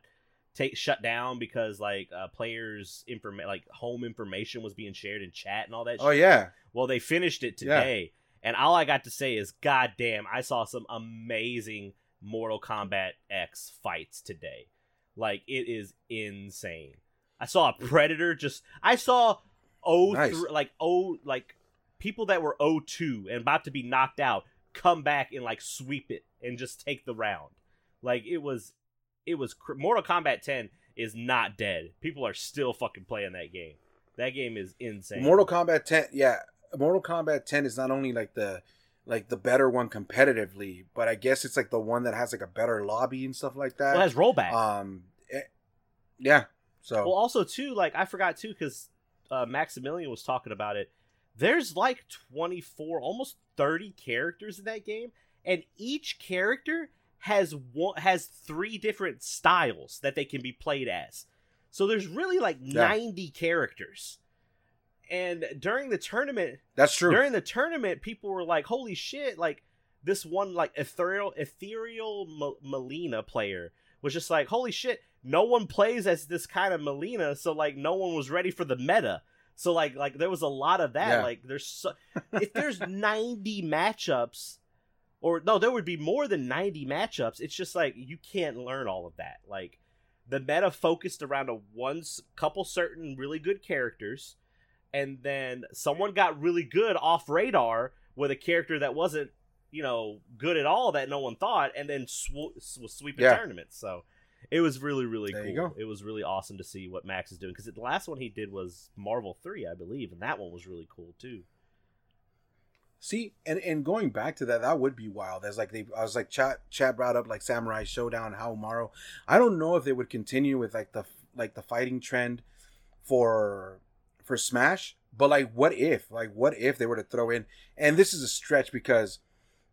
take shut down because like uh, players inform like home information was being shared in chat and all that. Oh shit. yeah. Well, they finished it Yeah. today, and all I got to say is, God damn, I saw some amazing Mortal Kombat X fights today. Like it is insane. I saw a Predator just. I saw oh Nice. like oh like people that were 2 and about to be knocked out come back and like sweep it and just take the round. Like it was, it was cr- Mortal Kombat 10 is not dead. People are still fucking playing that game. That game is insane. Mortal Kombat 10, yeah, Mortal Kombat 10 is not only like the like the better one competitively, but I guess it's like the one that has like a better lobby and stuff like that. Well, it has rollback. um, eh, yeah. So Well, also too, like I forgot too, because uh, Maximilian was talking about it. There's like 24, almost 30 characters in that game, and each character has one has three different styles that they can be played as. So there's really like Yeah. 90 characters. And during the tournament, that's true. during the tournament, people were like, "Holy shit!" Like this one, like ethereal, ethereal M- Melina player was just like, "Holy shit!" No one plays as this kind of Melina, so like no one was ready for the meta. So like like there was a lot of that. Yeah. Like there's so, if there's 90 matchups, or no, there would be more than 90 matchups. It's just like you can't learn all of that. Like the meta focused around a one couple certain really good characters and then someone got really good off radar with a character that wasn't you know good at all that no one thought and then sw- was sweeping Yeah. tournaments so it was really really There cool it was really awesome to see what max is doing because the last one he did was marvel 3 i believe and that one was really cool too See, and and going back to that, that would be wild. As like they, I was like, chat chat brought up like Samurai Shodown, Haomaru. I don't know if they would continue with like the like the fighting trend for for Smash, but like, what if, like, what if they were to throw in? And this is a stretch because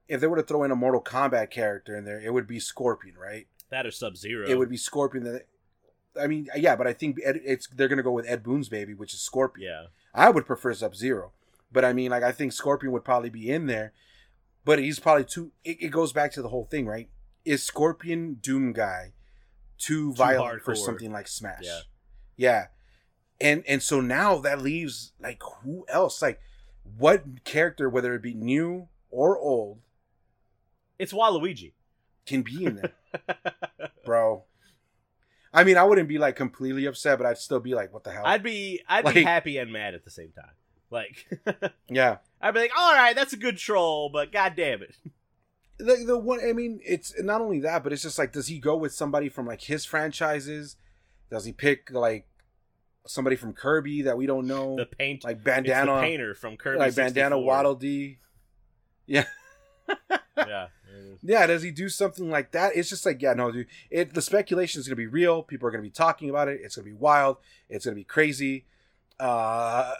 if they were to throw in a Mortal Kombat character in there, it would be Scorpion, right? That or sub zero It would be Scorpion. That I mean, yeah, but I think Ed, it's they're gonna go with Ed Boon's baby, which is Scorpion. yeah I would prefer Sub Zero, but I mean, like I think Scorpion would probably be in there, but he's probably too. It, it goes back to the whole thing, right? Is Scorpion Doom guy too, violent for something like Smash? Yeah. yeah, and and so now that leaves like who else? Like what character, whether it be new or old, it's waluigi can be in there, bro? I mean, I wouldn't be like completely upset, but I'd still be like, "What the hell?" i'd be i'd Like- be happy and mad at the same time Like, Yeah. I'd be like, all right, that's a good troll, but god damn it. The the one I mean, it's not only that, but it's just like, does he go with somebody from like his franchises? Does he pick like somebody from Kirby that we don't know? The paint, like bandana, the painter from Kirby. like bandana 64. Waddle Dee. Yeah. Yeah, does he do something like that? It's just like, yeah, no, dude. It the speculation is gonna be real. People are gonna be talking about it. It's gonna be wild. It's gonna be crazy. Uh,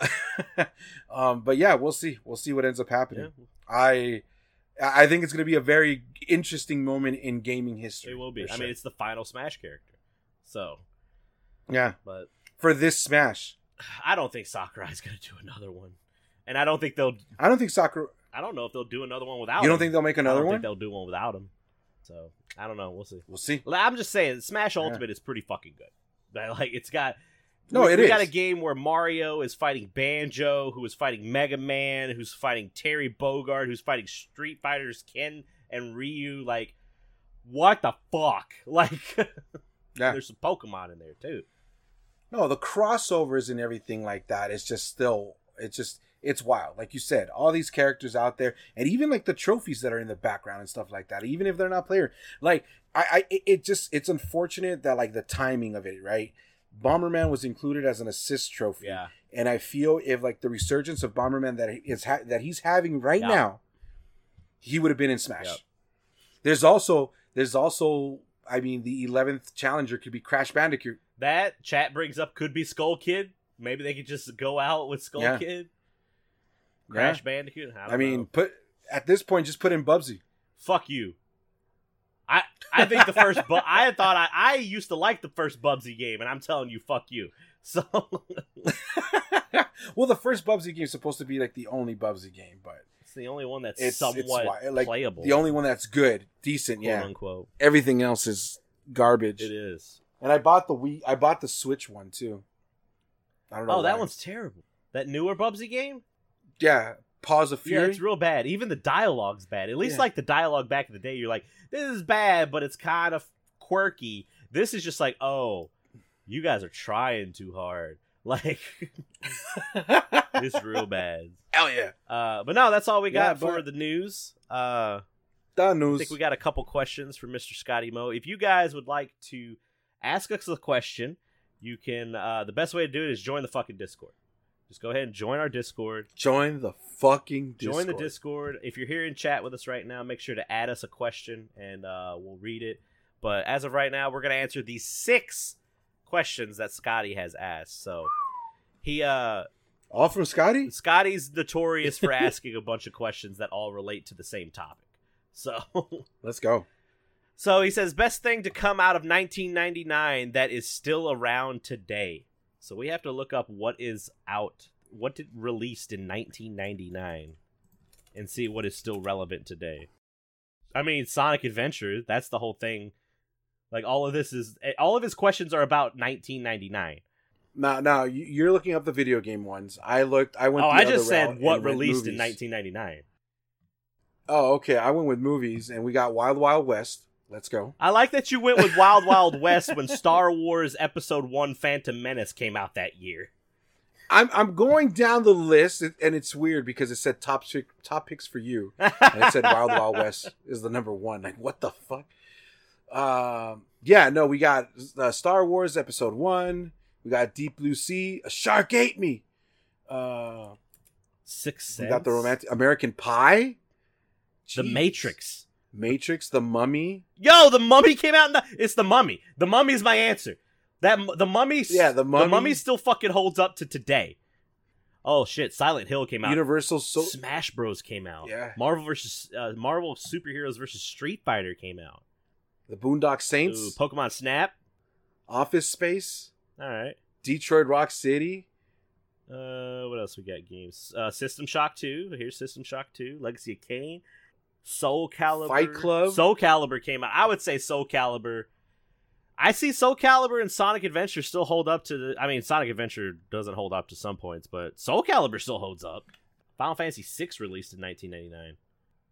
um, but yeah, we'll see. We'll see what ends up happening. Yeah, I, I think it's gonna be a very interesting moment in gaming history. it will be. for I mean, it's the final Smash character. So, yeah, but for this Smash, I don't think Sakurai's going to do another one. And I don't think they'll. I don't think Sakura. I don't know if they'll do another one without. Him. You don't him. think they'll make another one? I don't one? Think they'll do one without him. So I don't know. We'll see. We'll see. I'm just saying, Smash Yeah. Ultimate is pretty fucking good. Like it's got. No, we, it we got a game where Mario is fighting Banjo, who is fighting Mega Man, who's fighting Terry Bogard, who's fighting Street Fighters Ken and Ryu. Like, what the fuck? Like, Yeah. there's some Pokemon in there too. No, the crossovers and everything like that is just still it's just it's wild. Like you said, all these characters out there, and even like the trophies that are in the background and stuff like that. Even if they're not player, like I, I it- just it's unfortunate that like the timing of it, right? Bomberman was included as an assist trophy, Yeah, and I feel if like the resurgence of Bomberman that is ha- that he's having right Yeah. now, he would have been in Smash. Yep. There's also there's also I mean the eleventh challenger could be Crash Bandicoot. that chat brings up could be Skull Kid. Maybe they could just go out with Skull Yeah. Kid, Yeah. Crash Bandicoot. I, I mean, know. put at this point, just put in Bubsy. fuck you. I I think the first bu- I thought I I used to like the first Bubsy game, and I'm telling you, fuck you. So well, the first Bubsy game is supposed to be like the only Bubsy game, but it's the only one that's it's somewhat it's like playable. the only one that's good, decent. quote Yeah, unquote. everything else is garbage. It is. And I bought the Wii. I bought the Switch one too. I don't know. Oh, that one's terrible. That newer Bubsy game? Yeah. Paws of Yeah, Fury. it's real bad. Even the dialogue's bad. At least Yeah. like the dialogue back in the day, you're like, this is bad, but it's kind of quirky. This is just like, oh, you guys are trying too hard. Like, it's real bad. Hell yeah. Uh, but no, that's all we Yeah, got for the news. Uh, the news. I think we got a couple questions for Mr. Scotty Mo. If you guys would like to ask us a question, you can. Uh, the best way to do it is join the fucking Discord. Just go ahead and join our Discord. Join the fucking Discord. Join the Discord. If you're here in chat with us right now, make sure to add us a question and uh, we'll read it. But as of right now, we're gonna answer these six questions that Scotty has asked. So he uh All from Scotty. Scotty's notorious for asking a bunch of questions that all relate to the same topic. So Let's go. So he says best thing to come out of 1999 that is still around today. So we have to look up what is out, what did released in 1999 and see what is still relevant today. I mean Sonic Adventure, that's the whole thing. Like all of this is eh, all of his questions are about 1999. Now, now you- you're looking up the video game ones. I looked. I went. Oh, I just said what released in 1999. Oh, okay. I went with movies, and we got Wild Wild West. Let's go. I like that you went with Wild Wild West when Star Wars Episode 1 Phantom Menace came out that year. I'm I'm going down the list, and it's weird because it said top pick, top picks for you, and it said Wild Wild West is the number one. Like what the fuck? Um, yeah, no, we got uh, Star Wars Episode One. We got Deep Blue Sea. A shark ate me. Uh, Six we got the romantic American Pie. The Matrix. Matrix, The Mummy. Yo, the Mummy came out. In the, it's the Mummy. The Mummy's my answer. That the Mummy. Yeah, The The Mummy. Mummy still fucking holds up to today. Oh shit! Silent Hill came out. Universal so Smash Bros came out. Yeah. Marvel versus uh, Marvel superheroes versus Street Fighter came out. The Boondock Saints, Ooh, Pokemon Snap. Office Space, All right. Detroit Rock City. Uh, what else we got? Games. Uh, System Shock Two. Here's System Shock Two. Legacy of Kain. Soul Calibur. Fight Club. Soul Calibur came out. I would say Soul Calibur. I see Soul Calibur and Sonic Adventure still hold up to the. I mean, Sonic Adventure doesn't hold up to some points, but Soul Calibur still holds up. Final Fantasy VI released in 1999.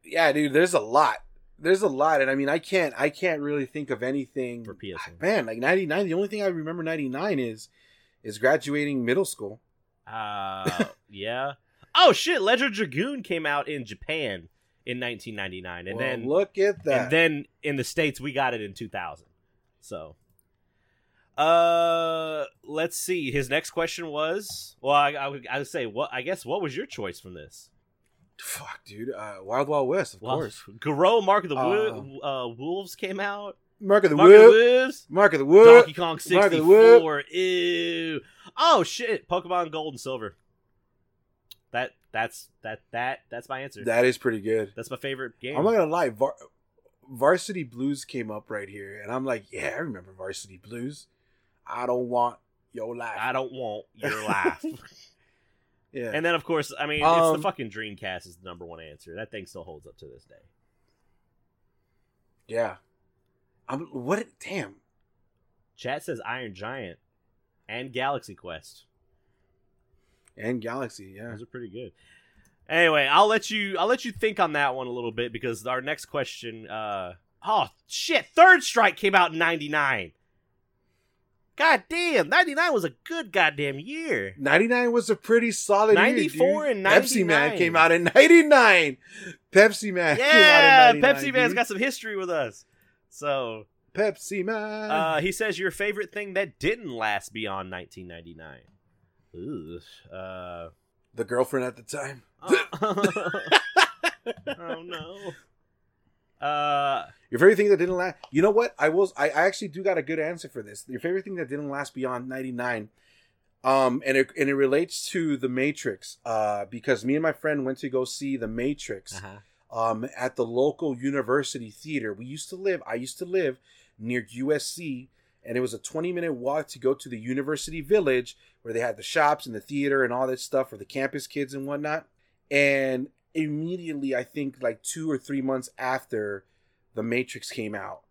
Yeah, dude, there's a lot. There's a lot, and I mean, I can't, I can't really think of anything For PS1. Man, like '99, the only thing I remember '99 is, is graduating middle school. Uh, yeah. Oh shit! Legend Dragoon came out in Japan in 1999, and Well, then look at that. and then in the states we got it in 2000. So, uh, let's see. His next question was, well, I, I would I would say, what? I guess what was your choice from this? Fuck, dude. Uh, Wild Wild West, of Well, course. Garou, Mark of the Uh, Wo- uh, Wolves came out. Mark of the Mark of the Wolves. Mark of the Wolves. Donkey Kong Mark of the. 64. Ew. Oh shit! Pokemon Gold and Silver. That that's that that that's my answer. That is pretty good. that's my favorite game. I'm not gonna lie. Var- Varsity Blues came up right here, and I'm like, yeah, I remember Varsity Blues. I don't want your life. I don't want your life. yeah. and then of course, I mean, it's Um, the fucking Dreamcast is the number one answer. That thing still holds up to this day. yeah. I'm what? Damn. Chat says Iron Giant and Galaxy Quest. And Galaxy, yeah. Those are pretty good. Anyway, I'll let you I'll let you think on that one a little bit because our next question uh oh shit, Third Strike came out in 99. God damn, 99 was a good goddamn year. 99 was a pretty solid 94 year, and '99. Pepsi Man came out in 99. Pepsi Man Yeah, came out in Pepsi Man's dude. got some history with us. So, Pepsi Man. uh he says your favorite thing that didn't last beyond 1999. Ooh. Uh the girlfriend at the time. oh no. Uh Your favorite thing that didn't last. You know what? I will. I, I actually do got a good answer for this. Your favorite thing that didn't last beyond ninety nine, um, and it and it relates to the Matrix. Uh, because me and my friend went to go see the Matrix, uh-huh. um, at the local university theater. We used to live. I used to live near USC, and it was a twenty minute walk to go to the University Village where they had the shops and the theater and all that stuff for the campus kids and whatnot. And immediately, I think like two or three months after the Matrix came out,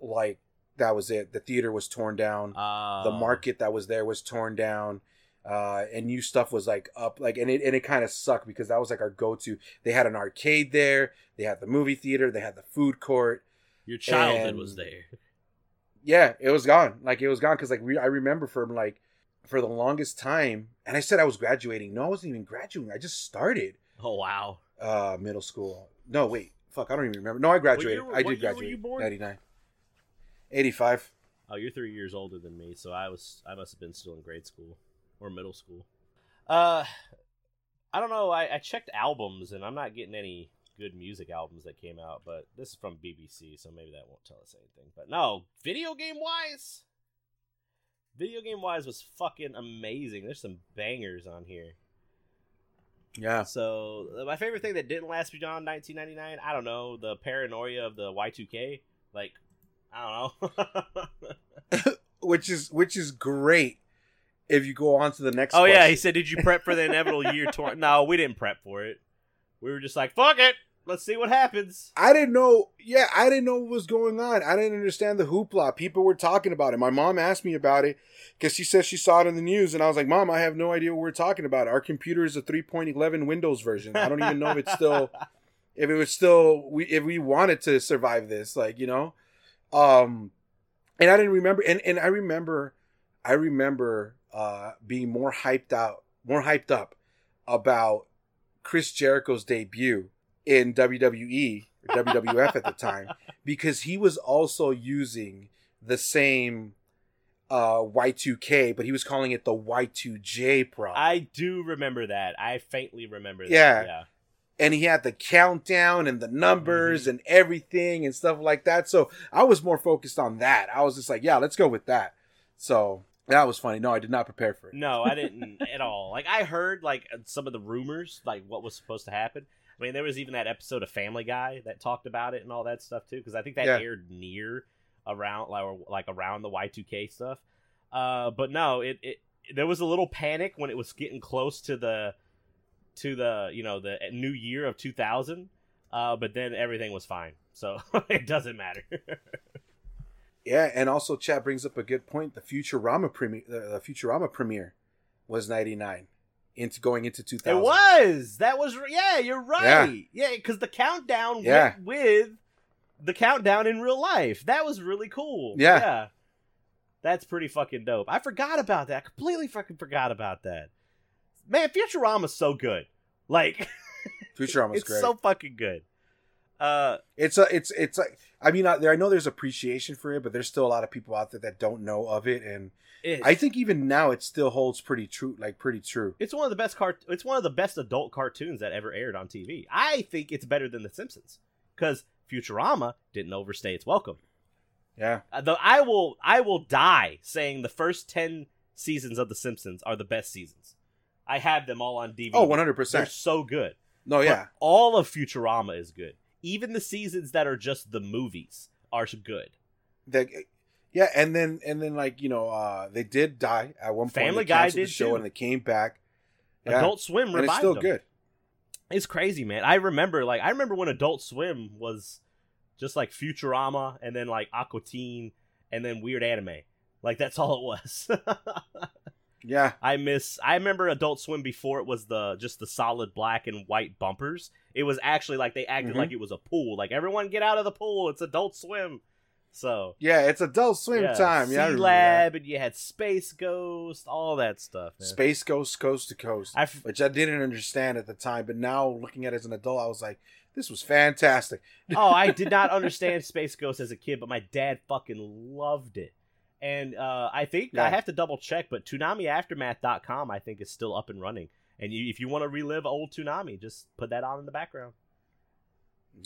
like that was it. The theater was torn down. Uh, the market that was there was torn down. Uh, and new stuff was like up, like, and it and it kind of sucked because that was like our go-to. They had an arcade there, they had the movie theater, they had the food court. Your childhood and- was there. Yeah, it was gone. Like it was gone because like we, I remember from like for the longest time, and I said I was graduating. No, I wasn't even graduating. I just started Oh wow. uh middle school. No, wait, fuck, I don't even remember. No, I graduated. I did graduate. you born? Ninety nine. Eighty five. Oh, you're three years older than me, so I was I must have been still in grade school or middle school. Uh, I don't know. I, I checked albums, and I'm not getting any good music albums that came out. But this is from BBC, so maybe that won't tell us anything. But no, video game wise, video game wise was fucking amazing. There's some bangers on here. Yeah. So my favorite thing that didn't last beyond 1999, I don't know, the paranoia of the Y2K. Like, I don't know. Which is which is great. If you go on to the next. oh yeah, he said, "Did you prep for the inevitable year tour?" No, we didn't prep for it. We were just like, "Fuck it, let's see what happens." I didn't know. Yeah, I didn't know what was going on. I didn't understand the hoopla. People were talking about it. My mom asked me about it because she said she saw it in the news, and I was like, "Mom, I have no idea what we're talking about. Our computer is a 3.11 Windows version. I don't even know if it's still, if it was still, we if we wanted to survive this, like you know, um, and I didn't remember, and and I remember, I remember uh being more hyped out, more hyped up about Chris Jericho's debut in WWE or WWF at the time because he was also using the same uh Y2K, but he was calling it the Y2J Pro. I do remember that. I faintly remember that. Yeah. Yeah. and he had the countdown and the numbers Mm-hmm. and everything and stuff like that. So I was more focused on that. I was just like, yeah, let's go with that. So that was funny. No, I did not prepare for it. No, I didn't at all. Like I heard like some of the rumors, like what was supposed to happen. I mean, there was even that episode of Family Guy that talked about it and all that stuff too, because I think that Yeah. aired near around like, like around the Y two K stuff. Uh, but no, it, it there was a little panic when it was getting close to the to the you know the new year of two thousand. Uh, but then everything was fine, so it doesn't matter. Yeah, and also chat brings up a good point. The Futurama premiere, the, the Futurama premiere, was ninety nine, into going into two It was. That was. Yeah, you're right. Yeah, because the countdown Yeah. went with the countdown in real life. That was really cool. Yeah. That's pretty fucking dope. I forgot about that. I completely fucking forgot about that. Man, Futurama's so good. Like Futurama's it's great. so fucking good. Uh, It's a, it's, it's like, I mean, I, there, I know there's appreciation for it, but there's still a lot of people out there that don't know of it, and it, I think even now it still holds pretty true, like pretty true. it's one of the best cart. It's one of the best adult cartoons that ever aired on TV. I think it's better than The Simpsons because Futurama didn't overstay its welcome. Yeah, Uh, though I will, I will die saying the first ten seasons of The Simpsons are the best seasons. I have them all on DVD. Oh, oh, one hundred They're percent. so good. No, But yeah, all of Futurama is good. Even the seasons that are just the movies are good. that, yeah, and then and then like you know, uh they did die at one point. Family Guy canceled the did show too. and they came back. Yeah, Adult Swim and revived it's still them. good. It's crazy, man. I remember, like, I remember when Adult Swim was just like Futurama, and then like Aqua Teen, and then weird anime. Like that's all it was. Yeah, I miss. I remember Adult Swim before it was the just the solid black and white bumpers. It was actually like they acted Mhm. like it was a pool. Like everyone get out of the pool. It's Adult Swim. So yeah, it's Adult Swim yeah, time. Yeah, I Sea remember Lab, and you had Space Ghost, all that stuff. Man. Space Ghost Coast to Coast, I f- which I didn't understand at the time, but now looking at it as an adult, I was like, this was fantastic. oh, I did not understand Space Ghost as a kid, but my dad fucking loved it. And uh, I think I have to double check, but ToonamiAftermath.com I think is still up and running. And you, if you want to relive old Toonami, just put that on in the background.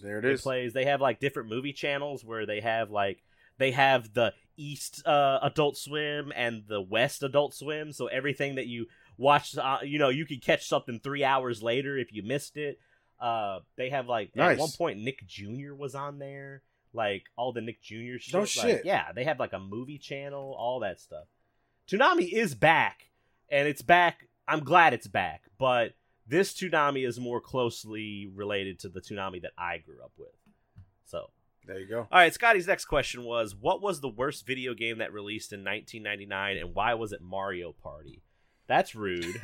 There it It is. plays. They have like different movie channels where they have like they have the East uh, Adult Swim and the West Adult Swim. So everything that you watch, uh, you know, you could catch something three hours later if you missed it. Uh, they have like at one point Nick Jr. was on there, like all the Nick Jr. shit. No Like, shit. yeah, they have like a movie channel, all that stuff. Toonami is back, and it's back. I'm glad it's back, but this Toonami is more closely related to the Toonami that I grew up with. So, There you go. all right, Scotty's next question was What was the worst video game that released in 1999 and why was it Mario Party? That's rude.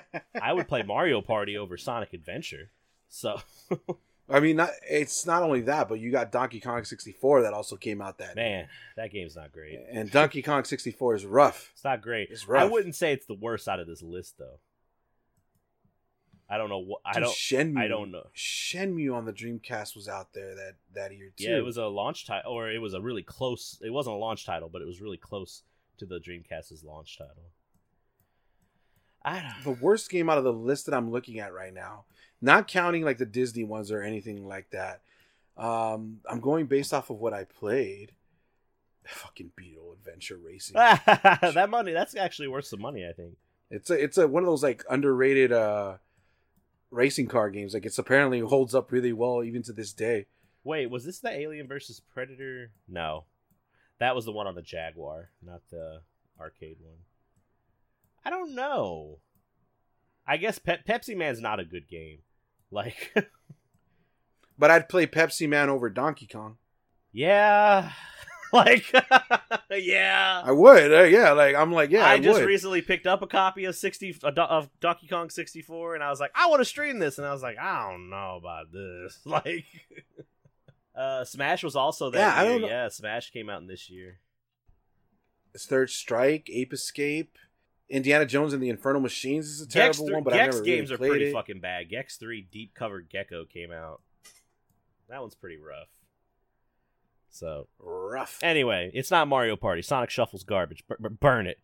I would play Mario Party over Sonic Adventure. So, I mean, not, it's not only that, but you got Donkey Kong 64 that also came out that man, that game's not great. And Donkey Kong 64 is rough. It's not great. It's rough. I wouldn't say it's the worst out of this list, though. I don't know what. I Dude, don't. Shenmue, I don't know. Shenmue on the Dreamcast was out there that that year too. Yeah, it was a launch title, or it was a really close. It wasn't a launch title, but it was really close to the Dreamcast's launch title. I don't. the worst game out of the list that I'm looking at right now, not counting like the Disney ones or anything like that. Um, I'm going based off of what I played. Fucking Beetle Adventure Racing. that money. That's actually worth some money, I think. It's a it's a one of those like underrated uh racing car games. Like it's apparently holds up really well even to this day. Wait, was this the Alien versus Predator? No, that was the one on the Jaguar, not the arcade one. I don't know. I guess Pe- Pepsi Man's not a good game. Like, But I'd play Pepsi Man over Donkey Kong. yeah, like, yeah. I would. Uh, yeah, like I'm like yeah, I, I just would. recently picked up a copy of sixty of Donkey Kong sixty four, and I was like, I want to stream this, and I was like, I don't know about this. Like, uh, Smash was also that Yeah, I don't know. Yeah, Smash came out in this year. Third Strike, Ape Escape, Indiana Jones and the Infernal Machines is a terrible Gex, one, but Gex I never games really are pretty it. fucking bad. Gex three Deep Covered Gecko came out. That one's pretty rough. So Rough. anyway, it's not Mario Party. Sonic Shuffle's garbage. B- b- burn it.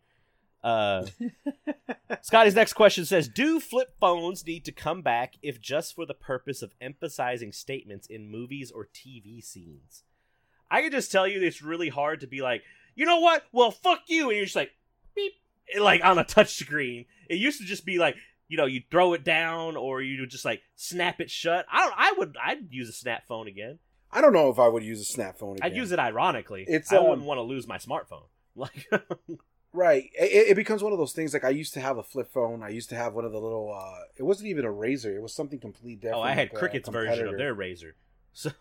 Uh, Scotty's next question says Do flip phones need to come back if just for the purpose of emphasizing statements in movies or TV scenes? I can just tell you it's really hard to be like, you know what? Well, fuck you. And you're just like, beep, like on a touch screen. It used to just be like, you know, you throw it down or you just like snap it shut. I don't, I would, I'd use a snap phone again. I don't know if I would use a snap phone again. I'd use it ironically. It's, I um, wouldn't want to lose my smartphone. Like, Right. It, it becomes one of those things like I used to have a flip phone. I used to have one of the little uh it wasn't even a Razr, it was something completely different. oh, I had like Cricket's version of their Razr. So,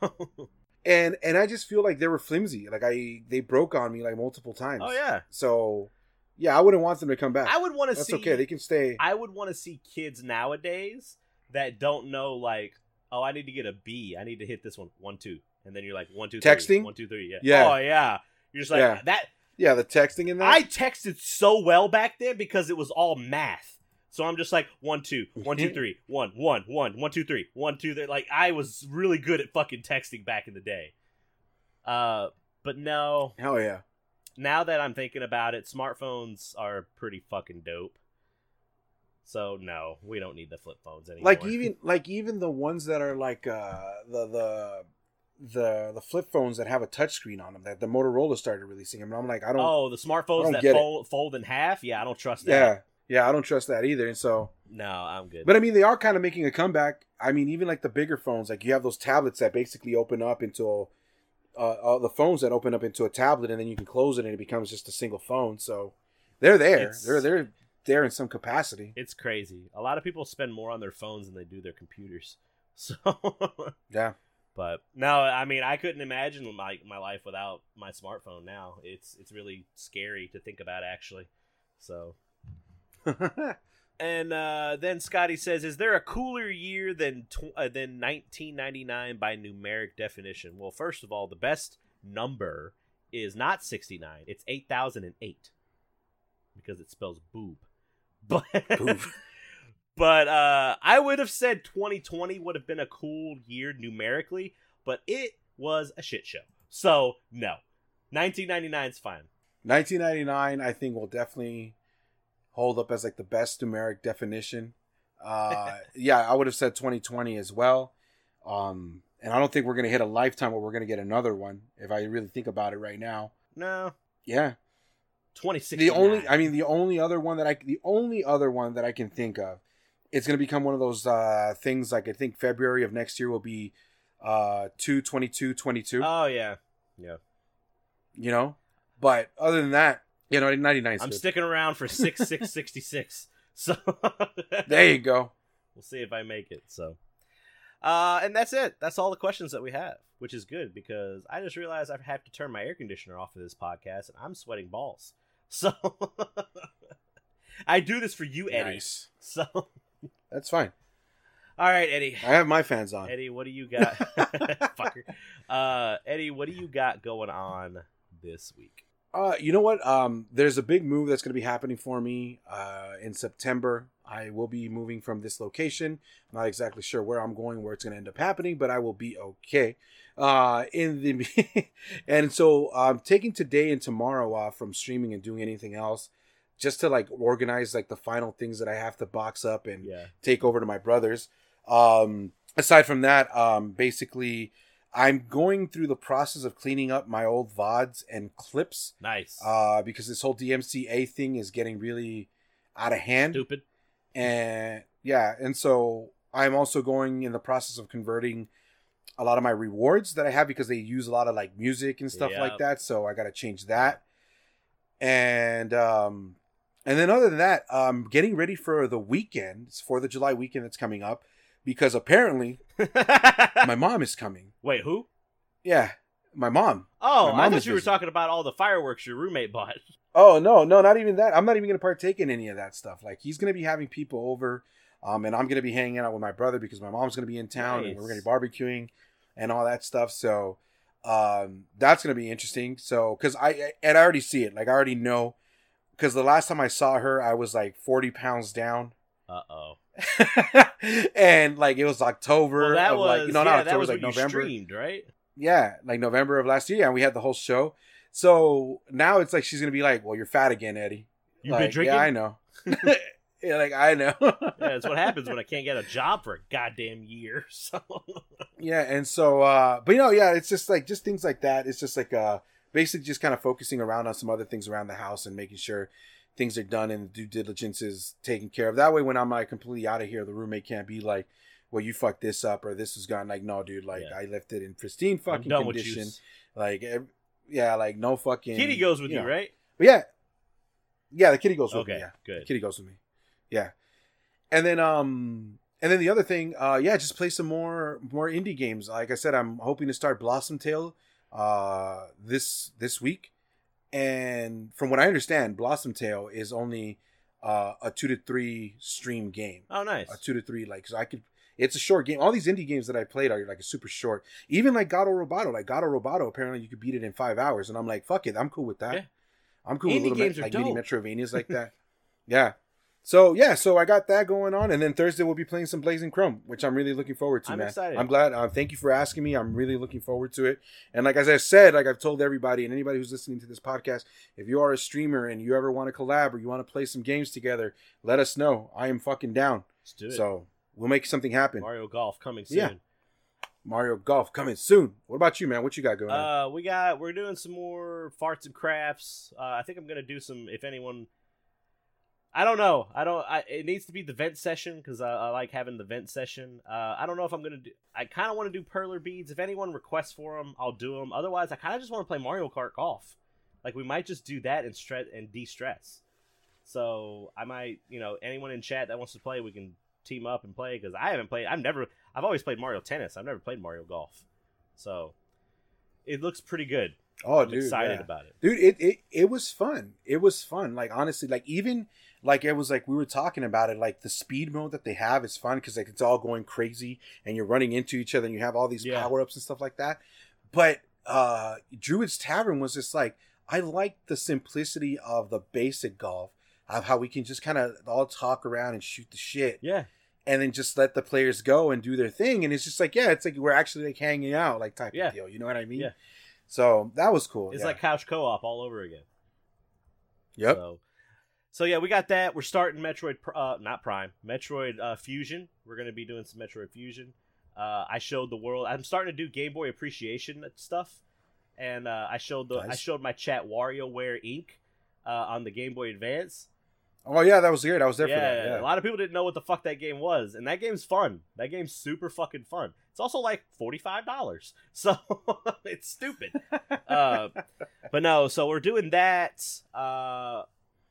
And and I just feel like they were flimsy. Like I they broke on me like multiple times. oh yeah, So yeah, I wouldn't want them to come back. I would want to see. That's okay. They can stay. I would want to see kids nowadays that don't know like, oh, I need to get a B. I need to hit this one one two, and then you're like one two three, Texting? one two three, yeah, Yeah. oh yeah. You're just like Yeah. that. yeah, the texting in that. I texted so well back then because it was all math. So I'm just like one two one two three one one one one two three one two three. Like I was really good at fucking texting back in the day. Uh, but no, Hell yeah. Now that I'm thinking about it, smartphones are pretty fucking dope. So no, we don't need the flip phones anymore. Like even like even the ones that are like uh the the the the flip phones that have a touchscreen on them that the Motorola started releasing them. And I'm like, I don't oh, the smartphones that it. fold, fold in half. Yeah, I don't trust that. Yeah. Yeah, I don't trust that either. And so No, I'm good. But I mean, they are kind of making a comeback. I mean, even like the bigger phones, like you have those tablets that basically open up into a, uh, the phones that open up into a tablet, and then you can close it, and it becomes just a single phone. So they're there. It's- They're they're there in some capacity. it's crazy. A lot of people spend more on their phones than they do their computers. So, Yeah. but no, I mean, I couldn't imagine my my life without my smartphone. Now it's it's really scary to think about actually. So, and uh, then Scotty says, "Is there a cooler year than tw- uh, than 1999 by numeric definition?" Well, first of all, the best number is not 69; it's 8008 because it spells boob. But Boob. but uh, I would have said 2020 would have been a cool year numerically, but it was a shit show. So no, 1999 is fine. 1999, I think, will definitely hold up as like the best numeric definition. Uh, yeah, I would have said 2020 as well. Um, and I don't think we're gonna hit a lifetime where we're gonna get another one. If I really think about it right now, No, yeah. 2016. The only, I mean, the only other one that I, the only other one that I can think of, it's gonna become one of those uh things. Like I think February of next year will be uh two twenty two twenty two. Oh yeah, yeah. You know, but other than that, you know, 99. I'm good. sticking around for six six sixty six. So There you go. we'll see if I make it. So, uh, and that's it. That's all the questions that we have, which is good because I just realized I have to turn my air conditioner off for this podcast, and I'm sweating balls. So I do this for you, Eddie. Nice. So That's fine. All right, Eddie. I have my fans on. Eddie, what do you got? Fucker. Uh, Eddie, what do you got going on this week? Uh, you know what? Um, there's a big move that's going to be happening for me uh, in September. I will be moving from this location. I'm not exactly sure where I'm going, where it's going to end up happening, but I will be okay. Uh, in the and so I'm taking today and tomorrow off from streaming and doing anything else, just to like organize like the final things that I have to box up and Yeah. take over to my brothers. Um, aside from that, um, basically, I'm going through the process of cleaning up my old VODs and clips Nice. uh, because this whole DMCA thing is getting really out of hand. Stupid. And yeah, and so I'm also going in the process of converting a lot of my rewards that I have because they use a lot of like music and stuff like that. So I got to change that. And um, and then other than that, um, getting ready for the weekend, it's for the July weekend that's coming up, because apparently my mom is coming. Wait, who? Yeah, my mom. Oh, My I thought you were talking about all the fireworks your roommate bought. Oh no, no, not even that. I'm not even gonna partake in any of that stuff. Like he's gonna be having people over, um, and I'm gonna be hanging out with my brother because my mom's gonna be in town and we're gonna be barbecuing and all that stuff. So, um, that's gonna be interesting. So, cause I and I already see it. Like I already know, because the last time I saw her, I was like 40 pounds down, Uh oh. and like it was October. Well, that of, was like, you know, yeah, not that October, was like November. streamed, right? Yeah, like November of last year, and we had the whole show. So now it's like she's gonna be like, "Well, you're fat again, Eddie." You've like, been drinking. Yeah, I know. yeah, like I know. Yeah, that's what happens when I can't get a job for a goddamn year. So yeah, and so, uh, but you know, yeah, it's just like just things like that. It's just like uh, basically just kind of focusing around on some other things around the house and making sure things are done and the due diligence is taken care of. That way, when I'm like completely out of here, the roommate can't be like, "Well, you fucked this up" or "This was gone." Like, no, dude, like Yeah. I left it in pristine fucking condition. you. Like, yeah, like no fucking. Kitty goes with you, know. right? But yeah, yeah, the kitty goes with Okay, me. Yeah, good. kitty goes with me. Yeah, and then um, and then the other thing, uh, yeah, just play some more more indie games. Like I said, I'm hoping to start Blossom Tale, uh, this this week. And from what I understand, Blossom Tale is only uh, a two to three stream game. Oh, nice. A two to three, like, so I could. It's a short game. All these indie games that I played are like a super short. Even like Gato Roboto, like Gato Roboto, apparently you could beat it in five hours, and I'm like, fuck it, I'm cool with that. Yeah. I'm cool Indie with little games me- like mini dope. Metroidvanias like that. yeah, So yeah, so I got that going on, and then Thursday we'll be playing some Blazing Chrome, which I'm really looking forward to. I'm man. excited. I'm glad. Uh, thank you for asking me. I'm really looking forward to it. And like as I said, like I've told everybody and anybody who's listening to this podcast, if you are a streamer and you ever want to collab or you want to play some games together, let us know. I am fucking down. Let's do it. So we'll make something happen. Mario Golf coming soon. Yeah. Mario Golf coming soon. What about you, man? What you got going on? Uh, we got we're doing some more farts and crafts. Uh, I think I'm gonna do some. If anyone, I don't know. I don't. I, it needs to be the vent session because I, I like having the vent session. Uh, I don't know if I'm gonna do. I kind of want to do perler beads. If anyone requests for them, I'll do them. Otherwise, I kind of just want to play Mario Kart Golf. Like we might just do that and stress and de-stress. So I might, you know, anyone in chat that wants to play, we can team up and play because I haven't played. I've never. I've always played Mario Tennis. I've never played Mario Golf. So it looks pretty good. oh, I'm dude, excited yeah. about it. dude it, it it was fun it was fun like honestly like even like it was like we were talking about it like the speed mode that they have is fun because like it's all going crazy and you're running into each other and you have all these Yeah. power-ups and stuff like that but uh druid's tavern was just like i like the simplicity of the basic golf of how we can just kind of all talk around and shoot the shit Yeah, and then just let the players go and do their thing and it's just like yeah it's like we're actually like hanging out like type Yeah. of deal you know what i mean Yeah. so that was cool it's yeah. like couch co-op all over again. yep So, so yeah, we got that. We're starting Metroid, uh, not Prime, Metroid uh, Fusion. We're gonna be doing some Metroid Fusion. Uh, I showed the world. I'm starting to do Game Boy appreciation stuff, and uh, I showed the I showed my chat WarioWare Inc. Uh, on the Game Boy Advance. Oh yeah, that was weird. I was there yeah, for that. Yeah. a lot of people didn't know what the fuck that game was, and that game's fun. That game's super fucking fun. It's also like forty five dollars, so it's stupid. uh, but no, so we're doing that. Uh,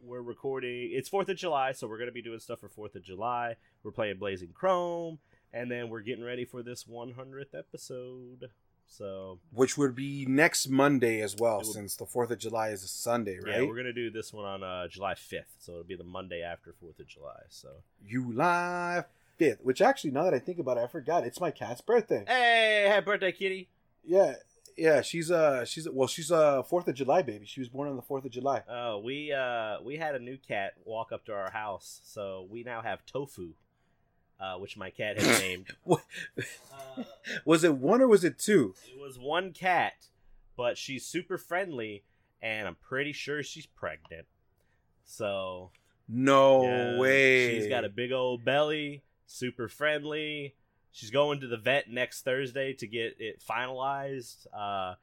we're recording. It's Fourth of July, so we're gonna be doing stuff for Fourth of July. We're playing Blazing Chrome, and then we're getting ready for this one hundredth episode. So Which would be next Monday as well, will- since the Fourth of July is a Sunday, yeah, right? we're gonna do this one on uh, July fifth. So it'll be the Monday after Fourth of July. So July fifth. Which actually, now that I think about it, I forgot. It's my cat's birthday. hey, happy birthday, kitty! Yeah, yeah. She's uh, she's well, she's a Fourth of July baby. She was born on the Fourth of July. Oh, we uh we had a new cat walk up to our house, so we now have Tofu, uh, which my cat has named. Uh, Was it one or was it two? it was one cat, but she's super friendly, and I'm pretty sure she's pregnant. So No yeah, way. she's got a big old belly, super friendly. She's going to the vet next Thursday to get it finalized. Uh,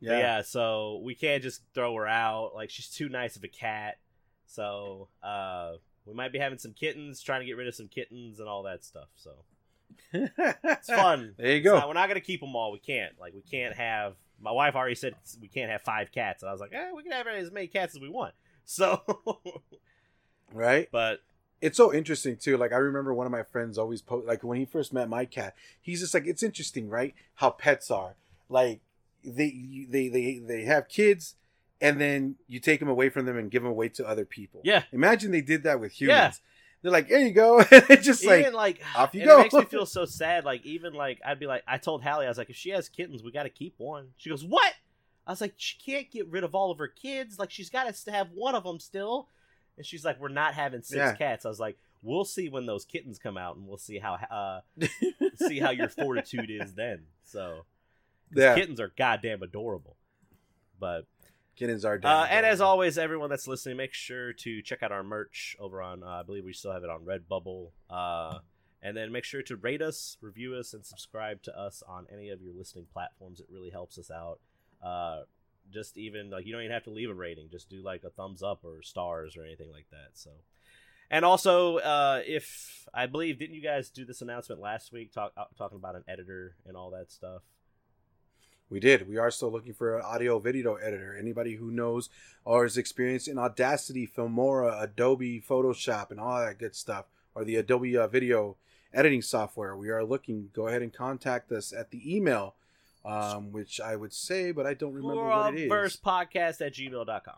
yeah. yeah. so we can't just throw her out. Like she's too nice of a cat. So uh we might be having some kittens, trying to get rid of some kittens and all that stuff. So it's fun. There you go. not- we're not gonna keep them all. We can't. Like we can't have. My wife already said we can't have five cats, and I was like, eh, we can have as many cats as we want. So, right? but it's so interesting too. Like I remember one of my friends always post like when he first met my cat. He's just like it's interesting, right? How pets are like they they they they have kids, and then you take them away from them and give them away to other people. yeah, Imagine they did that with humans. Yeah. They're like, there you go. and it's just like even like off you go. It makes me feel so sad. Like even like I'd be like, I told Hallie, I was like, if she has kittens, we got to keep one. She goes, what? I was like, she can't get rid of all of her kids. Like she's got to have one of them still. And she's like, we're not having six Yeah. cats. I was like, we'll see when those kittens come out, and we'll see how uh see how your fortitude is then. So, yeah, kittens are goddamn adorable. But kittens are. uh, and as always, everyone that's listening, make sure to check out our merch over on. Uh, I believe we still have it on Redbubble. Uh, and then make sure to rate us, review us, and subscribe to us on any of your listening platforms. It really helps us out. Just even like you don't even have to leave a rating. Just do like a thumbs up or stars or anything like that. So. And also, uh, if I believe, didn't you guys do this announcement last week, talk, uh, talking about an editor and all that stuff? We did. We are still looking for an audio video editor. Anybody who knows or is experienced in Audacity, Filmora, Adobe Photoshop, and all that good stuff, or the Adobe uh, video editing software, we are looking. Go ahead and contact us at the email, um, which I would say, but I don't remember what it is. First Podcast at gmail.com.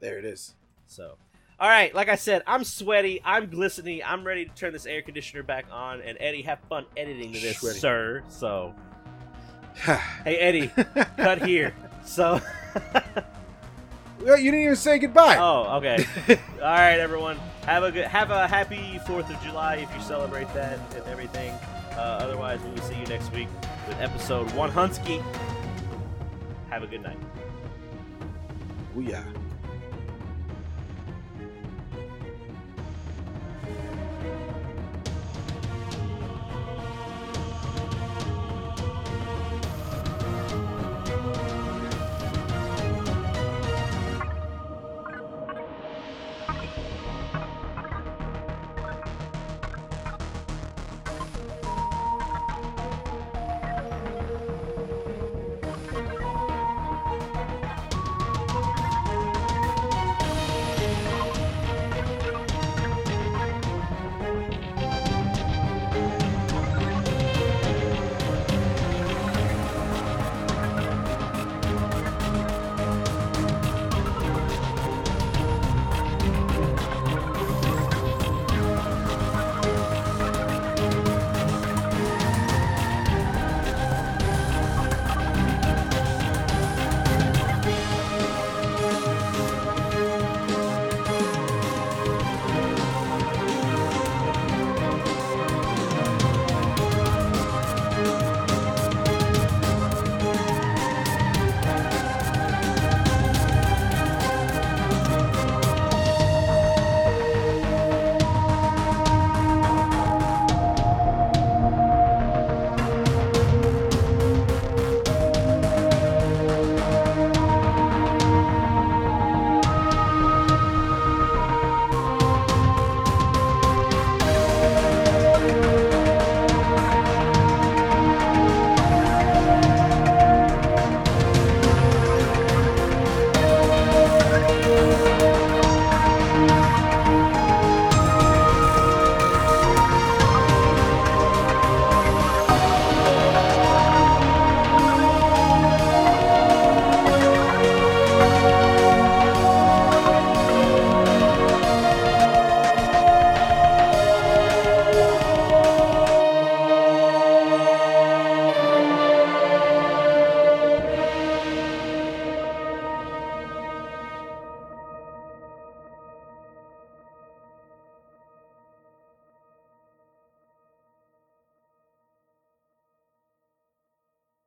There it is. So, all right, like I said, I'm sweaty, I'm glistening, I'm ready to turn this air conditioner back on. And Eddie, have fun editing this, Sweaty. sir. So, hey Eddie, cut here. So, you didn't even say goodbye. oh, okay. All right, everyone. have a good, have a happy Fourth of July if you celebrate that and everything. Uh, otherwise, we will see you next week with episode one Hunsky. Have a good night. Booyah.